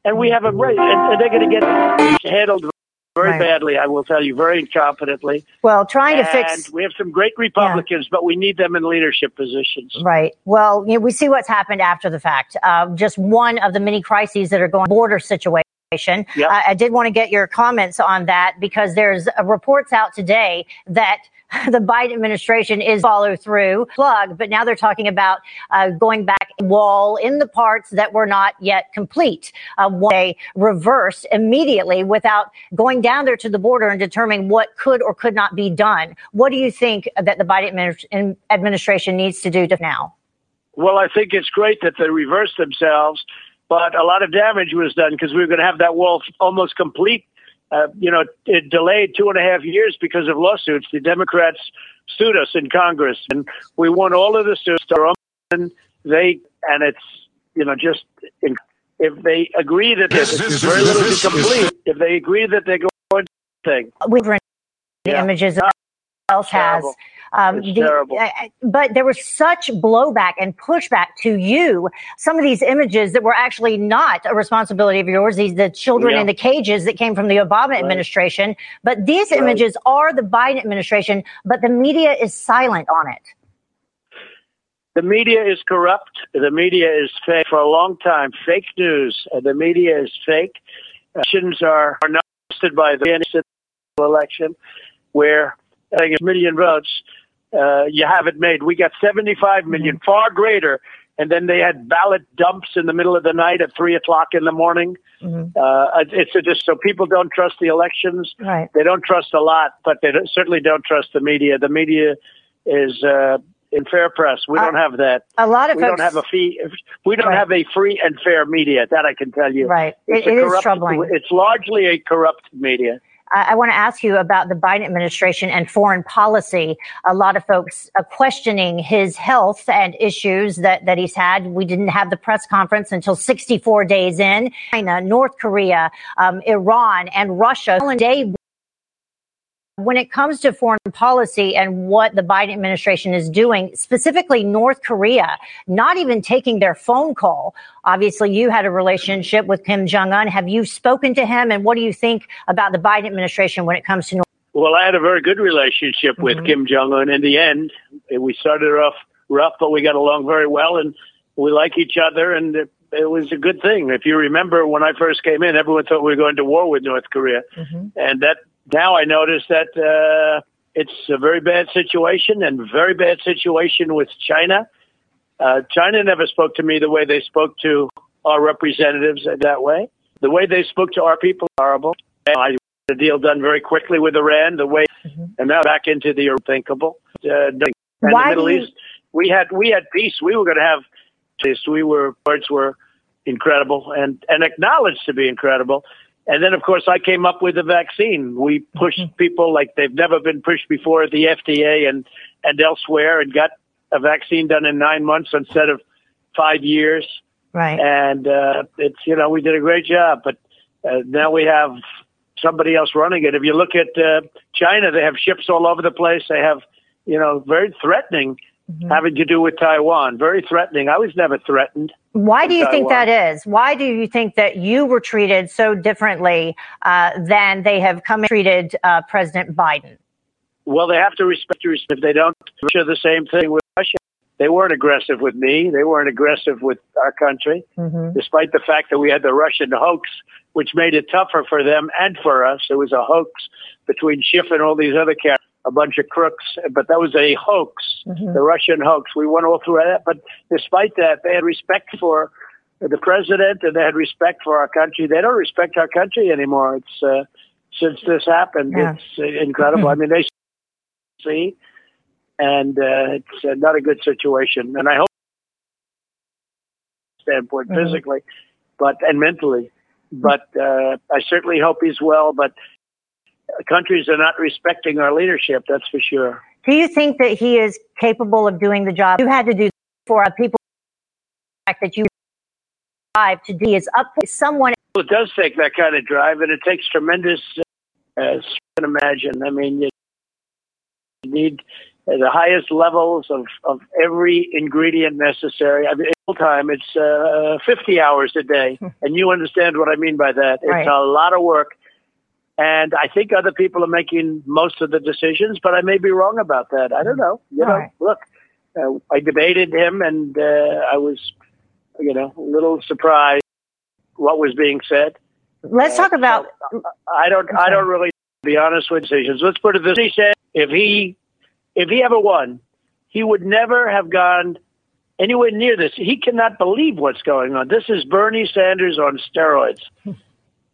and we have a right, and, and they're going to get handled very right. badly, I will tell you, very incompetently. Well, trying and to fix. We have some great Republicans, yeah. but we need them in leadership positions. Right. Well, you know, we see what's happened after the fact. Uh, just one of the many crises that are going border situation. Yep. Uh, I did want to get your comments on that because there's uh, reports out today that the Biden administration is follow through plug, but now they're talking about uh, going back wall in the parts that were not yet complete. Uh, they reversed immediately without going down there to the border and determining what could or could not be done. What do you think that the Biden administ- administration needs to do to now? Well, I think it's great that they reversed themselves, but a lot of damage was done because we were going to have that wall almost complete. Uh, you know, it delayed two and a half years because of lawsuits. The Democrats sued us in Congress, and we won all of the suits. And they and it's you know just if they agree that this there's very little to complete, if they agree that they're going to thing, we've run the Yeah. images that else has. Terrible. Um, the- terrible. uh, but there was such blowback and pushback to you. Some of these images that were actually not a responsibility of yours. These the children Yeah. in the cages that came from the Obama administration. But these Right. images are the Biden administration. But the media is silent on it. the media is corrupt. The media is fake for a long time. Fake news. Uh, the media is fake. Elections are, are not by the election where I think a million votes, uh, you have it made. We got 75 million, far greater. And then they had ballot dumps in the middle of the night at three o'clock in the morning. Uh, it's a, just so people don't trust the elections. Right. They don't trust a lot, but they don't, certainly don't trust the media. The media is uh, in fair press. We don't have that. A lot of we folks- don't have a fee. We don't Right. have a free and fair media. That I can tell you. Right. It's It- it is corrupt- troubling. It's largely a corrupt media. I, I want to ask you about the Biden administration and foreign policy. A lot of folks questioning his health and issues that, that he's had. We didn't have the press conference until 64 days in. China, North Korea, um, Iran, and Russia. Day when it comes to foreign policy and what the Biden administration is doing, specifically North Korea, not even taking their phone call. Obviously, you had a relationship with Kim Jong Un. Have you spoken to him? And what do you think about the Biden administration when it comes to North? Well, I had a very good relationship with Mm-hmm. Kim Jong Un. In the end, we started off rough, but we got along very well, and we like each other, and it, it was a good thing. If you remember, when I first came in, everyone thought we were going to war with North Korea, and that now I notice that uh, it's a very bad situation, and very bad situation with China. Uh, China never spoke to me the way they spoke to our representatives that way. The way they spoke to our people horrible. I the deal done very quickly with Iran, the way, and now back into the unthinkable. Uh, and Why the Middle you- East, we had we had peace. We were going to have this. We were words were incredible and and acknowledged to be incredible. And then, of course, I came up with the vaccine. We pushed people like they've never been pushed before at the FDA and and elsewhere, and got a vaccine done in nine months instead of five years Right. and uh, it's you know we did a great job, but uh, now we have somebody else running it. If you look at uh, China, they have ships all over the place. They have you know very threatening, having to do with Taiwan. Very threatening. I was never threatened. Why do you think that is? Why do you think that you were treated so differently uh, than they have come and treated uh, President Biden? Well, they have to respect. respect. If they don't, Russia the same thing with Russia. They weren't aggressive with me. They weren't aggressive with our country. despite the fact that we had the Russian hoax, which made it tougher for them and for us. It was a hoax between Schiff and all these other cats, a bunch of crooks, but that was a hoax, the Russian hoax. We went all through that, but despite that, they had respect for the president and they had respect for our country. They don't respect our country anymore. It's uh, since this happened, Yeah. it's uh, incredible. I mean, they see, and uh, it's uh, not a good situation. And I hope standpoint Mhm. physically, but and mentally. But uh, I certainly hope he's well. But countries are not respecting our leadership. That's for sure. Do you think that he is capable of doing the job you had to do for people? The fact that you drive to do is up for someone. Well, it does take that kind of drive, and it takes tremendous. Uh, you can imagine. I mean, you need the highest levels of, of every ingredient necessary. I mean, full time, it's uh, 50 hours a day, and you understand what I mean by that. It's Right. a lot of work. And I think other people are making most of the decisions, but I may be wrong about that. I don't know. You know, Right. look, uh, I debated him, and uh, I was, you know, a little surprised what was being said. Let's talk about. I don't. I don't really be honest with decisions. Let's put it this: way. He said if he if he ever won, he would never have gone anywhere near this. He cannot believe what's going on. This is Bernie Sanders on steroids.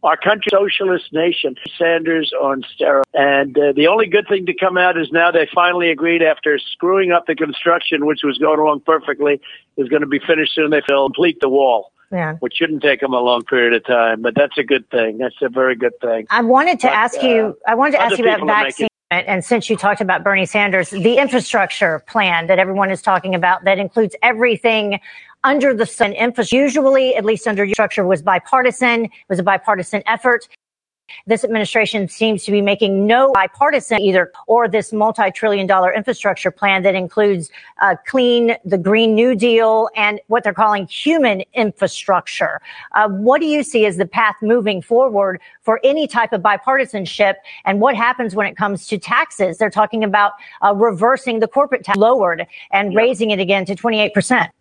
Our country, socialist nation, Sanders on steroids. And uh, the only good thing to come out is now they finally agreed after screwing up the construction, which was going along perfectly, is going to be finished soon. They will complete the wall. Yeah. Which shouldn't take them a long period of time, but that's a good thing. That's a very good thing. I wanted to But, ask uh, you. I wanted to ask you about vaccine. And since you talked about Bernie Sanders, the infrastructure plan that everyone is talking about that includes everything under the sun. Infrastructure, usually, at least under your structure, was bipartisan. It was a bipartisan effort. This administration seems to be making no bipartisan either, or this multi-trillion dollar infrastructure plan that includes uh, clean, the Green New Deal, and what they're calling human infrastructure. Uh, what do you see as the path moving forward for any type of bipartisanship? And what happens when it comes to taxes? They're talking about uh, reversing the corporate tax lowered and raising it again to 28 percent.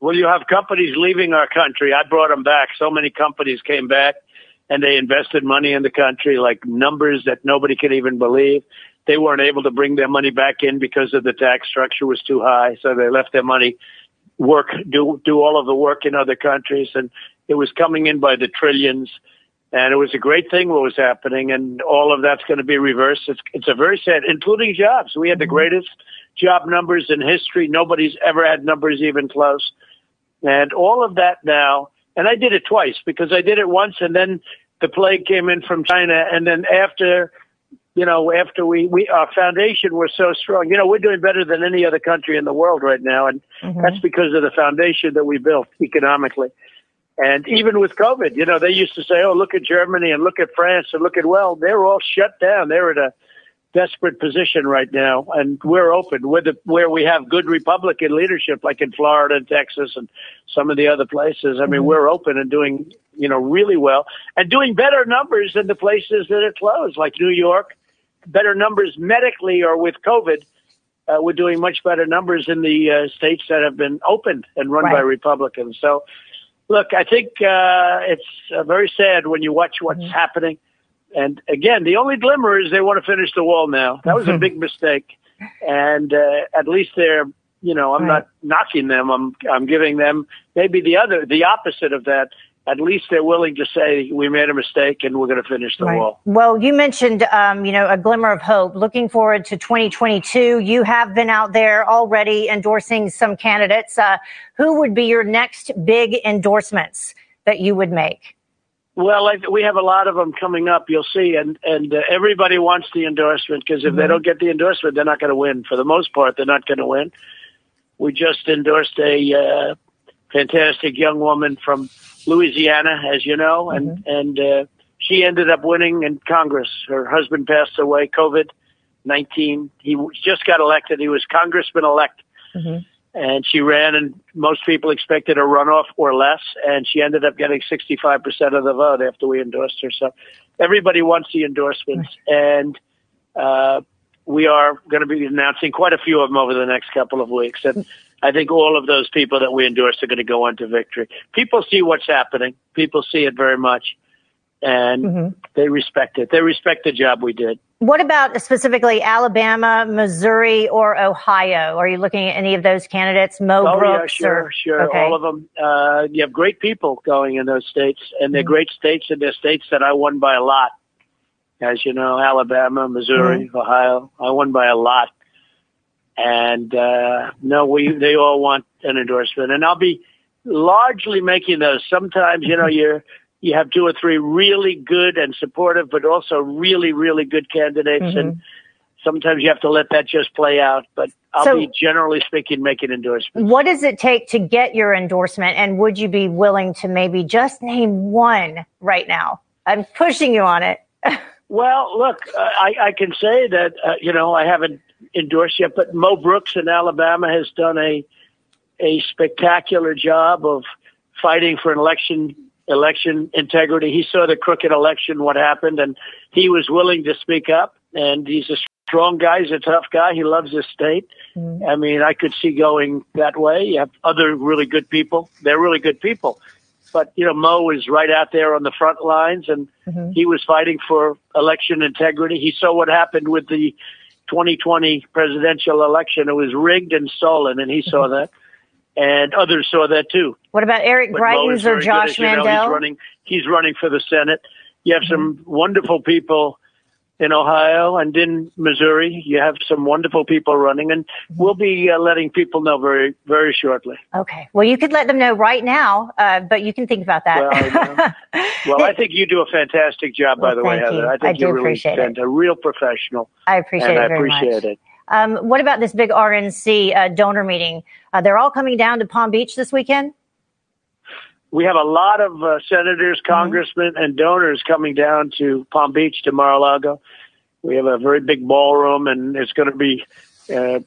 Well, you have companies leaving our country. I brought them back. So many companies came back and they invested money in the country, like numbers that nobody could even believe. They weren't able to bring their money back in because of the tax structure was too high. So they left their money work, do, do all of the work in other countries. And it was coming in by the trillions. And it was a great thing what was happening. And all of that's going to be reversed. It's, it's a very sad, including jobs. We had the mm-hmm. greatest job numbers in history. Nobody's ever had numbers even close. And all of that now, and I did it twice because I did it once and then the plague came in from China. And then after, you know, after we, we, our foundation was so strong, you know, we're doing better than any other country in the world right now. And mm-hmm. that's because of the foundation that we built economically. And even with COVID, you know, they used to say, oh, look at Germany and look at France and look at, well, they're all shut down. They're at a desperate position right now. And we're open with the, where we have good Republican leadership, like in Florida and Texas and some of the other places. I mean, we're open and doing, you know, really well and doing better numbers than the places that are closed, like New York, better numbers medically or with COVID. Uh, we're doing much better numbers in the uh, states that have been opened and run by Republicans. So, look, I think uh, it's uh, very sad when you watch what's Mm-hmm. happening. And again, the only glimmer is they want to finish the wall now. That was a big mistake, and uh, at least they're, you know, I'm not knocking them. I'm I'm giving them maybe the other, the opposite of that. At least they're willing to say we made a mistake and we're going to finish the Right. wall. Well, you mentioned, um, you know, a glimmer of hope. Looking forward to 2022. You have been out there already endorsing some candidates. Uh, who would be your next big endorsements that you would make? Well, I, we have a lot of them coming up. You'll see, and and uh, everybody wants the endorsement because if they Mhm. don't get the endorsement, they're not going to win. For the most part, they're not going to win. We just endorsed a uh, fantastic young woman from Louisiana, as you know, and and uh, she ended up winning in Congress. Her husband passed away, COVID nineteen. He just got elected. He was congressman elect and she ran and most people expected a runoff or less and she ended up getting 65% of the vote after we endorsed her. So everybody wants the endorsements and uh, we are going to be announcing quite a few of them over the next couple of weeks and i think all of those people that we endorsed are going to go on to victory. People see what's happening. People see it very much and they respect it they respect the job we did What about specifically Alabama, Missouri, or Ohio? Are you looking at any of those candidates? Mo Oh Brooks? yeah, sure, or, sure. Okay. All of them. Uh, you have great people going in those states, and Mm-hmm. they're great states, and they're states that I won by a lot. As you know, Alabama, Missouri, Mm-hmm. Ohio, I won by a lot. And uh, no, we they all want an endorsement, and I'll be largely making those. Sometimes, you know, you're you have two or three really good and supportive, but also really, really good candidates, and sometimes you have to let that just play out. But I'll So- be generally speaking making endorsements. What does it take to get your endorsement? And would you be willing to maybe just name one right now? I'm pushing you on it. Well, look, uh, I, I can say that uh, you know I haven't endorsed yet, but Mo Brooks in Alabama has done a a spectacular job of fighting for an election election integrity. He saw the crooked election, what happened, and he was willing to speak up. And he's a strong guy. He's a tough guy. He loves his state. Mm-hmm. I mean, I could see going that way. You have other really good people. They're really good people. But, you know, Mo is right out there on the front lines and mm-hmm. he was fighting for election integrity. He saw what happened with the 2020 presidential election. It was rigged and stolen, and he saw mm-hmm. that, and others saw that too. What about Eric But Greitens or Josh you know. Mandel? He's running. He's running for the Senate. You have some wonderful people in Ohio and in Missouri. You have some wonderful people running, and we'll be uh, letting people know very, very shortly. Okay. Well, you could let them know right now, uh, but you can think about that. Well, I Well, I think you do a fantastic job, by Well, the way, Heather. you. I I think do you're really appreciate it. a real professional. I appreciate it I appreciate much. it. Um, what about this big RNC uh, donor meeting? Uh, they're all coming down to Palm Beach this weekend. We have a lot of uh, senators, Mm-hmm. congressmen, and donors coming down to Palm Beach to Mar-a-Lago. We have a very big ballroom, and it's going to be uh,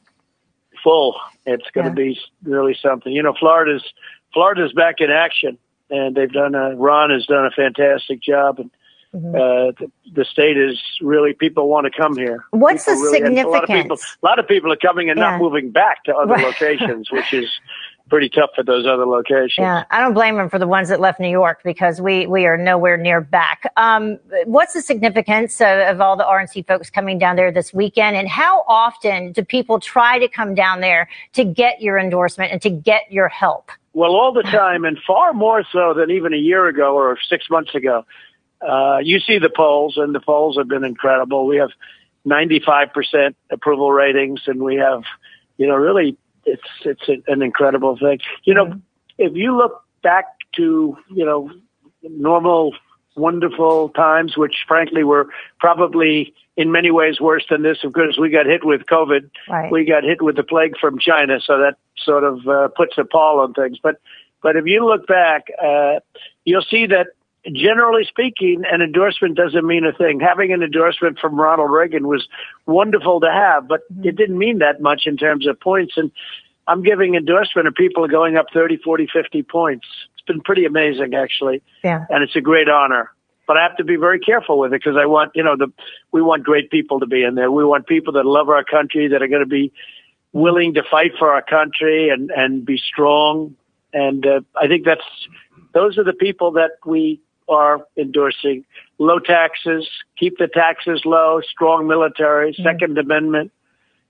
full. It's going to be really something. You know, Florida's Florida's back in action, and they've done a. Ron has done a fantastic job, and Mm-hmm. uh, the, the state is really people want to come here. What's People the really- and A lot of people, significance? a lot of people are coming and Yeah. not moving back to other Right. locations, which is pretty tough for those other locations. Yeah, I don't blame them for the ones that left New York because we we are nowhere near back. Um, what's the significance of, of all the RNC folks coming down there this weekend, and how often do people try to come down there to get your endorsement and to get your help? Well, all the time, and far more so than even a year ago or six months ago. Uh, you see the polls, and the polls have been incredible. We have 95% approval ratings, and we have, you know, really, it's it's an incredible thing. You know, if you look back to, you know, normal, wonderful times, which frankly were probably in many ways worse than this, because we got hit with COVID. Right. We got hit with the plague from China, so that sort of uh, puts a pall on things. But but if you look back, uh, you'll see that generally speaking, an endorsement doesn't mean a thing. Having an endorsement from Ronald Reagan was wonderful to have, but it didn't mean that much in terms of points. And I'm giving endorsement and people are going up 30, 40, 50 points. It's been pretty amazing, actually. Yeah. And it's a great honor. But I have to be very careful with it because I want, you know, the, we want great people to be in there. We want people that love our country, that are going to be willing to fight for our country and, and be strong. And uh, I think that's, those are the people that we are endorsing. Low taxes, keep the taxes low, strong military, Second Amendment.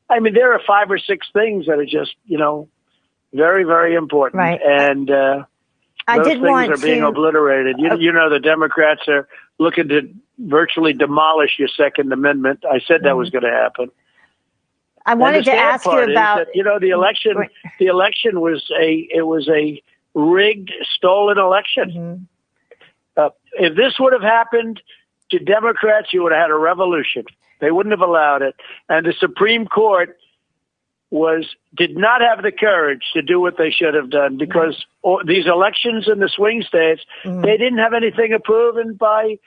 I mean, there are five or six things that are just, you know, very, very important. Right. And, uh, I those things want are being to- obliterated. You, you know, the Democrats are looking to virtually demolish your Second Amendment. I said that was going to happen. I wanted to ask you about. that, you know, the election. The election was a it was a rigged, stolen election. Mm-hmm. Uh, if this would have happened to Democrats, you would have had a revolution. They wouldn't have allowed it, and the Supreme Court was did not have the courage to do what they should have done because all, these elections in the swing states Mm-hmm. they didn't have anything approved by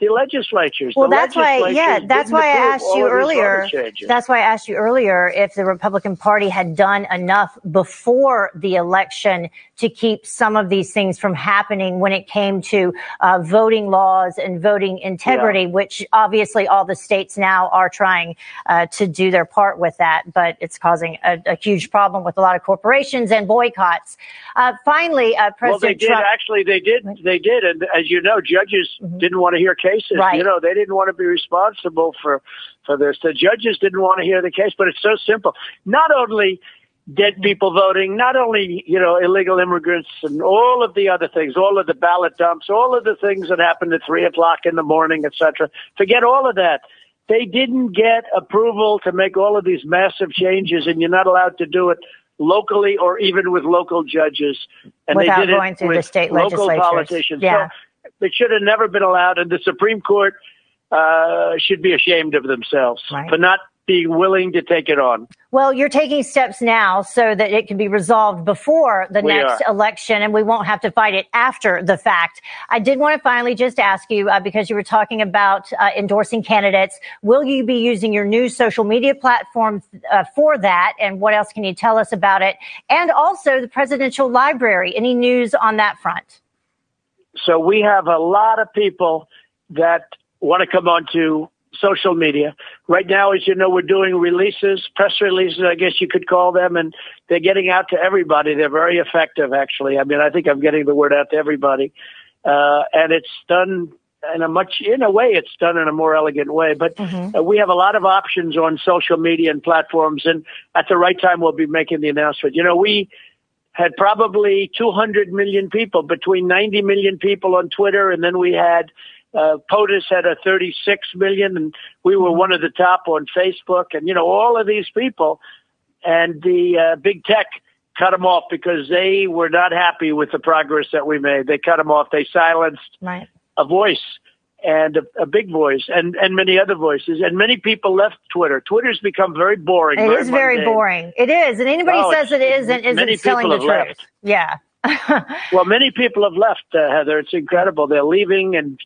the legislatures. Well, The that's why, yeah, that's why I asked you earlier. That's why I asked you earlier if the Republican Party had done enough before the election to keep some of these things from happening when it came to uh, voting laws and voting integrity, which obviously all the states now are trying uh, to do their part with that, but it's causing a, a huge problem with a lot of corporations and boycotts. Uh, finally, uh, well, they President did Trump. actually. They did. They did, and as you know, judges didn't want to hear cases. Mm-hmm. Right. You know, they didn't want to be responsible for for this. The judges didn't want to hear the case, but it's so simple. Not only dead people voting, not only you know illegal immigrants and all of the other things, all of the ballot dumps, all of the things that happened at three o'clock in the morning, etc. Forget all of that. They didn't get approval to make all of these massive changes, and you're not allowed to do it locally or even with local judges. And Without they did going it through the with state local politicians. Yeah. So it should have never been allowed, and the Supreme Court uh, should be ashamed of themselves Right. for not being willing to take it on. Well, you're taking steps now so that it can be resolved before the We next are. election and we won't have to fight it after the fact. I did want to finally just ask you, uh, because you were talking about uh, endorsing candidates, will you be using your new social media platform uh, for that? And what else can you tell us about it? And also the presidential library. Any news on that front? So we have a lot of people that want to come onto social media. Right now, as you know, we're doing releases, press releases, I guess you could call them, and they're getting out to everybody. They're very effective, actually. I mean, I think I'm getting the word out to everybody. Uh, and it's done in a much, in a way, it's done in a more elegant way. But uh, we have a lot of options on social media and platforms, and at the right time, we'll be making the announcement. You know, we had probably 200 million people, between 90 million people on Twitter, and then we had uh, POTUS had a 36 million, and we were one of the top on Facebook, and you know all of these people, and the uh, big tech cut them off because they were not happy with the progress that we made. They cut them off. They silenced Right. a voice and a, a big voice and, and many other voices. And many people left Twitter. Twitter's become very boring. It is very mundane. boring. It is. And anybody Oh, says it's- isn't, isn't many telling the truth. left. Yeah. Well, many people have left, uh, Heather. It's incredible. They're leaving, and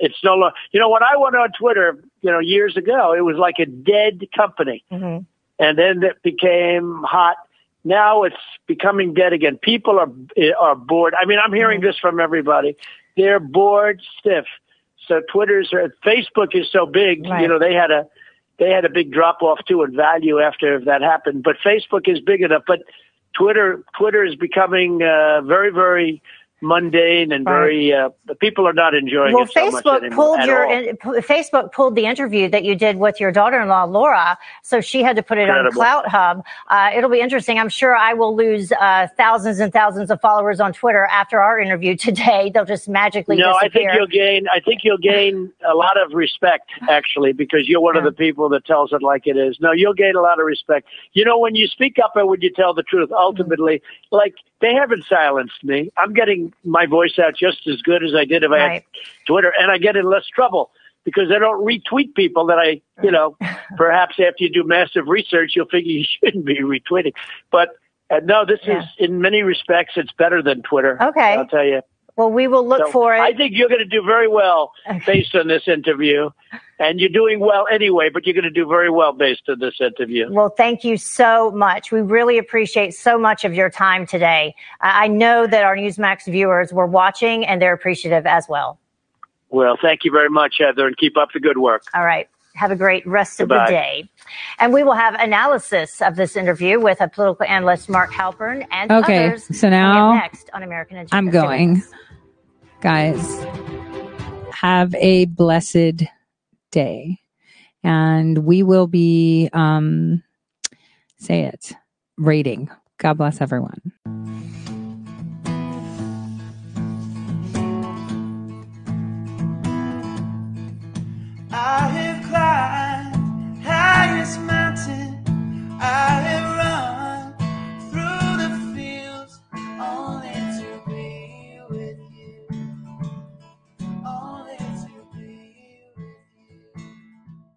it's no longer. You know, when I went on Twitter, you know, years ago, it was like a dead company, Mhm. and then it became hot. Now it's becoming dead again. People are are bored. I mean, I'm hearing Mm-hmm. this from everybody. They're bored stiff. So Twitter's or Facebook is so big. You know, they had a they had a big drop off too in value after that happened. But Facebook is big enough. But Twitter Twitter is becoming uh, very very mundane and very uh, people are not enjoying well, it so Facebook pulled your in, Facebook pulled the interview that you did with your daughter-in-law Laura, so she had to put it on Clout Hub. Uh, it'll be interesting. I'm sure I will lose uh, thousands and thousands of followers on Twitter after our interview today. They'll just magically No, I think you'll gain. I think you'll gain a lot of respect, actually, because you're one of the people that tells it like it is. No, you'll gain a lot of respect. You know, when you speak up and when you tell the truth, ultimately, like they haven't silenced me. I'm getting my voice out just as good as I did if I Right. had Twitter, and I get in less trouble because I don't retweet people that I, you know, perhaps after you do massive research, you'll figure you shouldn't be retweeting. But uh, no, this is in many respects, it's better than Twitter. Okay. I'll tell you. Well, we will look So for it. I think you're going to do very well based on this interview. And you're doing well anyway, but you're going to do very well based on this interview. Well, thank you so much. We really appreciate so much of your time today. I I know that our Newsmax viewers were watching and they're appreciative as well. Well, thank you very much, Heather, and keep up the good work. All right. Have a great rest of the day. And we will have analysis of this interview with a political analyst, Mark Halperin, and Okay, others. so now next on American Agenda. I'm going. us. Guys, have a blessed day. And we will be, um, say it, rating. God bless everyone. I is mountain. I am